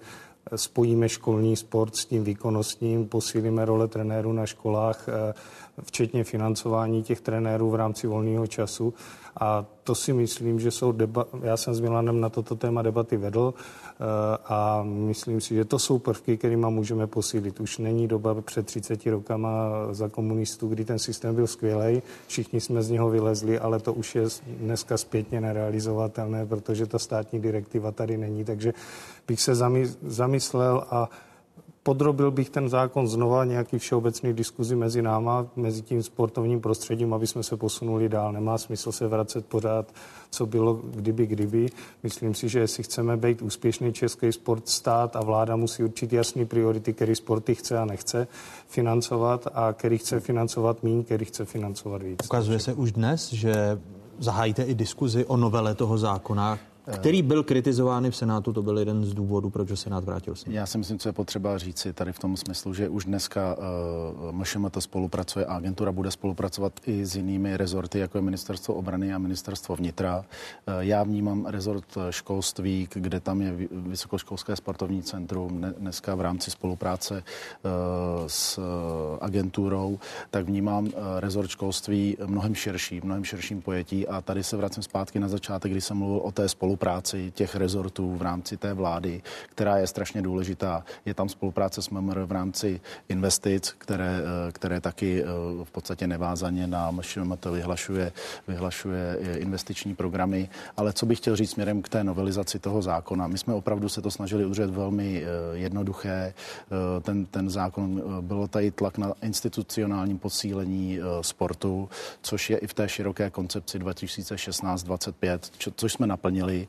spojíme školní sport s tím výkonnostním, posílíme role trenérů na školách, eh, včetně financování těch trenérů v rámci volného času. A to si myslím, že jsou deba- já jsem s Milanem na toto téma debaty vedl eh, a myslím si, že to jsou prvky, kterými můžeme posílit. Už není doba před 30 rokama za komunistů, kdy ten systém byl skvělý, všichni jsme z něho vylezli, ale to už je dneska zpětně nerealizovatelné, protože ta státní direktiva tady není, takže bych se zamyslel a podrobil bych ten zákon znova nějaký všeobecný diskuzi mezi náma, mezi tím sportovním prostředím, aby jsme se posunuli dál. Nemá smysl se vracet pořád, co bylo kdyby, kdyby. Myslím si, že jestli chceme být úspěšný český sport stát a vláda musí určit jasný priority, který sporty chce a nechce financovat a který chce financovat méně, který chce financovat víc. Ukazuje se už dnes, že zahájíte i diskuzi o novele toho zákona, který byl kritizován v Senátu, to byl jeden z důvodů, proč Senát vrátil se. Já si myslím, co je potřeba říci tady v tom smyslu, že už dneska uh, MŠMT spolupracuje a agentura bude spolupracovat i s jinými rezorty, jako je Ministerstvo obrany a Ministerstvo vnitra. Uh, já vnímám rezort školství, kde tam je Vysokoškolské sportovní centrum dneska v rámci spolupráce uh, s agenturou, tak vnímám uh, rezort školství mnohem širší, mnohem širším pojetí a tady se vracím zpátky na začátek, kdy jsem mluvil o té spolupráci spolupráci těch rezortů v rámci té vlády, která je strašně důležitá. Je tam spolupráce s MMR v rámci investic, které, eh, které taky eh, v podstatě nevázaně na MŠMT vyhlašuje, vyhlašuje eh, investiční programy. Ale co bych chtěl říct směrem k té novelizaci toho zákona, my jsme opravdu se to snažili udržet velmi jednoduché. Ten, ten zákon, bylo tady tlak na institucionálním posílení sportu, což je i v té široké koncepci 2016-25, což jsme naplnili.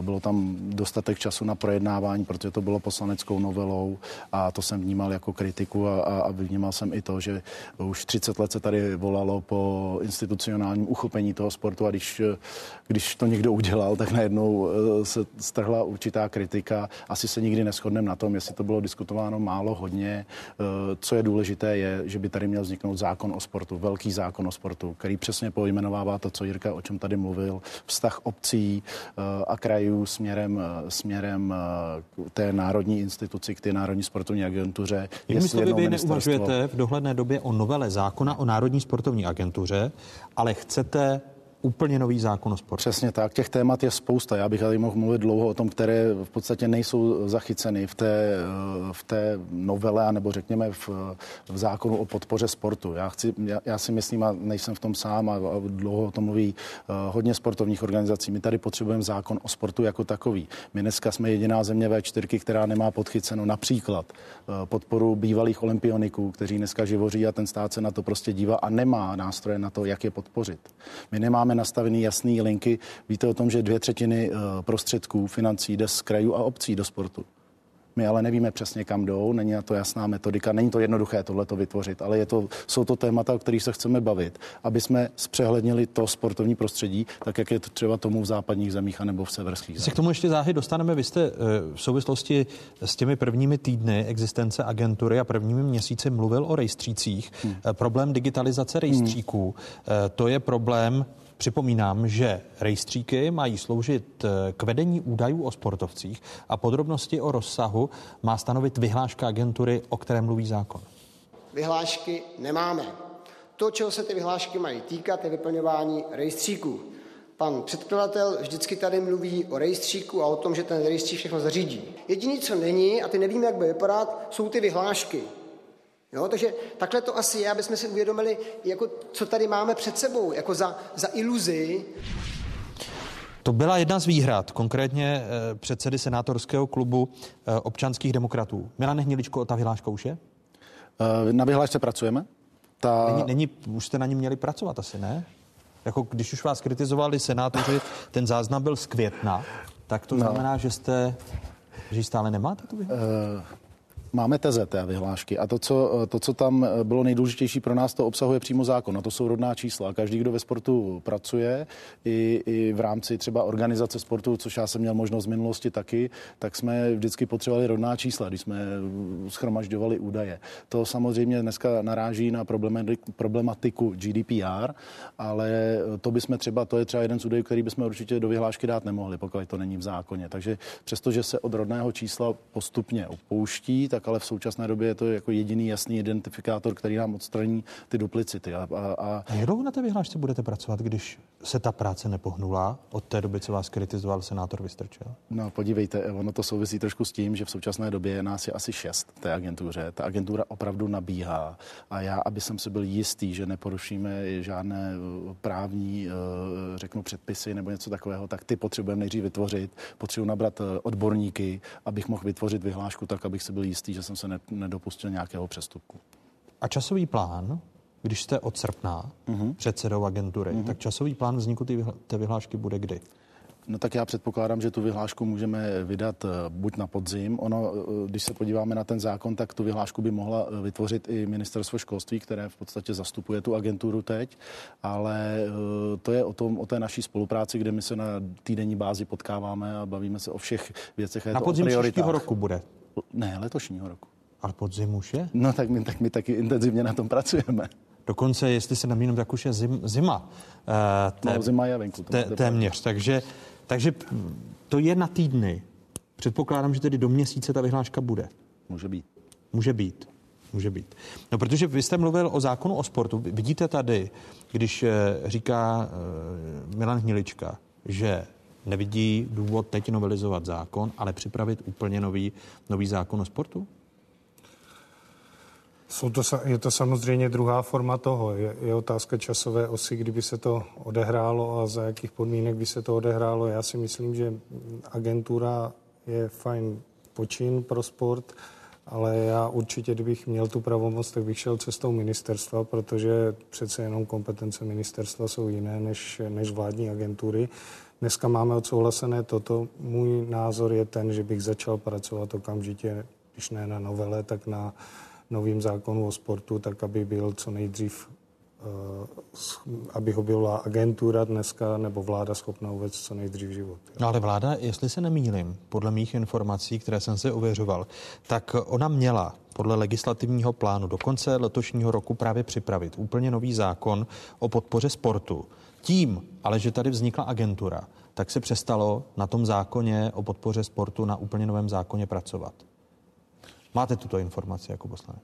Bylo tam dostatek času na projednávání, protože to bylo poslaneckou novelou a to jsem vnímal jako kritiku a, a vnímal jsem i to, že už 30 let se tady volalo po institucionálním uchopení toho sportu a když, když to někdo udělal, tak najednou se strhla určitá kritika. Asi se nikdy neschodneme na tom, jestli to bylo diskutováno málo, hodně. Co je důležité, je, že by tady měl vzniknout zákon o sportu, velký zákon o sportu, který přesně pojmenovává to, co Jirka o čem tady mluvil, vztah obcí a krajů směrem, směrem k té národní instituci, k té národní sportovní agentuře. Jinými slovy, vy neuvažujete v dohledné době o novele zákona o národní sportovní agentuře, ale chcete úplně nový zákon o sportu. Přesně tak, těch témat je spousta. Já bych tady mohl mluvit dlouho o tom, které v podstatě nejsou zachyceny v té, v té novele, nebo řekněme v, v zákonu o podpoře sportu. Já, chci, já, já si myslím, a nejsem v tom sám, a, a dlouho o tom mluví uh, hodně sportovních organizací, my tady potřebujeme zákon o sportu jako takový. My dneska jsme jediná země V4, která nemá podchyceno například uh, podporu bývalých olympioniků, kteří dneska živoří a ten stát se na to prostě dívá a nemá nástroje na to, jak je podpořit. My nemáme máme nastavený jasný linky. Víte o tom, že dvě třetiny eh, prostředků financí jde z krajů a obcí do sportu. My ale nevíme přesně, kam jdou, není na to jasná metodika, není to jednoduché tohle to vytvořit, ale je to, jsou to témata, o kterých se chceme bavit, aby jsme zpřehlednili to sportovní prostředí, tak jak je to třeba tomu v západních zemích anebo v severských zemích. Se k tomu ještě záhy dostaneme. Vy jste eh, v souvislosti s těmi prvními týdny existence agentury a prvními měsíci mluvil o rejstřících. Hmm. Eh, problém digitalizace rejstříků, hmm. to je problém Připomínám, že rejstříky mají sloužit eh, k vedení údajů o sportovcích a podrobnosti o rozsahu má stanovit vyhláška agentury, o které mluví zákon. Vyhlášky nemáme. To, čeho se ty vyhlášky mají týkat, je vyplňování rejstříků. Pan předkladatel vždycky tady mluví o rejstříku a o tom, že ten rejstřík všechno zařídí. Jediné, co není, a ty nevíme, jak bude vypadat, jsou ty vyhlášky. Jo, takže takhle to asi je, aby jsme si uvědomili, jako, co tady máme před sebou, jako za, za iluzi. To byla jedna z výhrad, konkrétně eh, předsedy senátorského klubu eh, občanských demokratů. Milane Hniličko, ta vyhláška už je? Eh, na vyhlášce pracujeme. Ta... Není, není, už jste na ní měli pracovat asi, ne? Jako když už vás kritizovali senátoři, ten záznam byl z května, tak to no. znamená, že jste, že stále nemáte tu vyhlášku? Uh... Máme teze té vyhlášky a to co, to, co tam bylo nejdůležitější pro nás, to obsahuje přímo zákon. A to jsou rodná čísla. Každý, kdo ve sportu pracuje, i, i v rámci třeba organizace sportu, což já jsem měl možnost v minulosti taky, tak jsme vždycky potřebovali rodná čísla, když jsme schromažďovali údaje. To samozřejmě dneska naráží na problematiku GDPR, ale to bychom třeba, to je třeba jeden z údajů, který bychom určitě do vyhlášky dát nemohli, pokud to není v zákoně. Takže přestože se od rodného čísla postupně opouští, tak tak ale v současné době je to jako jediný jasný identifikátor, který nám odstraní ty duplicity. A, a, a... a jak dlouho na té vyhlášce budete pracovat, když se ta práce nepohnula od té doby, co vás kritizoval senátor Vystrčil? No podívejte, ono to souvisí trošku s tím, že v současné době nás je asi šest v té agentuře. Ta agentura opravdu nabíhá a já, aby jsem si byl jistý, že neporušíme žádné uh, právní, uh, řeknu, předpisy nebo něco takového, tak ty potřebujeme nejdřív vytvořit. Potřebuji nabrat uh, odborníky, abych mohl vytvořit vyhlášku tak, abych si byl jistý, jistý, že jsem se ne, nedopustil nějakého přestupku. A časový plán, když jste od srpna uh-huh. předsedou agentury, uh-huh. tak časový plán vzniku té vyhlášky bude kdy? No tak já předpokládám, že tu vyhlášku můžeme vydat eh, buď na podzim. Ono, eh, když se podíváme na ten zákon, tak tu vyhlášku by mohla eh, vytvořit i ministerstvo školství, které v podstatě zastupuje tu agenturu teď, ale to je o, tom, o té naší spolupráci, kde my se na týdenní bázi potkáváme a bavíme se o všech věcech. Na podzim příštího roku bude. Ne, letošního roku. Ale podzim už je? No tak my, tak my taky intenzivně na tom pracujeme. Dokonce, jestli se nemýlím, tak už je zim, zima. Uh, té, no, zima je venku. Té, téměř. Takže, takže to je na týdny. Předpokládám, že tedy do měsíce ta vyhláška bude. Může být. Může být. Může být. No, protože vy jste mluvil o zákonu o sportu. Vidíte tady, když eh, říká uh, Milan Hnilička, že nevidí důvod teď novelizovat zákon, ale připravit úplně nový, nový zákon o sportu? Jsou to, je to samozřejmě druhá forma toho. Je, je otázka časové osy, kdyby se to odehrálo a za jakých podmínek by se to odehrálo. Já si myslím, že agentura je fajn počin pro sport, ale já určitě, kdybych měl tu pravomoc, tak bych šel cestou ministerstva, protože přece jenom kompetence ministerstva jsou jiné než, než vládní agentury. Dneska máme odsouhlasené toto. Můj názor je ten, že bych začal pracovat okamžitě, když ne na novele, tak na novým zákonu o sportu, tak aby byl co nejdřív Eh, aby ho byla agentura dneska nebo vláda schopna uvést co nejdřív život. No ale vláda, jestli se nemýlím, podle mých informací, které jsem si ověřoval, tak ona měla podle legislativního plánu do konce letošního roku právě připravit úplně nový zákon o podpoře sportu. Tím, ale že tady vznikla agentura, tak se přestalo na tom zákoně o podpoře sportu na úplně novém zákoně pracovat. Máte tuto informaci jako poslanec?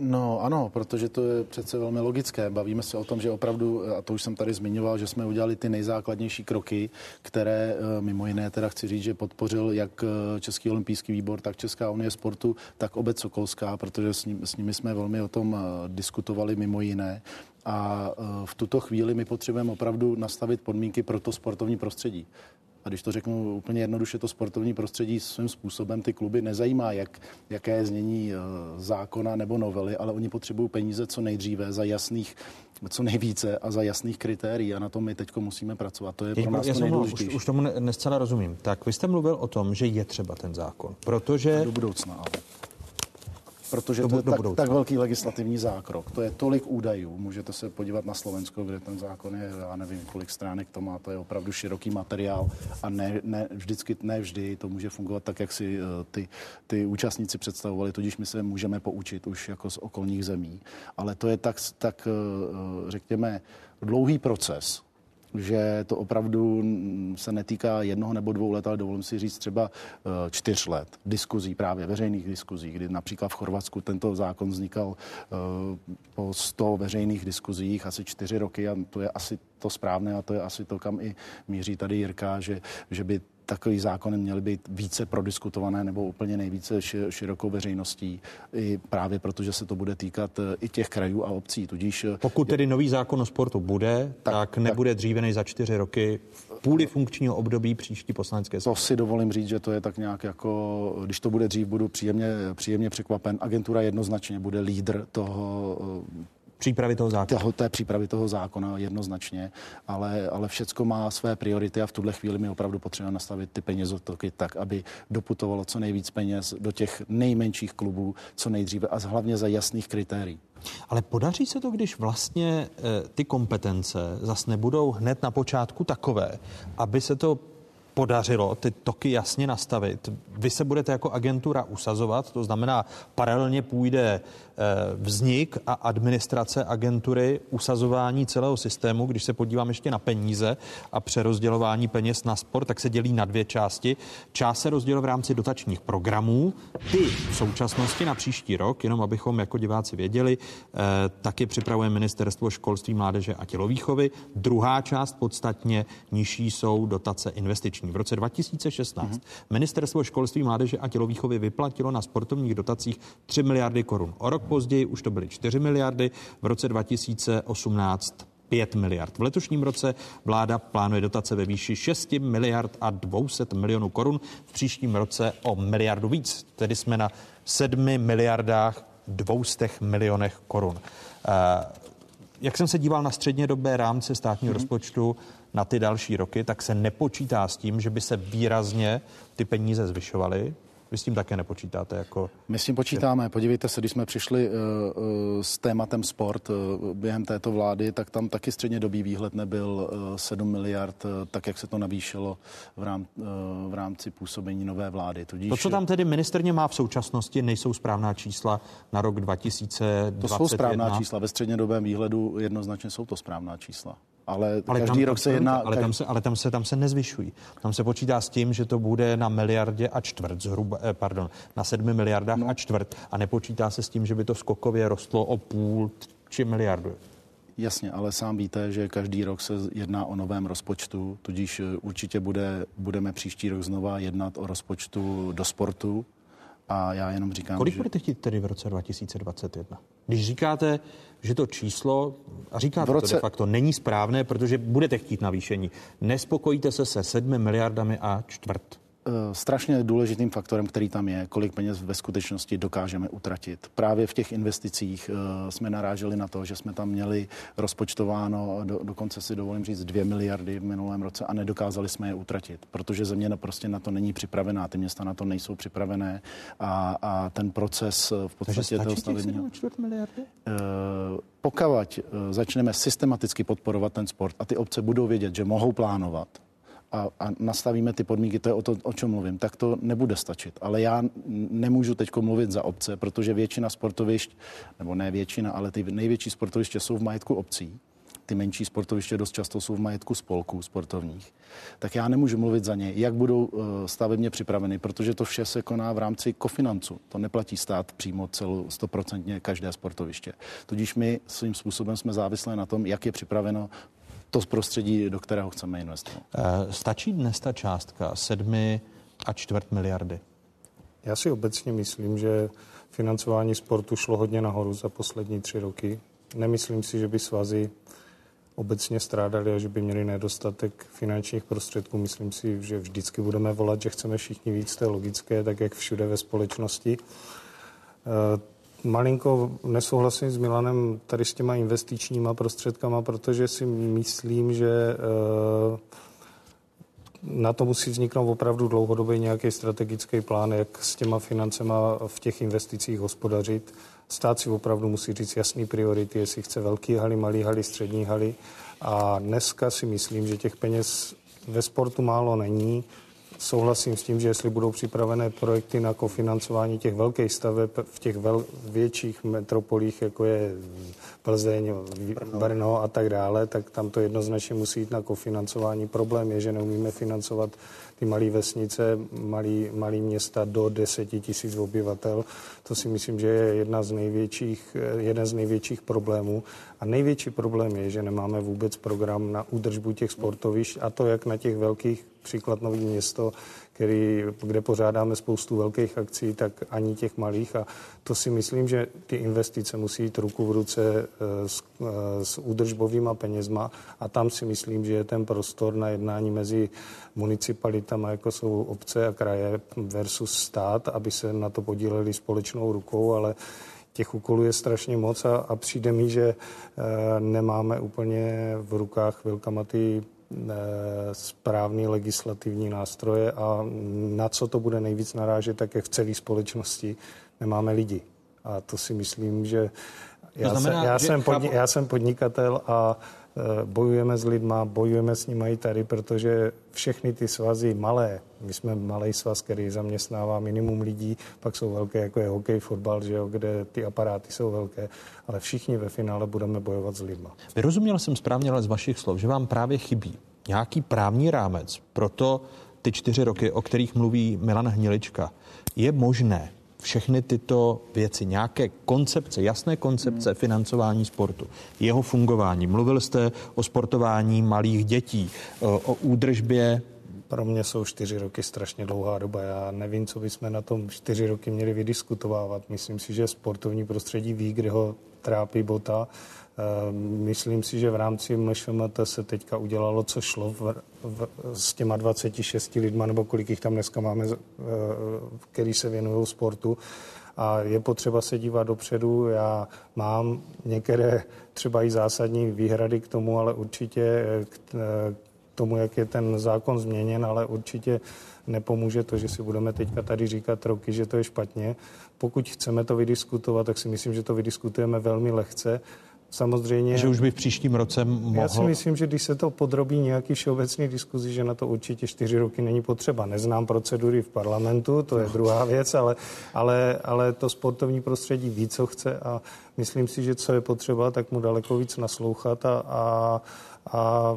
No ano, protože to je přece velmi logické. Bavíme se o tom, že opravdu, a to už jsem tady zmiňoval, že jsme udělali ty nejzákladnější kroky, které eh, mimo jiné teda chci říct, že podpořil jak eh, Český olympijský výbor, tak Česká unie sportu, tak obec Sokolská, protože s, ním, s nimi jsme velmi o tom eh, diskutovali mimo jiné. A v tuto chvíli my potřebujeme opravdu nastavit podmínky pro to sportovní prostředí. A když to řeknu úplně jednoduše, to sportovní prostředí svým způsobem ty kluby nezajímá, jak, jaké je znění eh, zákona nebo novely, ale oni potřebují peníze co nejdříve za jasných co nejvíce a za jasných kritérií a na tom my teď musíme pracovat. To je Teď, pro nás to nejdůležitější. Už, už tomu nescela rozumím. Tak vy jste mluvil o tom, že je třeba ten zákon, protože... Do budoucna, ale protože do, to je tak, tak velký legislativní zákrok. To je tolik údajů. Můžete se podívat na Slovensko, kde ten zákon je, já nevím, kolik stránek to má, to je opravdu široký materiál a ne, ne vždycky, ne vždy to může fungovat tak, jak si uh, ty, ty účastníci představovali, tudíž my se můžeme poučit už jako z okolních zemí. Ale to je tak, tak uh, řekněme, dlouhý proces, že to opravdu se netýká jednoho nebo dvou let, ale dovolím si říct třeba eh, čtyř let diskuzí, právě veřejných diskuzí, kdy například v Chorvatsku tento zákon vznikal eh, po 100 veřejných diskuzích asi čtyři roky a to je asi to správné a to je asi to, kam i míří tady Jirka, že, že by takový zákony měly být více prodiskutované nebo úplně nejvíce širokou veřejností, i právě protože se to bude týkat eh, i těch krajů a obcí. Tudíž, eh, Pokud tedy nový zákon o sportu bude, tak, tak nebude tak, dříve než za čtyři roky v půli funkčního období příští poslanecké To si dovolím říct, že to je tak nějak jako, když to bude dřív, budu příjemně, příjemně překvapen. Agentura jednoznačně bude lídr toho přípravy toho zákona. Toho, té přípravy toho zákona jednoznačně, ale, ale všecko má své priority a v tuhle chvíli my opravdu potřebujeme nastavit ty penězotoky tak, aby doputovalo co nejvíc peněz do těch nejmenších klubů co nejdříve a hlavně za jasných kritérií. Ale podaří se to, když vlastně e, ty kompetence zas nebudou hned na počátku takové, aby se to podařilo ty toky jasně nastavit. Vy se budete jako agentura usazovat, to znamená paralelně půjde vznik a administrace agentury, usazování celého systému, když se podívám ještě na peníze a přerozdělování peněz na sport, tak se dělí na dvě části. Část se rozdělí v rámci dotačních programů. Ty v současnosti na příští rok, jenom abychom jako diváci věděli, eh, taky připravuje ministerstvo školství, mládeže a tělovýchovy. Druhá část podstatně nižší jsou dotace investiční. V roce 2016 mm-hmm. ministerstvo školství, mládeže a tělovýchovy vyplatilo na sportovních dotacích 3 miliardy korun. O rok později už to byly 4 miliardy, v roce 2018 5 miliard. V letošním roce vláda plánuje dotace ve výši 6 miliard a 200 milionů korun. V příštím roce o miliardu víc, tedy jsme na 7 miliardách 200 milionech korun. Eh, jak jsem se díval na střednědobé rámce státního mm-hmm. rozpočtu na ty další roky, tak se nepočítá s tím, že by se výrazně ty peníze zvyšovaly. Vy s tím také nepočítáte jako... My s tím počítáme. Podívejte se, když jsme přišli uh, uh, s tématem sport uh, během této vlády, tak tam taky středně dobý výhled nebyl uh, 7 miliard, tak jak se to navýšilo v, rám, v rámci působení nové vlády. Tudíž... To, co tam tedy ministerně má v současnosti, nejsou správná čísla na rok 2021? To jsou správná čísla. Ve střednědobém výhledu jednoznačně jsou to správná čísla ale, ale každý tam, rok se jedná... Ale, tam se, ale tam, se, tam se nezvyšují. Tam se počítá s tím, že to bude na miliardě a čtvrt, zhruba, eh, pardon, na sedmi miliardách no. a čtvrt a nepočítá se s tím, že by to skokově rostlo o půl či miliardu. Jasně, ale sám víte, že každý rok se jedná o novém rozpočtu, tudíž eh, určitě bude, budeme příští rok znova jednat o rozpočtu do sportu, a já jenom říkám, Kolik že... budete chtít tedy v roce 2021? Když říkáte, že to číslo, a říkáte roce... to de facto, není správné, protože budete chtít navýšení. Nespokojíte se se sedmi miliardami a čtvrt. Strašně důležitým faktorem, který tam je, kolik peněz ve skutečnosti dokážeme utratit. Právě v těch investicích uh, jsme naráželi na to, že jsme tam měli rozpočtováno, do, dokonce si dovolím říct, 2 miliardy v minulém roce a nedokázali jsme je utratit, protože země na, prostě na to není připravená, ty města na to nejsou připravené a, a ten proces v podstatě toho stavebního... Uh, pokud začneme systematicky podporovat ten sport a ty obce budou vědět, že mohou plánovat, a, a nastavíme ty podmínky, to je o to, o čem mluvím, tak to nebude stačit. Ale já nemůžu teď mluvit za obce, protože většina sportovišť, nebo ne většina, ale ty největší sportoviště jsou v majetku obcí. Ty menší sportoviště dost často jsou v majetku spolků sportovních. Tak já nemůžu mluvit za ně, jak budou eh, stavebně připraveny, protože to vše se koná v rámci kofinancu. To neplatí stát přímo celou stoprocentně každé sportoviště. Tudíž my svým způsobem jsme závislé na tom, jak je připraveno to z prostředí, do kterého chceme investovat. Eh, stačí dnes ta částka sedmi a čtvrt miliardy? Já si obecně myslím, že financování sportu šlo hodně nahoru za poslední tři roky. Nemyslím si, že by svazy obecně strádali a že by měli nedostatek finančních prostředků. Myslím si, že vždycky budeme volat, že chceme všichni víc, to je logické, tak jak všude ve společnosti. Malinko nesouhlasím s Milanem tady s těma investičníma prostředkama, protože si myslím, že eh, na to musí vzniknout opravdu dlouhodobý nějaký strategický plán, jak s těma financema v těch investicích hospodařit. Stát si opravdu musí říct jasný priority, jestli chce velký haly, malý haly, střední haly. A dneska si myslím, že těch peněz ve sportu málo není souhlasím s tím, že jestli budou připravené projekty na kofinancování těch velkých staveb v těch vel, větších metropolích, jako je Plzeň, Brno a tak dále, tak tam to jednoznačně musí jít na kofinancování. Problém je, že neumíme financovat ty malé vesnice, malý, malý města do 10 tisíc obyvatel. To si myslím, že je jedna z největších, jeden z největších problémů. A největší problém je, že nemáme vůbec program na údržbu těch sportovišť, a to jak na těch velkých, příklad Nový město, který, kde pořádáme spoustu velkých akcí, tak ani těch malých. A to si myslím, že ty investice musí jít ruku v ruce eh, s, eh, s údržbovýma penězma a tam si myslím, že je ten prostor na jednání mezi municipalitama, jako jsou obce a kraje versus stát, aby se na to podíleli společnou rukou, ale těch úkolů je strašně moc a, a přijde mi, že e, nemáme úplně v rukách velkamaty Eh, správný legislativní nástroje a na co to bude nejvíc narážet, tak je v celé společnosti nemáme lidi. A to si myslím, že já, znamená, jsem, já, že jsem, podni, já jsem podnikatel a Eh, bojujeme s lidma, bojujeme s nimi i tady, protože všechny ty svazy malé, my jsme malý svaz, který zaměstnává minimum lidí, pak jsou velké, jako je hokej, fotbal, že jo, kde ty aparáty jsou velké, ale všichni ve finále budeme bojovat s lidma. Vyrozuměl jsem správně ale z vašich slov, že vám právě chybí nějaký právní rámec pro to, ty čtyři roky, o kterých mluví Milan Hnilička. Je možné všechny tyto věci, nějaké koncepce, jasné koncepce financování sportu, jeho fungování. Mluvil jste o sportování malých dětí, o údržbě pro mě jsou čtyři roky strašně dlouhá doba. Já nevím, co bychom na tom čtyři roky měli vydiskutovávat. Myslím si, že sportovní prostředí ví, kde ho trápí bota. Ehm, myslím si, že v rámci MŠMT se teďka udělalo, co šlo v, v, s těma 26 lidma, nebo kolik jich tam dneska máme, eh, který se věnují sportu. A je potřeba se dívat dopředu. Já mám některé třeba i zásadní výhrady k tomu, ale určitě eh, k, eh, k tomu, jak je ten zákon změněn, ale určitě nepomůže to, že si budeme teďka tady říkat roky, že to je špatně. Pokud chceme to vydiskutovat, tak si myslím, že to vydiskutujeme velmi lehce Samozřejmě. Že už by v příštím roce mohl... Já si myslím, že když se to podrobí nějaký všeobecný diskuzi, že na to určitě čtyři roky není potřeba. Neznám procedury v parlamentu, to je druhá věc, ale, ale, ale to sportovní prostředí ví, co chce a myslím si, že co je potřeba, tak mu daleko víc naslouchat a, a, a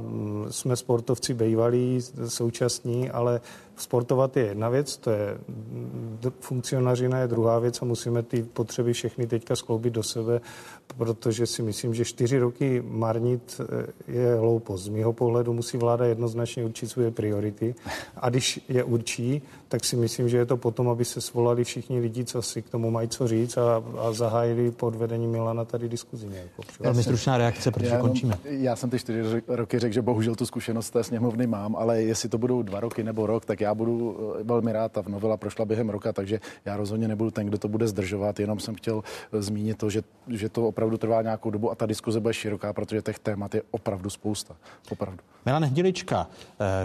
jsme sportovci bývalí, současní, ale sportovat je jedna věc, to je funkcionařina je druhá věc a musíme ty potřeby všechny teďka skloubit do sebe, protože si myslím, že čtyři roky marnit eh, je hloupost. Z mého pohledu musí vláda jednoznačně určit svoje priority a když je určí, tak si myslím, že je to potom, aby se svolali všichni lidi, co si k tomu mají co říct a, a zahájili pod vedením Milana tady diskuzi nějakou. Velmi stručná reakce, protože já, končíme. Já jsem ty čtyři roky řekl, že bohužel tu zkušenost té sněmovny mám, ale jestli to budou dva roky nebo rok, tak já budu eh, velmi rád. Ta novela prošla během roka, takže já rozhodně nebudu ten, kdo to bude zdržovat. Jenom jsem chtěl eh, zmínit to, že, že to opravdu trvá nějakou dobu a ta diskuze bude široká, protože těch témat je opravdu spousta. Opravdu. Milan Hnilička,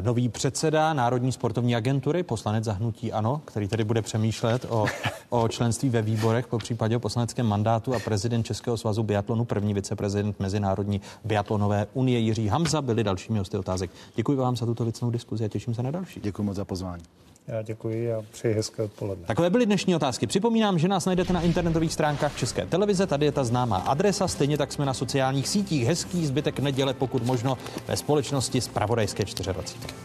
nový předseda Národní sportovní agentury, poslanec zahnutí ANO, který tedy bude přemýšlet o, o členství ve výborech, po případě o poslaneckém mandátu a prezident Českého svazu biatlonu, první viceprezident Mezinárodní biatlonové unie Jiří Hamza byli dalšími hosty otázek. Děkuji vám za tuto věcnou diskuzi a těším se na další. Děkuji moc za pozvání. Já děkuji a přeji hezké odpoledne. Takové byly dnešní otázky. Připomínám, že nás najdete na internetových stránkách České televize. Tady je ta známá adresa. Stejně tak jsme na sociálních sítích. Hezký zbytek neděle, pokud možno ve společnosti z Pravodajské 24.